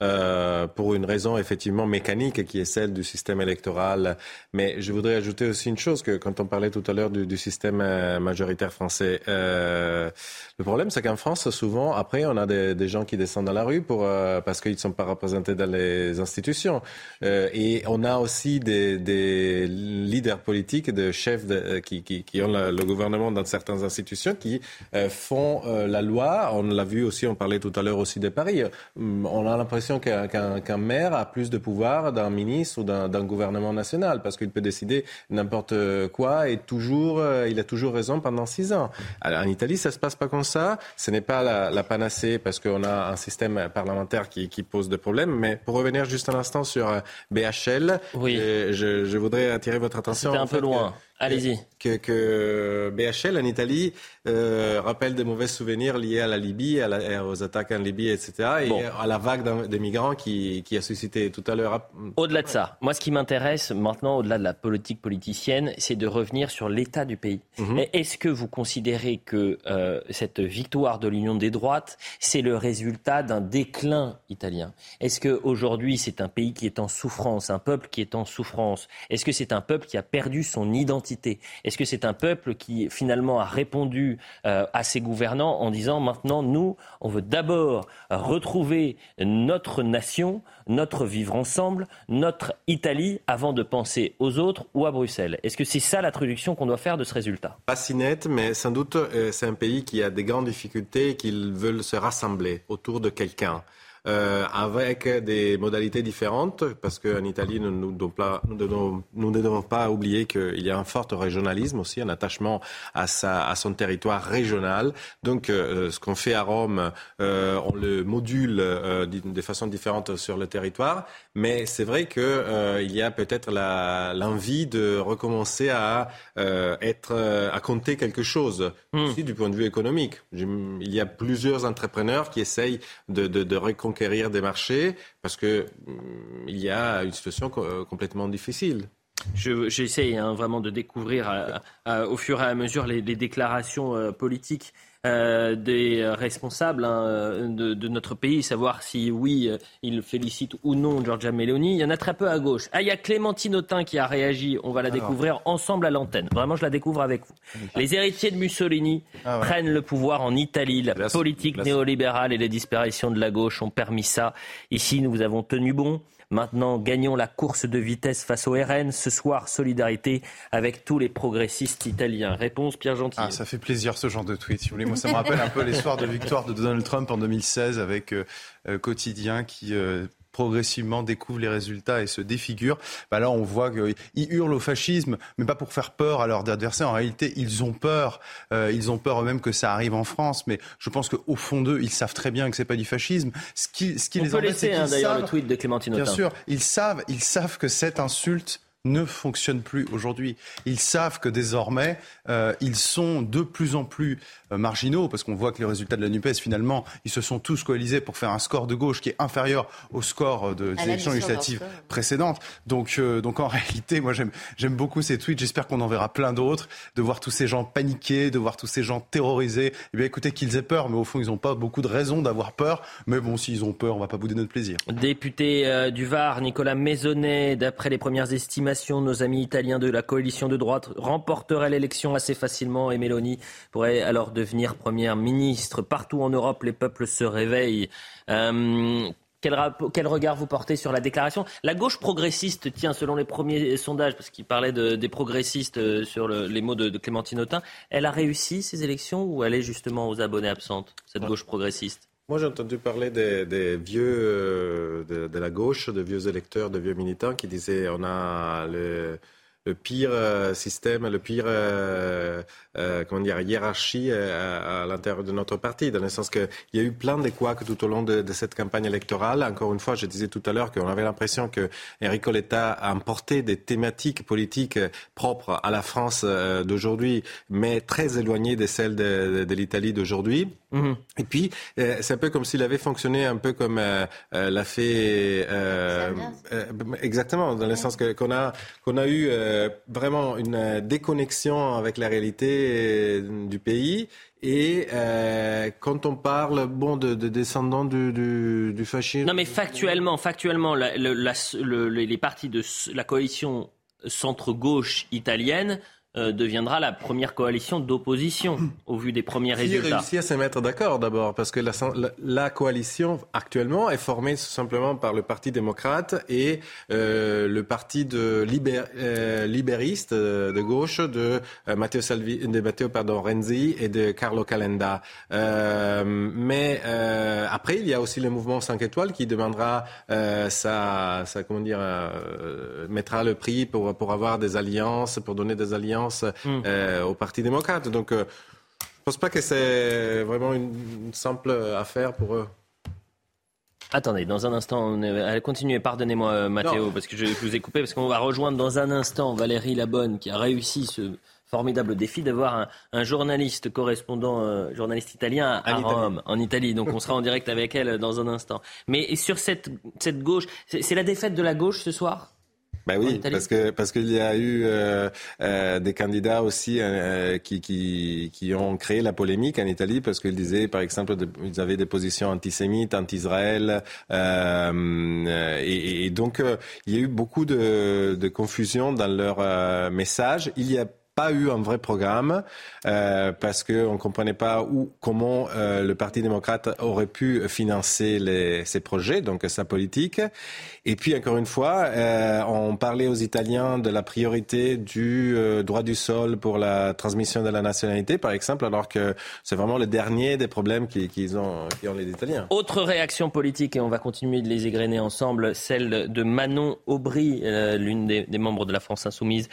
Euh, pour une raison effectivement mécanique qui est celle du système électoral. Mais je voudrais ajouter aussi une chose que quand on parlait tout à l'heure du, système euh, majoritaire français, euh, le problème c'est qu'en France souvent après on a des, gens qui descendent dans la rue pour parce qu'ils ne sont pas représentés dans les institutions et on a aussi des, leaders politiques, des chefs qui, ont le, gouvernement dans certaines institutions qui font la loi. On l'a vu aussi, on parlait tout à l'heure aussi de Paris. On a l'impression qu'un maire a plus de pouvoir d'un ministre ou d'un gouvernement national parce qu'il peut décider n'importe quoi et toujours, euh, il a toujours raison pendant six ans. Alors, en Italie, ça se passe pas comme ça. Ce n'est pas la, panacée parce qu'on a un système parlementaire qui, pose des problèmes. Mais pour revenir juste un instant sur euh, BHL, oui. je, voudrais attirer votre attention. C'était un peu loin Allez-y. Que, que, BHL en Italie euh, rappelle des mauvais souvenirs liés à la Libye, à aux attaques en Libye, etc. Et à la vague des migrants qui, qui, a suscité tout à l'heure. Au-delà de ça, moi ce qui m'intéresse maintenant, au-delà de la politique politicienne, c'est de revenir sur l'état du pays. Mhm. Est-ce que vous considérez que euh, cette victoire de l'Union des droites, c'est le résultat d'un déclin italien? Est-ce qu'aujourd'hui c'est un pays qui est en souffrance, un peuple qui est en souffrance? Est-ce que c'est un peuple qui a perdu son identité? Est-ce que c'est un peuple qui finalement a répondu euh, à ses gouvernants en disant maintenant nous, on veut d'abord retrouver notre nation, notre vivre ensemble, notre Italie avant de penser aux autres ou à Bruxelles? Est-ce que c'est ça la traduction qu'on doit faire de ce résultat? Pas si net, mais sans doute euh, c'est un pays qui a des grandes difficultés et qu'ils veulent se rassembler autour de quelqu'un. Euh, avec des modalités différentes, parce qu'en Italie, nous, nous, nous, ne devons pas oublier qu'il y a un fort régionalisme aussi, un attachement à, sa, à son territoire régional. Donc, euh, ce qu'on fait à Rome, euh, on le module de façon différente sur le territoire, mais c'est vrai qu'il y a peut-être l'envie de recommencer à être, à compter quelque chose, hmm. aussi du point de vue économique. Il y a plusieurs entrepreneurs qui essayent de, de, de reconquérir des marchés parce qu'il mm, y a une situation euh, complètement difficile. J'essaie hein, vraiment de découvrir au fur et à mesure les, déclarations euh, politiques euh, des responsables hein, de, notre pays, savoir si oui, ils félicitent ou non Giorgia Meloni. Il y en a très peu à gauche. Ah, il y a Clémentine Autain qui a réagi. On va la découvrir ensemble à l'antenne. Vraiment, je la découvre avec vous. Les héritiers de Mussolini ah prennent le pouvoir en Italie. La politique néolibérale et les disparitions de la gauche ont permis ça. Ici, nous avons tenu bon. Maintenant, gagnons la course de vitesse face au RN. Ce soir, solidarité avec tous les progressistes italiens. Réponse Pierre Gentil. Ah, ça fait plaisir ce genre de tweet. Si vous voulez, moi, ça me rappelle un peu les soirs de victoire de Donald Trump en 2016 avec euh, euh, Quotidien qui euh, progressivement découvrent les résultats et se défigurent, bah là on voit qu'ils hurlent au fascisme, mais pas pour faire peur à leurs adversaires. En réalité, ils ont peur. Euh, ils ont peur eux-mêmes que ça arrive en France, mais je pense qu'au fond d'eux, ils savent très bien que c'est pas du fascisme. Ce qui, ce qui on les peut laisser hein, d'ailleurs le tweet de Clémentine Bien sûr, ils savent, ils savent que cette insulte ne fonctionne plus aujourd'hui. Ils savent que désormais, euh, ils sont de plus en plus euh, marginaux, parce qu'on voit que les résultats de la NUPES, finalement, ils se sont tous coalisés pour faire un score de gauche qui est inférieur au score de l'élection législative précédente. Donc, euh, donc en réalité, moi j'aime, j'aime beaucoup ces tweets, j'espère qu'on en verra plein d'autres, de voir tous ces gens paniquer, de voir tous ces gens terrorisés. Eh bien écoutez, qu'ils aient peur, mais au fond, ils n'ont pas beaucoup de raisons d'avoir peur. Mais bon, s'ils ont peur, on va pas bouder notre plaisir. Député du Var, Nicolas Maisonnet, d'après les premières estimations, nos amis italiens de la coalition de droite remporteraient l'élection assez facilement et Mélanie pourrait alors devenir Première ministre. Partout en Europe, les peuples se réveillent. Euh, quel, regard vous portez sur la déclaration? La gauche progressiste, tiens, selon les premiers sondages, parce qu'il parlait des progressistes euh, sur les mots de, Clémentine Autain, elle a réussi ces élections ou elle est justement aux abonnés absentes, cette gauche progressiste? Moi, j'ai entendu parler des, vieux euh, de, de, la gauche, de vieux électeurs, de vieux militants qui disaient on a le, le pire euh, système, le pire euh, euh, comment dire, hiérarchie à, l'intérieur de notre parti, dans le sens qu'il y a eu plein de couacs tout au long de, cette campagne électorale. Encore une fois, je disais tout à l'heure qu'on avait l'impression que Enrico Letta a importé des thématiques politiques propres à la France d'aujourd'hui, mais très éloignées de celles de, l'Italie d'aujourd'hui. Mhm. Et puis, c'est un peu comme s'il avait fonctionné un peu comme l'a fait exactement, dans le sens qu'on a qu'on a eu euh, vraiment une euh, déconnexion avec la réalité euh, du pays. Et quand on parle bon de, descendants du, du, fascisme. Non, mais factuellement, factuellement, les partis de la coalition centre-gauche italienne euh, deviendra la première coalition d'opposition au vu des premiers résultats. Il réussit à se mettre d'accord d'abord, parce que la, la, coalition actuellement est formée simplement par le Parti démocrate et euh, le Parti de euh, libériste de gauche de Matteo, Salvi, de Matteo pardon, Renzi et de Carlo Calenda. mais après, il y a aussi le mouvement 5 étoiles qui demandera ça, ça, comment dire, mettra le prix pour, pour avoir des alliances, pour donner des alliances Mm. Euh, au Parti démocrate. Donc, euh, je ne pense pas que c'est vraiment une, simple affaire pour eux. Attendez, dans un instant, on continuez, pardonnez-moi euh, Mathéo, parce que je, vous ai coupé, parce qu'on va rejoindre dans un instant Valérie Labonne, qui a réussi ce formidable défi d'avoir un, journaliste correspondant, euh, journaliste italien à, Rome, en Italie. Donc on sera en direct avec elle dans un instant. Mais sur cette, cette gauche, c'est la défaite de la gauche ce soir? Ben oui, parce que parce qu'il y a eu euh, euh, des candidats aussi euh, qui, qui, qui ont créé la polémique en Italie parce qu'ils disaient, par exemple, ils avaient des positions antisémites, anti-Israël, et, et, donc il y a eu beaucoup de, de confusion dans leur message. Il y a pas eu un vrai programme euh, parce qu'on ne comprenait pas où, comment euh, le Parti démocrate aurait pu financer les, ses projets, donc sa politique. Et puis, encore une fois, euh, on parlait aux Italiens de la priorité du euh, droit du sol pour la transmission de la nationalité, par exemple, alors que c'est vraiment le dernier des problèmes qu'ils ont, qui ont les Italiens. Autre réaction politique, et on va continuer de les égrener ensemble, celle de Manon Aubry, euh, l'une des, des, membres de la France insoumise.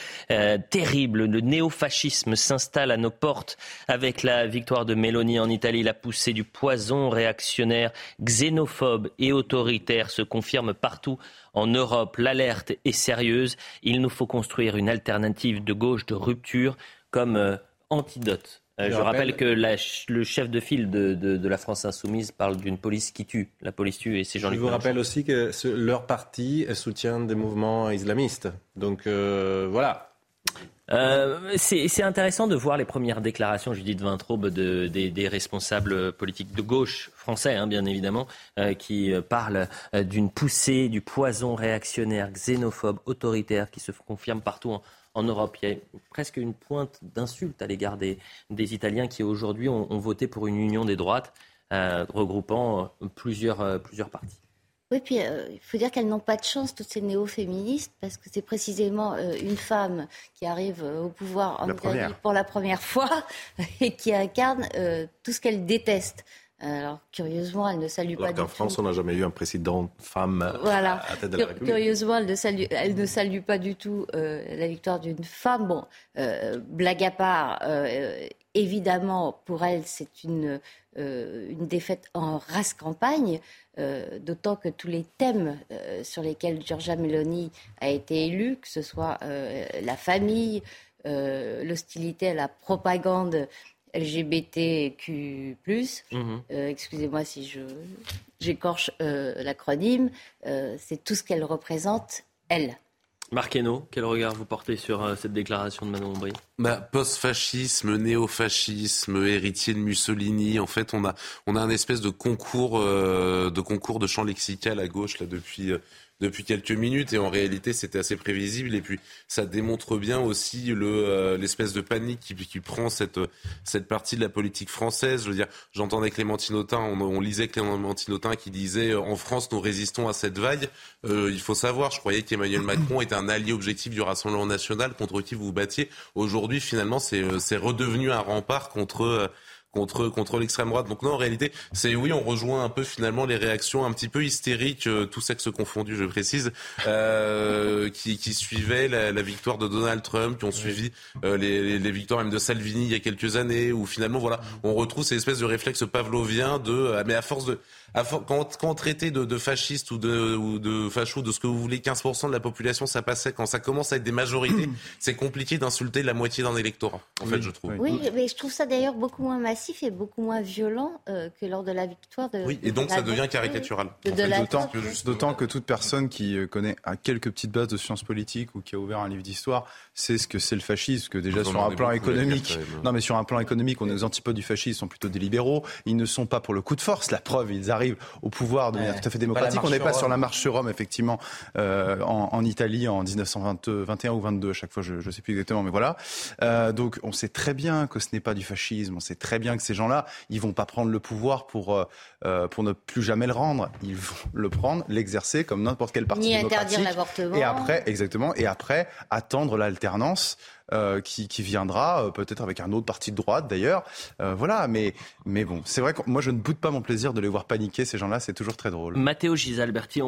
terrible, le néofascisme s'installe à nos portes avec la victoire de Mélanie en Italie. La poussée du poison réactionnaire, xénophobe et autoritaire se confirme partout en Europe. L'alerte est sérieuse. Il nous faut construire une alternative de gauche de rupture comme euh, antidote. Euh, je, rappelle, que le chef de file de, la France insoumise parle d'une police qui tue. La police tue et c'est Jean-Luc Je vous rappelle aussi que leur parti soutient des mouvements islamistes. Donc euh, voilà, euh, c'est intéressant de voir les premières déclarations, Judith Vintraube, de, des, responsables politiques de gauche français, hein, bien évidemment, euh, qui euh, parlent d'une poussée du poison réactionnaire, xénophobe, autoritaire, qui se confirme partout en, Europe. Il y a presque une pointe d'insulte à l'égard des, Italiens qui aujourd'hui ont, ont, voté pour une union des droites regroupant plusieurs, plusieurs partis. Oui, puis euh, il faut dire qu'elles n'ont pas de chance, toutes ces néo-féministes, parce que c'est précisément euh, une femme qui arrive euh, au pouvoir en Italie pour la première fois et qui incarne tout ce qu'elle déteste. Alors, curieusement, elle ne salue pas du tout. En France, on n'a jamais eu un président femme voilà. à tête de la République. Curieusement, elle ne salue, elle ne salue pas du tout la victoire d'une femme. Bon, blague à part, évidemment, pour elle, c'est une, une défaite en race campagne. Euh, d'autant que tous les thèmes euh, sur lesquels Giorgia Meloni a été élue, que ce soit euh, la famille, l'hostilité à la propagande LGBTQ+, mhm. excusez-moi si je, j'écorche l'acronyme, c'est tout ce qu'elle représente, elle. Marc quel regard vous portez sur euh, cette déclaration de Manon Aubry bah, Post-fascisme, néo-fascisme, héritier de Mussolini. En fait, on a, on a un espèce de concours, euh, de concours de champ lexical à gauche là depuis. Euh, depuis quelques minutes et en réalité c'était assez prévisible et puis ça démontre bien aussi le euh, l'espèce de panique qui, qui, prend cette cette partie de la politique française. Je veux dire, j'entendais Clémentine Autain, on, on, lisait Clémentine Autain qui disait euh, en France nous résistons à cette vague. Euh, il faut savoir, je croyais qu'Emmanuel Macron était un allié objectif du Rassemblement national contre qui vous vous battiez. Aujourd'hui, finalement, c'est c'est redevenu un rempart contre contre contre l'extrême droite. Donc non, en réalité, c'est oui, on rejoint un peu finalement les réactions un petit peu hystériques, euh, tout sexe confondu, je précise, euh, qui, qui suivaient la, la, victoire de Donald Trump, qui ont suivi euh, les, les, victoires même de Salvini il y a quelques années, où finalement voilà, on retrouve ces espèces de réflexes pavloviens de, euh, mais à force de quand, quand on traitait de, de fasciste ou de, ou de facho, de ce que vous voulez, 15% de la population, ça passait. Quand ça commence à être des majorités, c'est compliqué d'insulter la moitié d'un électorat, en fait, je trouve. Oui, mais je trouve ça d'ailleurs beaucoup moins massif et beaucoup moins violent euh, que lors de la victoire de. Oui, et donc ça devient caricatural. D'autant que toute personne qui euh, connaît à quelques petites bases de sciences politiques ou qui a ouvert un livre d'histoire sait ce que c'est le fascisme, que déjà sur un plan économique, non mais sur un plan économique, on est aux antipodes du fascisme, sont plutôt des libéraux. Ils ne sont pas pour le coup de force. La preuve, ils arrivent au pouvoir de manière tout à fait démocratique. On n'est pas sur la marche sur Rome, effectivement, euh, en, Italie en 1921 ou 22, à chaque fois, je ne sais plus exactement, mais voilà. Euh, donc on sait très bien que ce n'est pas du fascisme, on sait très bien que ces gens-là, ils vont pas prendre le pouvoir pour, euh, pour ne plus jamais le rendre. Ils vont le prendre, l'exercer comme n'importe quel parti Ni interdire l'avortement. Et après, exactement, et après, attendre l'alternance euh, qui, viendra, euh, peut-être avec un autre parti de droite d'ailleurs. Euh, voilà, mais, mais bon, c'est vrai que moi je ne boude pas mon plaisir de les voir paniquer, ces gens-là, c'est toujours très drôle. Matteo Gisalberti,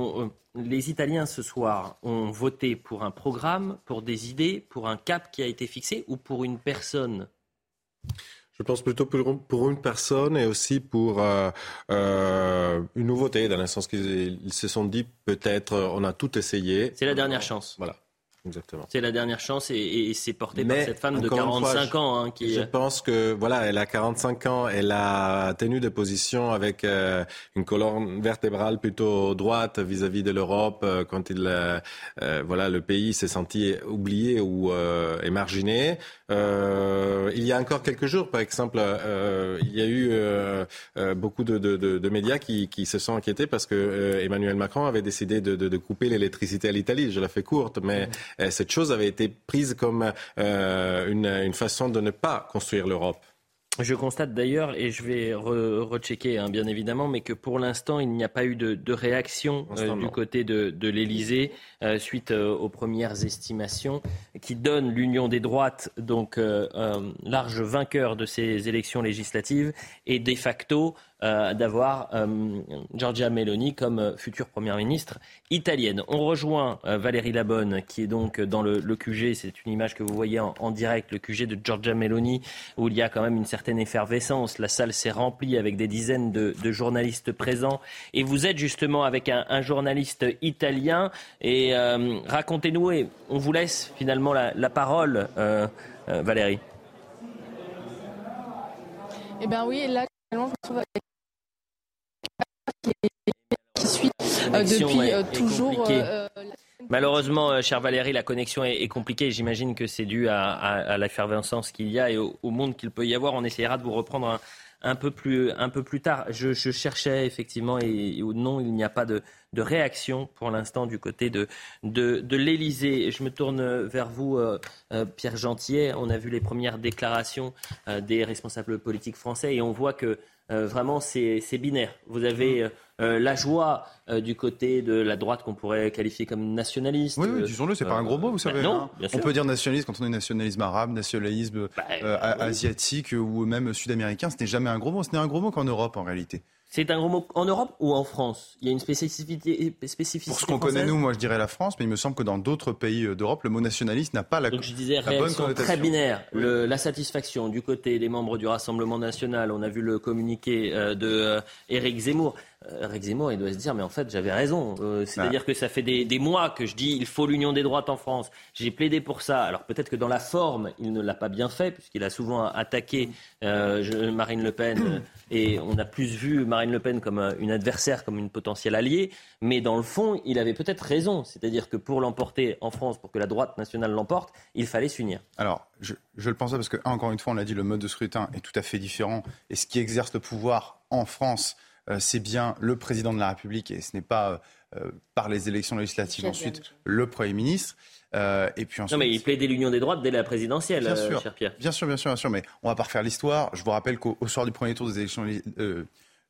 les Italiens ce soir ont voté pour un programme, pour des idées, pour un cap qui a été fixé ou pour une personne? Je pense plutôt pour, pour, une personne et aussi pour euh, euh, une nouveauté, dans le sens qu'ils se sont dit peut-être on a tout essayé. C'est la dernière chance. Voilà. Exactement. C'est la dernière chance et, c'est porté par cette femme de 45 ans. Hein, qui... Je pense que voilà, elle a 45 ans, elle a tenu des positions avec euh, une colonne vertébrale plutôt droite vis-à-vis de l'Europe euh, quand il, euh, voilà, le pays s'est senti oublié ou émarginé. Il y a encore quelques jours, par exemple, il y a eu beaucoup de, de, de, médias qui, qui, se sont inquiétés parce que Emmanuel Macron avait décidé de, couper l'électricité à l'Italie. Je la fais courte, mais euh, cette chose avait été prise comme euh, une, façon de ne pas construire l'Europe. Je constate d'ailleurs, et je vais rechecker hein, bien évidemment, mais que pour l'instant, il n'y a pas eu de, réaction euh, du côté de, de l'Elysée suite aux premières estimations qui donnent l'Union des droites, donc large vainqueur de ces élections législatives, et de facto euh, d'avoir euh, Giorgia Meloni comme euh, future première ministre italienne. On rejoint Valérie Labonne, qui est donc dans le, QG. C'est une image que vous voyez en, direct, le QG de Giorgia Meloni, où il y a quand même une certaine effervescence. La salle s'est remplie avec des dizaines de, journalistes présents. Et vous êtes justement avec un, journaliste italien. Et racontez-nous, et on vous laisse finalement la, la parole, Valérie. Eh bien oui, là, je me trouve avec qui suit euh, depuis euh, toujours. Euh, Malheureusement, chère Valérie, la connexion est, compliquée. J'imagine que c'est dû à, l'effervescence qu'il y a et au, monde qu'il peut y avoir. On essaiera de vous reprendre un, peu, plus, un peu plus tard. Je, cherchais effectivement, et, non, il n'y a pas de, réaction pour l'instant du côté de, de, de l'Élysée. Je me tourne vers vous, Pierre Gentier. On a vu les premières déclarations des responsables politiques français et on voit que euh, vraiment, c'est binaire. Vous avez euh, euh, la joie du côté de la droite qu'on pourrait qualifier comme nationaliste. Oui, disons-le, c'est pas un gros mot, vous savez. non, hein. On peut dire nationaliste quand on est nationalisme arabe, nationalisme bah, asiatique ou même sud-américain. Ce n'est jamais un gros mot. Ce n'est un gros mot qu'en Europe, en réalité. C'est un gros mot en Europe ou en France? Il y a une spécificité, spécificité Pour ce qu'on connaît, nous, moi je dirais la France, mais il me semble que dans d'autres pays euh, d'Europe, le mot nationaliste n'a pas la, Donc je disais, la bonne connotation. très binaire. la satisfaction du côté des membres du Rassemblement national, on a vu le communiqué euh, de euh, Éric Zemmour. Eric Zemmour, il doit se dire, mais en fait, j'avais raison. Euh, c'est-à-dire que ça fait des, mois que je dis, il faut l'union des droites en France. J'ai plaidé pour ça. Alors peut-être que dans la forme, il ne l'a pas bien fait, puisqu'il a souvent attaqué euh, Marine Le Pen, euh, et on a plus vu Marine Le Pen comme une adversaire, comme une potentielle alliée. Mais dans le fond, il avait peut-être raison. C'est-à-dire que pour l'emporter en France, pour que la droite nationale l'emporte, il fallait s'unir. Alors, je, je le pensais parce que, encore une fois, on l'a dit, le mode de scrutin est tout à fait différent. Et ce qui exerce le pouvoir en France, euh, c'est bien le président de la République et ce n'est pas euh, par les élections législatives ensuite le Premier ministre. Euh, et puis ensuite... Non, mais il plaidait l'union des droites dès la présidentielle, bien sûr, cher Pierre. Bien sûr, bien sûr, bien sûr. Mais on va pas refaire l'histoire. Je vous rappelle qu'au soir du premier tour des élections,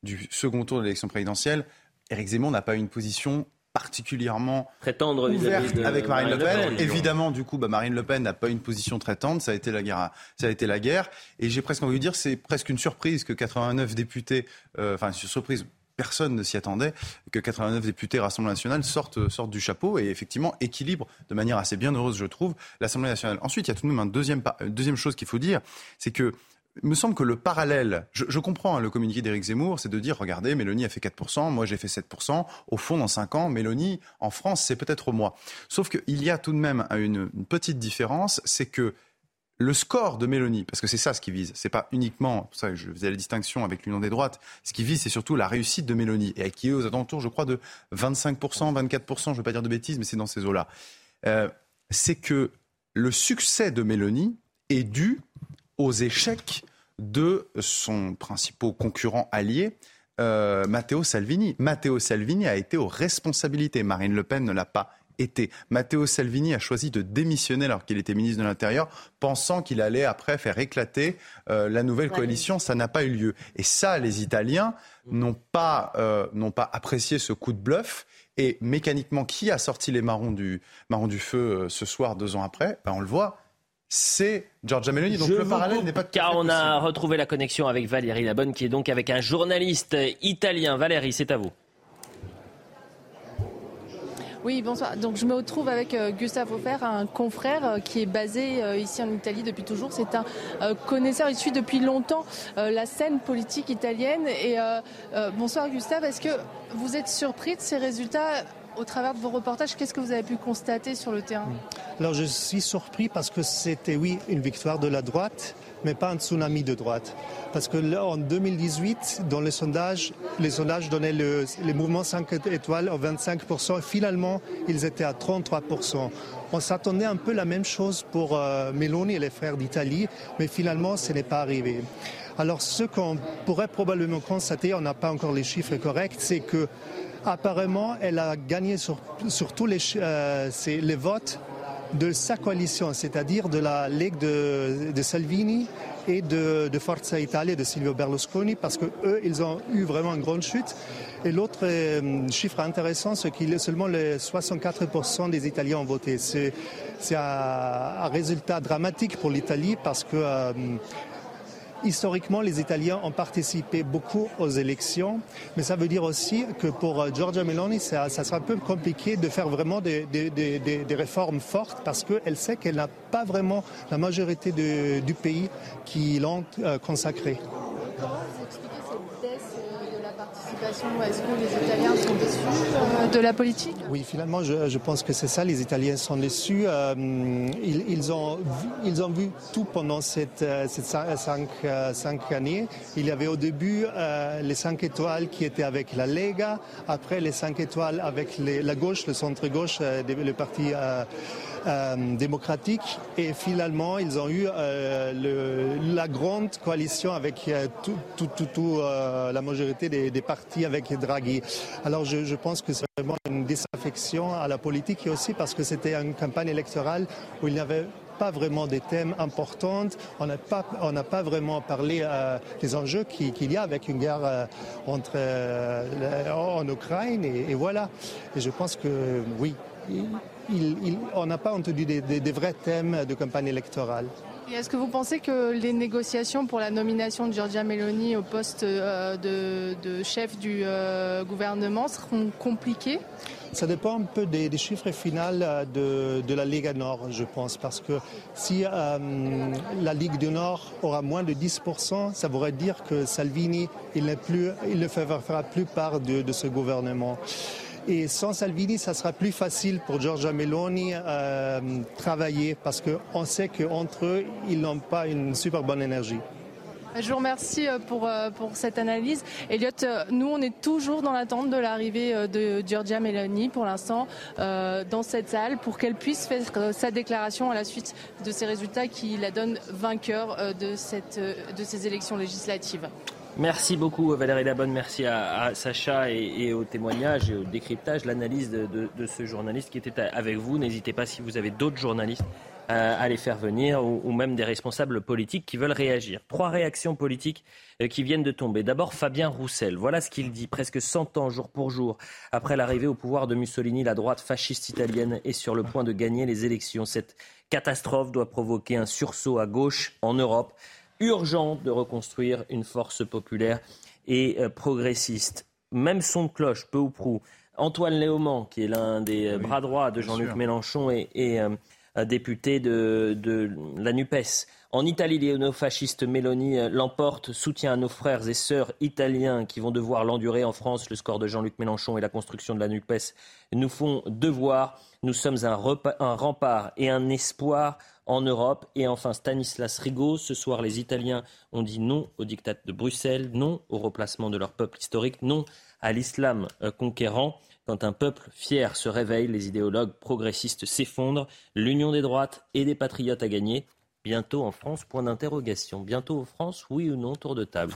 du second tour de l'élection présidentielle, Éric Zemmour n'a pas eu une position particulièrement prétendre ouverte avec Marine, Le Pen. Évidemment, du coup, bah, Marine Le Pen n'a pas une position très tendre. Ça a été la guerre. Ça a été la guerre. Et j'ai presque envie de dire, c'est presque une surprise que 89 députés, euh, enfin, une surprise. Personne ne s'y attendait que 89 députés Rassemblement national sortent, sortent du chapeau et effectivement équilibrent de manière assez bien heureuse, je trouve, l'Assemblée nationale. Ensuite, il y a tout de même une deuxième, deuxième chose qu'il faut dire, c'est que il me semble que le parallèle, je, comprends hein, le communiqué d'Éric Zemmour, c'est de dire, regardez, Mélanie a fait 4%, moi j'ai fait 7%, au fond, dans 5 ans, Mélanie, en France, c'est peut-être moi. Sauf qu'il y a tout de même une, petite différence, c'est que le score de Mélanie, parce que c'est ça ce qui vise, c'est pas uniquement, ça je faisais la distinction avec l'Union des droites, ce qui vise c'est surtout la réussite de Mélanie, et qui est aux alentours, je crois, de 25%, 24%, je ne veux pas dire de bêtises, mais c'est dans ces eaux-là. Euh, c'est que le succès de Mélanie est dû aux échecs de son principal concurrent allié, euh, Matteo Salvini. Matteo Salvini a été aux responsabilités. Marine Le Pen ne l'a pas été. Matteo Salvini a choisi de démissionner alors qu'il était ministre de l'Intérieur, pensant qu'il allait après faire éclater euh, la nouvelle coalition. Ça n'a pas eu lieu. Et ça, les Italiens n'ont pas, euh, n'ont pas apprécié ce coup de bluff. Et mécaniquement, qui a sorti les marrons du, marrons du feu ce soir, deux ans après? Ben, On le voit, c'est Giorgia Meloni. Donc le parallèle n'est pas car on a retrouvé la connexion avec Valérie Labonne, qui est donc avec un journaliste italien. Valérie, c'est à vous. Oui, bonsoir. Donc je me retrouve avec euh, Gustave Offert, un confrère euh, qui est basé euh, ici en Italie depuis toujours. C'est un connaisseur, il suit depuis longtemps la scène politique italienne. Et bonsoir Gustave, est-ce que vous êtes surpris de ces résultats au travers de vos reportages, qu'est-ce que vous avez pu constater sur le terrain? Alors je suis surpris parce que c'était, oui, une victoire de la droite, mais pas un tsunami de droite. Parce que en 2018, dans les sondages, les sondages donnaient le, les mouvements 5 étoiles à 25%. Finalement, ils étaient à 33%. On s'attendait un peu la même chose pour euh, Meloni et les frères d'Italie, mais finalement, ce n'est pas arrivé. Alors, ce qu'on pourrait probablement constater, on n'a pas encore les chiffres corrects, c'est que apparemment, elle a gagné sur, tous les, euh, les votes de sa coalition, c'est-à-dire de la Ligue de, de Salvini et de, de, Forza Italia de Silvio Berlusconi, parce que eux, ils ont eu vraiment une grande chute. Et l'autre euh, chiffre intéressant, c'est qu'il seulement les 64% des Italiens ont voté. C'est un, un, résultat dramatique pour l'Italie parce que euh, Historiquement, les Italiens ont participé beaucoup aux élections, mais ça veut dire aussi que pour euh, Giorgia Meloni, ça, sera un peu compliqué de faire vraiment des, réformes fortes parce qu'elle sait qu'elle n'a pas vraiment la majorité du pays qui l'ont euh, Est-ce que les Italiens sont déçus euh, de la politique? Oui, finalement, je, pense que c'est ça. Les Italiens sont déçus. Euh, ils, ont, ils ont vu tout pendant cette, euh, cette cinq, cinq, années. Il y avait au début les cinq étoiles qui étaient avec la Lega, après les cinq étoiles avec la gauche, le centre-gauche, le parti euh, démocratique et finalement ils ont eu euh, la grande coalition avec euh, tout, la majorité des, partis avec Draghi. Alors je, pense que c'est vraiment une désaffection à la politique et aussi parce que c'était une campagne électorale où il n'y avait pas vraiment des thèmes importants. On n'a pas, on n'a pas vraiment parlé des enjeux qu'il y a avec une guerre entre, en Ukraine et, et, voilà. Et je pense que oui, on n'a pas entendu des, vrais thèmes de campagne électorale. Est-ce que vous pensez que les négociations pour la nomination de Giorgia Meloni au poste euh, de, chef du euh, gouvernement seront compliquées? Ça dépend un peu des, chiffres finaux euh, de, la Ligue Nord, je pense, parce que si la Ligue du Nord aura moins de 10%, ça voudrait dire que Salvini, il, plus, il ne fera plus part de ce gouvernement. Et sans Salvini, ça sera plus facile pour Giorgia Meloni euh, travailler parce qu'on sait qu'entre eux, ils n'ont pas une super bonne énergie. Je vous remercie euh, pour, euh, pour cette analyse. Elliot, euh, nous, on est toujours dans l'attente de l'arrivée de Giorgia Meloni pour l'instant dans cette salle pour qu'elle puisse faire sa déclaration à la suite de ces résultats qui la donnent vainqueur de, cette, de ces élections législatives. Merci beaucoup Valérie Labonne, merci à, Sacha et, au témoignage et au décryptage, l'analyse de, ce journaliste qui était avec vous. N'hésitez pas si vous avez d'autres journalistes euh, à les faire venir ou, même des responsables politiques qui veulent réagir. Trois réactions politiques euh, qui viennent de tomber. D'abord Fabien Roussel, voilà ce qu'il dit. Presque 100 ans jour pour jour après l'arrivée au pouvoir de Mussolini, la droite fasciste italienne est sur le point de gagner les élections. Cette catastrophe doit provoquer un sursaut à gauche en Europe urgent de reconstruire une force populaire et euh, progressiste. Même son de cloche, peu ou prou. Antoine Léaumont, qui est l'un des euh, bras droits de Jean-Luc Mélenchon et, euh, député de, la NUPES. En Italie, les néofascistes Mélanie l'emporte, soutien à nos frères et sœurs italiens qui vont devoir l'endurer en France. Le score de Jean-Luc Mélenchon et la construction de la NUPES nous font devoir. Nous sommes un, un rempart et un espoir en Europe. Et enfin, Stanislas Rigaud, ce soir, les Italiens ont dit non au diktat de Bruxelles, non au replacement de leur peuple historique, non à l'islam euh, conquérant. Quand un peuple fier se réveille, les idéologues progressistes s'effondrent. L'union des droites et des patriotes a gagné. Bientôt en France, point d'interrogation. Bientôt en France, oui ou non, tour de table?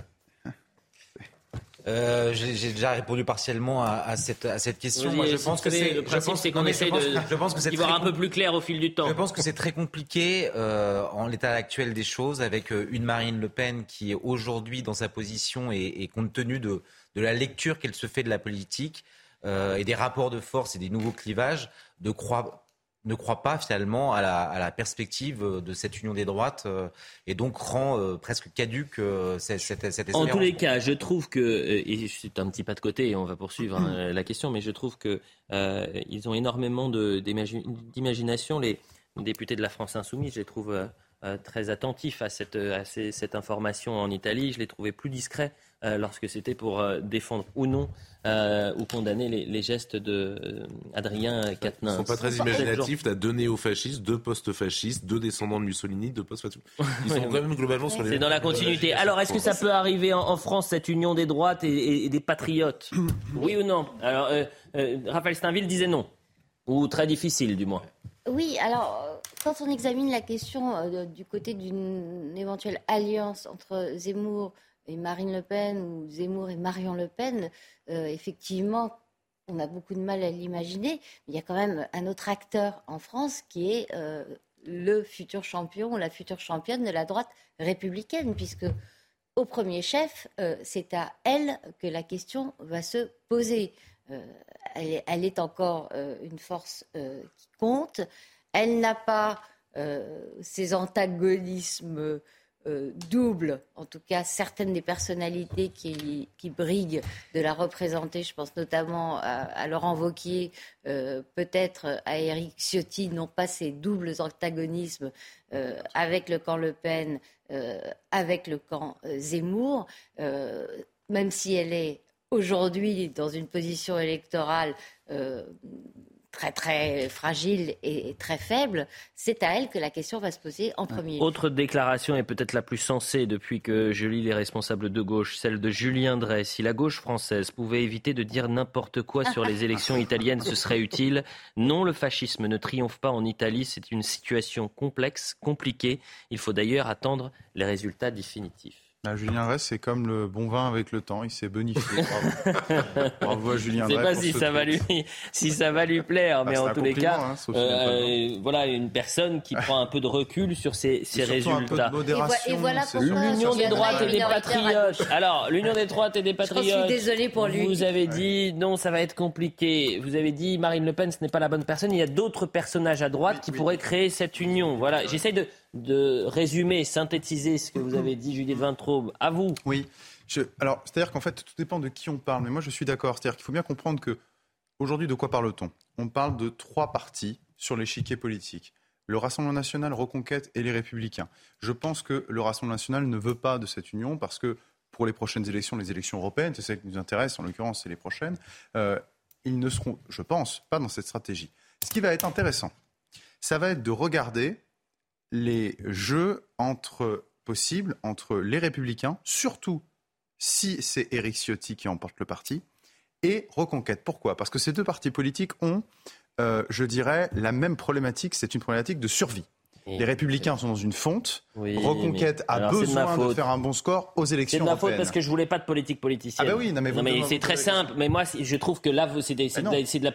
Euh, j'ai déjà répondu partiellement à, cette, à cette question. Moi, je pense que c'est le principe, c'est qu'on essaie de, je pense que c'est voir un peu plus clair au fil du temps. Je pense que c'est très compliqué euh, en l'état actuel des choses, avec euh, une Marine Le Pen qui est aujourd'hui dans sa position et, et compte tenu de, de la lecture qu'elle se fait de la politique euh, et des rapports de force et des nouveaux clivages, de croire ne croit pas finalement à la, perspective de cette union des droites et donc rend presque caduque cette, cette, En tous les cas, je trouve que, et c'est un petit pas de côté et on va poursuivre hein, la question, mais je trouve qu'ils ont énormément d'imagination. Les députés de la France insoumise, je les trouve euh, très attentif à, cette, à cette information en Italie. Je l'ai trouvé plus discret euh, lorsque c'était pour euh, défendre ou non ou condamner les, gestes de Adrien Quatennens. Ils ne sont pas très imaginatifs. Tu as deux néo-fascistes, deux post-fascistes, deux descendants de Mussolini, deux post Ils sont quand même globalement sur les. C'est dans la continuité. Alors, est-ce que ça peut arriver en, France, cette union des droites et, des patriotes? Oui ou non? Alors, Raphaël Steinville disait non. Ou très difficile, du moins. Oui, alors quand on examine la question euh, du côté d'une éventuelle alliance entre Zemmour et Marine Le Pen ou Zemmour et Marion Le Pen, euh, effectivement, on a beaucoup de mal à l'imaginer. Il y a quand même un autre acteur en France qui est euh, le futur champion ou la future championne de la droite républicaine, puisque au premier chef, c'est à elle que la question va se poser. elle, est, encore une force qui compte. Elle n'a pas euh, ces antagonismes euh, doubles, en tout cas certaines des personnalités qui, briguent de la représenter, je pense notamment à, Laurent Wauquiez, euh, peut-être à Éric Ciotti, n'ont pas ces doubles antagonismes avec le camp Le Pen, avec le camp Zemmour, même si elle est aujourd'hui dans une position électorale très très fragile et très faible, c'est à elle que la question va se poser en premier. Autre déclaration est peut-être la plus sensée depuis que je lis les responsables de gauche, celle de Julien Drey. Si la gauche française pouvait éviter de dire n'importe quoi sur les élections italiennes, ce serait utile. Non, le fascisme ne triomphe pas en Italie, c'est une situation complexe, compliquée. Il faut d'ailleurs attendre les résultats définitifs. Ah, Julien Ress, c'est comme le bon vin avec le temps, il s'est bonifié. Bravo, à Julien Je ne sais pas si ça, va lui, si ça va lui plaire, mais en tous les cas, hein, euh, voilà une personne qui prend un peu de recul sur ses, ses résultats. et, voilà l'union des droites et des patriotes. Alors, l'union des droites et des patriotes. Je suis désolé pour lui. Vous avez dit non, ça va être compliqué. Vous avez dit Marine Le Pen, ce n'est pas la bonne personne. Il y a d'autres personnages à droite qui pourraient créer cette union. Voilà, j'essaie de de résumer, synthétiser ce que vous avez dit, Judith Vintraube. À vous. Oui. alors, c'est-à-dire qu'en fait, tout dépend de qui on parle. Mais moi, je suis d'accord. C'est-à-dire qu'il faut bien comprendre que aujourd'hui, de quoi parle-t-on? On parle de trois partis sur l'échiquier politique. Le Rassemblement national, Reconquête et les Républicains. Je pense que le Rassemblement national ne veut pas de cette union parce que pour les prochaines élections, les élections européennes, c'est celles qui nous intéressent, en l'occurrence, c'est les prochaines, euh, ils ne seront, je pense, pas dans cette stratégie. Ce qui va être intéressant, ça va être de regarder les jeux entre possibles entre les républicains, surtout si c'est Éric Ciotti qui emporte le parti, et Reconquête. Pourquoi? Parce que ces deux partis politiques ont, euh, je dirais, la même problématique, c'est une problématique de survie les Républicains sont dans une fonte. Reconquête a besoin de, faire un bon score aux élections C'est de ma faute parce que je voulais pas de politique politicienne. Ah bah oui, non mais, c'est très simple. Mais moi, je trouve que là, c'est de, la,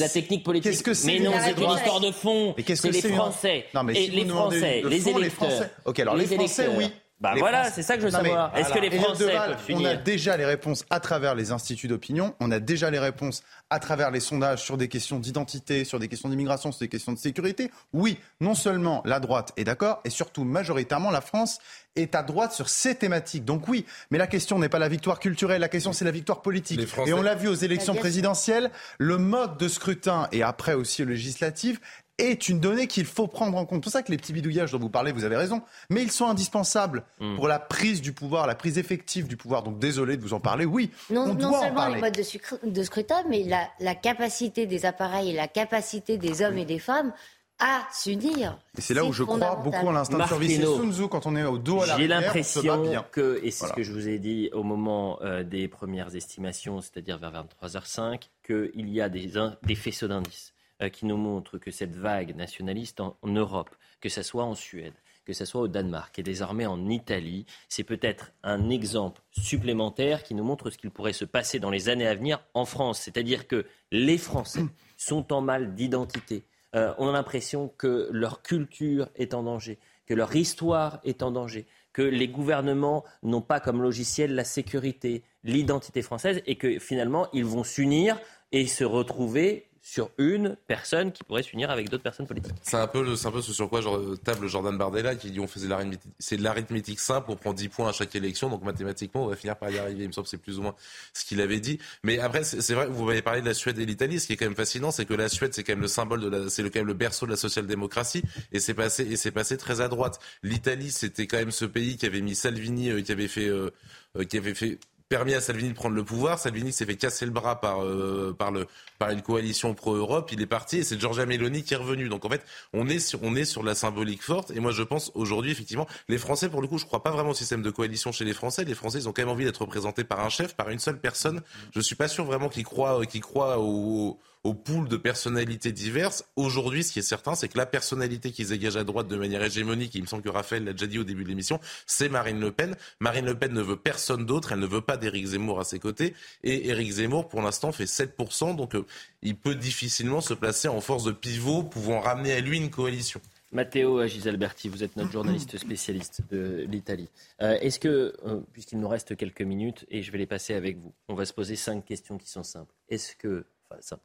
la, technique politique. Que mais non, c'est une histoire de fond. C'est les Français. et les Français, les électeurs. Ok, alors les Français, oui. Bah voilà, c'est ça que je veux savoir. Est-ce que les Français peuvent On a déjà les réponses à travers les instituts d'opinion, on a déjà les réponses à travers les sondages sur des questions d'identité, sur des questions d'immigration, sur des questions de sécurité. Oui, non seulement la droite est d'accord, et surtout majoritairement la France est à droite sur ces thématiques. Donc oui, mais la question n'est pas la victoire culturelle, la question c'est la victoire politique. Et on l'a vu aux élections présidentielles, le mode de scrutin et après aussi législatif est une donnée qu'il faut prendre en compte. C'est pour ça que les petits bidouillages dont vous parlez, vous avez raison, mais ils sont indispensables hmm. pour la prise du pouvoir, la prise effective du pouvoir. Donc désolé de vous en parler, oui. Non, on non seulement les modes de, scrutin, mais la, capacité des appareils et la capacité des hommes et des femmes à s'unir. Et c'est là où je crois beaucoup à l'instinct de survie. C'est Sun Tzu, quand on est au dos à la J'ai l'impression que, et c'est ce que je vous ai dit au moment euh, des premières estimations, c'est-à-dire vers 23h05, qu'il y a des, des faisceaux d'indices. Euh, qui nous montre que cette vague nationaliste en, Europe, que ce soit en Suède, que ce soit au Danemark et désormais en Italie, c'est peut-être un exemple supplémentaire qui nous montre ce qu'il pourrait se passer dans les années à venir en France. C'est-à-dire que les Français sont en mal d'identité. Euh, on a l'impression que leur culture est en danger, que leur histoire est en danger, que les gouvernements n'ont pas comme logiciel la sécurité, l'identité française et que finalement ils vont s'unir et se retrouver sur une personne qui pourrait s'unir avec d'autres personnes politiques. C'est un peu, un peu ce sur quoi genre, table Jordan Bardella qui dit on faisait l'arithmétique, de l'arithmétique simple, on prend 10 points à chaque élection, donc mathématiquement on va finir par y arriver. Il me semble que c'est plus ou moins ce qu'il avait dit. Mais après, c'est vrai, vous m'avez parlé de la Suède et l'Italie. Ce qui est quand même fascinant, c'est que la Suède, c'est quand même le symbole de la, c'est quand même le berceau de la social-démocratie, et c'est passé, et c'est passé très à droite. L'Italie, c'était quand même ce pays qui avait mis Salvini, euh, qui avait fait, euh, euh, qui avait fait permis à Salvini de prendre le pouvoir. Salvini s'est fait casser le bras par, euh, par, le, par une coalition pro-Europe. Il est parti et c'est Giorgia Meloni qui est revenu. Donc en fait, on est sur, on est sur la symbolique forte. Et moi, je pense aujourd'hui, effectivement, les Français, pour le coup, je crois pas vraiment au système de coalition chez les Français. Les Français, ils ont quand même envie d'être représentés par un chef, par une seule personne. Je suis pas sûr vraiment qu'ils croient, qu'ils croient au au pool de personnalités diverses. Aujourd'hui, ce qui est certain, c'est que la personnalité qui se dégage à droite de manière hégémonique, il me semble que Raphaël l'a déjà dit au début de l'émission, c'est Marine Le Pen. Marine Le Pen ne veut personne d'autre, elle ne veut pas d'Éric Zemmour à ses côtés. Et Éric Zemmour, pour l'instant, fait 7%, donc euh, il peut difficilement se placer en force de pivot, pouvant ramener à lui une coalition. Matteo Gisalberti, vous êtes notre journaliste spécialiste de l'Italie. Euh, est-ce que, euh, puisqu'il nous reste quelques minutes, et je vais les passer avec vous, on va se poser cinq questions qui sont simples. Est-ce que, enfin,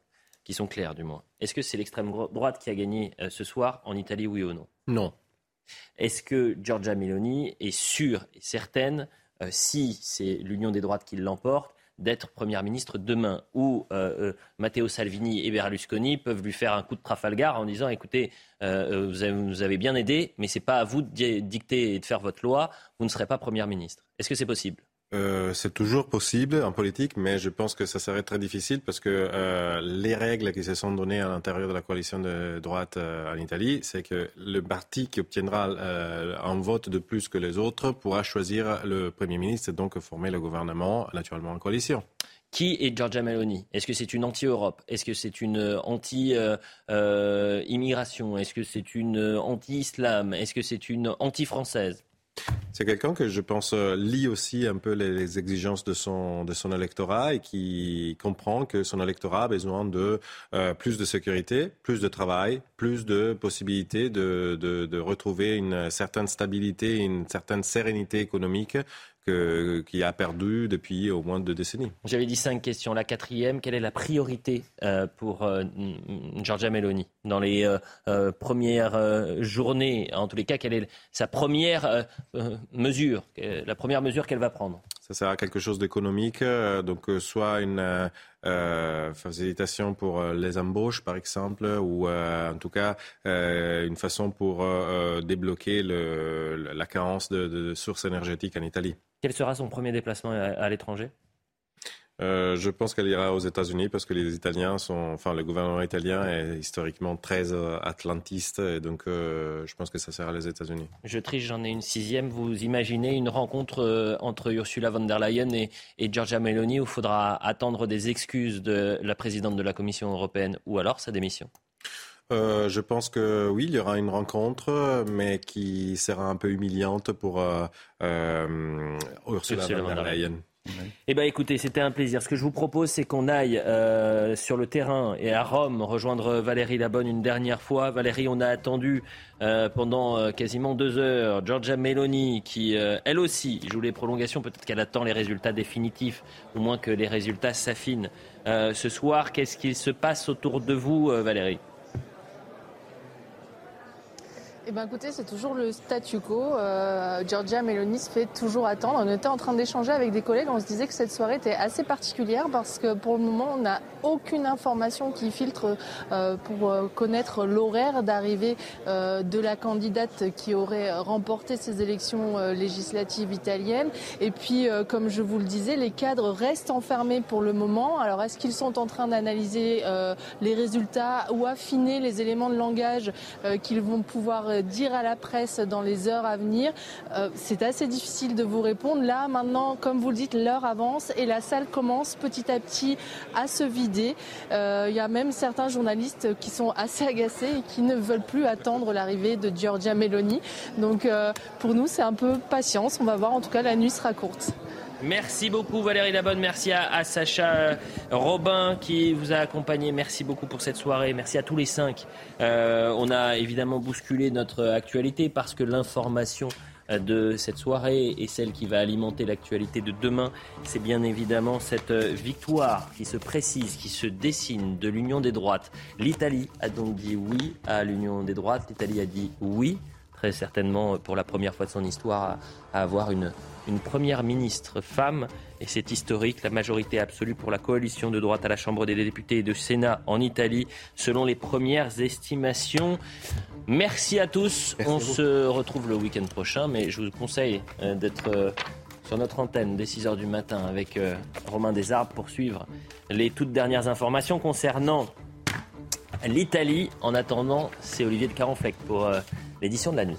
qui sont clairs du moins. Est-ce que c'est l'extrême droite qui a gagné euh, ce soir en Italie, oui ou non? Non. Est-ce que Giorgia Meloni est sûre et certaine, euh, si c'est l'union des droites qui l'emporte, d'être Première ministre demain, ou euh, Matteo Salvini et Berlusconi peuvent lui faire un coup de Trafalgar en disant écoutez, vous, avez, vous, avez, bien aidé, mais ce n'est pas à vous de dicter et de faire votre loi, vous ne serez pas Première ministre. Est-ce que c'est possible? Euh, c'est toujours possible en politique, mais je pense que ça serait très difficile parce que euh, les règles qui se sont données à l'intérieur de la coalition de droite euh, en Italie, c'est que le parti qui obtiendra un vote de plus que les autres pourra choisir le Premier ministre et donc former le gouvernement naturellement en coalition. Qui est Giorgia Meloni? Est-ce que c'est une anti-Europe? Est-ce que c'est une anti-immigration Est-ce que c'est une anti-islam? Est-ce que c'est une anti-française? C'est quelqu'un que je pense euh, lit aussi un peu les, exigences de son, de son électorat et qui comprend que son électorat a besoin de euh, plus de sécurité, plus de travail, plus de possibilités de, retrouver une certaine stabilité, une certaine sérénité économique qui a perdu depuis au moins deux décennies. J'avais dit cinq questions. La quatrième, quelle est la priorité euh, pour euh, Giorgia Meloni dans les euh, premières journées? En tous les cas, quelle est sa première mesure, la première mesure qu'elle va prendre? Ça sera quelque chose d'économique, donc soit une facilitation pour les embauches, par exemple, ou en tout cas une façon pour débloquer le, la carence de, de sources énergétiques en Italie. Quel sera son premier déplacement à, l'étranger? Euh, je pense qu'elle ira aux États-Unis parce que les Italiens sont, enfin, le gouvernement italien est historiquement très euh, atlantiste et donc euh, je pense que ça sera les États-Unis. Je triche, j'en ai une sixième. Vous imaginez une rencontre entre Ursula von der Leyen et, et Giorgia Meloni où il faudra attendre des excuses de la présidente de la Commission européenne ou alors sa démission? Euh, je pense que oui, il y aura une rencontre, mais qui sera un peu humiliante pour euh, euh, Ursula, von der Leyen. Eh bien, écoutez, c'était un plaisir. Ce que je vous propose, c'est qu'on aille euh, sur le terrain et à Rome rejoindre Valérie Labonne une dernière fois. Valérie, on a attendu euh, pendant euh, quasiment deux heures Giorgia Meloni, qui elle aussi joue les prolongations. Peut-être qu'elle attend les résultats définitifs, au moins que les résultats s'affinent. ce soir, qu'est-ce qu'il se passe autour de vous, Valérie? Eh ben écoutez, c'est toujours le statu quo. Euh, Georgia Meloni se fait toujours attendre. On était en train d'échanger avec des collègues. On se disait que cette soirée était assez particulière parce que pour le moment, on n'a aucune information qui filtre euh, pour euh, connaître l'horaire d'arrivée de la candidate qui aurait remporté ces élections législatives italiennes. Et puis, comme je vous le disais, les cadres restent enfermés pour le moment. Alors, est-ce qu'ils sont en train d'analyser les résultats ou affiner les éléments de langage qu'ils vont pouvoir dire à la presse dans les heures à venir. Euh, c'est assez difficile de vous répondre. Là, maintenant, comme vous le dites, l'heure avance et la salle commence petit à petit à se vider. Euh, il y a même certains journalistes qui sont assez agacés et qui ne veulent plus attendre l'arrivée de Giorgia Meloni. Donc euh, pour nous, c'est un peu patience. On va voir. En tout cas, la nuit sera courte. Merci beaucoup Valérie Labonne, merci à, Sacha euh, Robin qui vous a accompagné, merci beaucoup pour cette soirée, merci à tous les cinq. Euh, on a évidemment bousculé notre actualité parce que l'information de cette soirée et celle qui va alimenter l'actualité de demain, c'est bien évidemment cette victoire qui se précise, qui se dessine de l'union des droites. L'Italie a donc dit oui à l'union des droites, l'Italie a dit oui très certainement pour la première fois de son histoire à, avoir une, une première ministre femme. Et c'est historique, la majorité absolue pour la coalition de droite à la Chambre des députés et de Sénat en Italie, selon les premières estimations. Merci à tous. On se retrouve le week-end prochain, mais je vous conseille euh, d'être euh, sur notre antenne dès 6h du matin avec euh, Romain Desarbes pour suivre les toutes dernières informations concernant l'Italie. En attendant, c'est Olivier de Carenfleck pour l'édition de la nuit.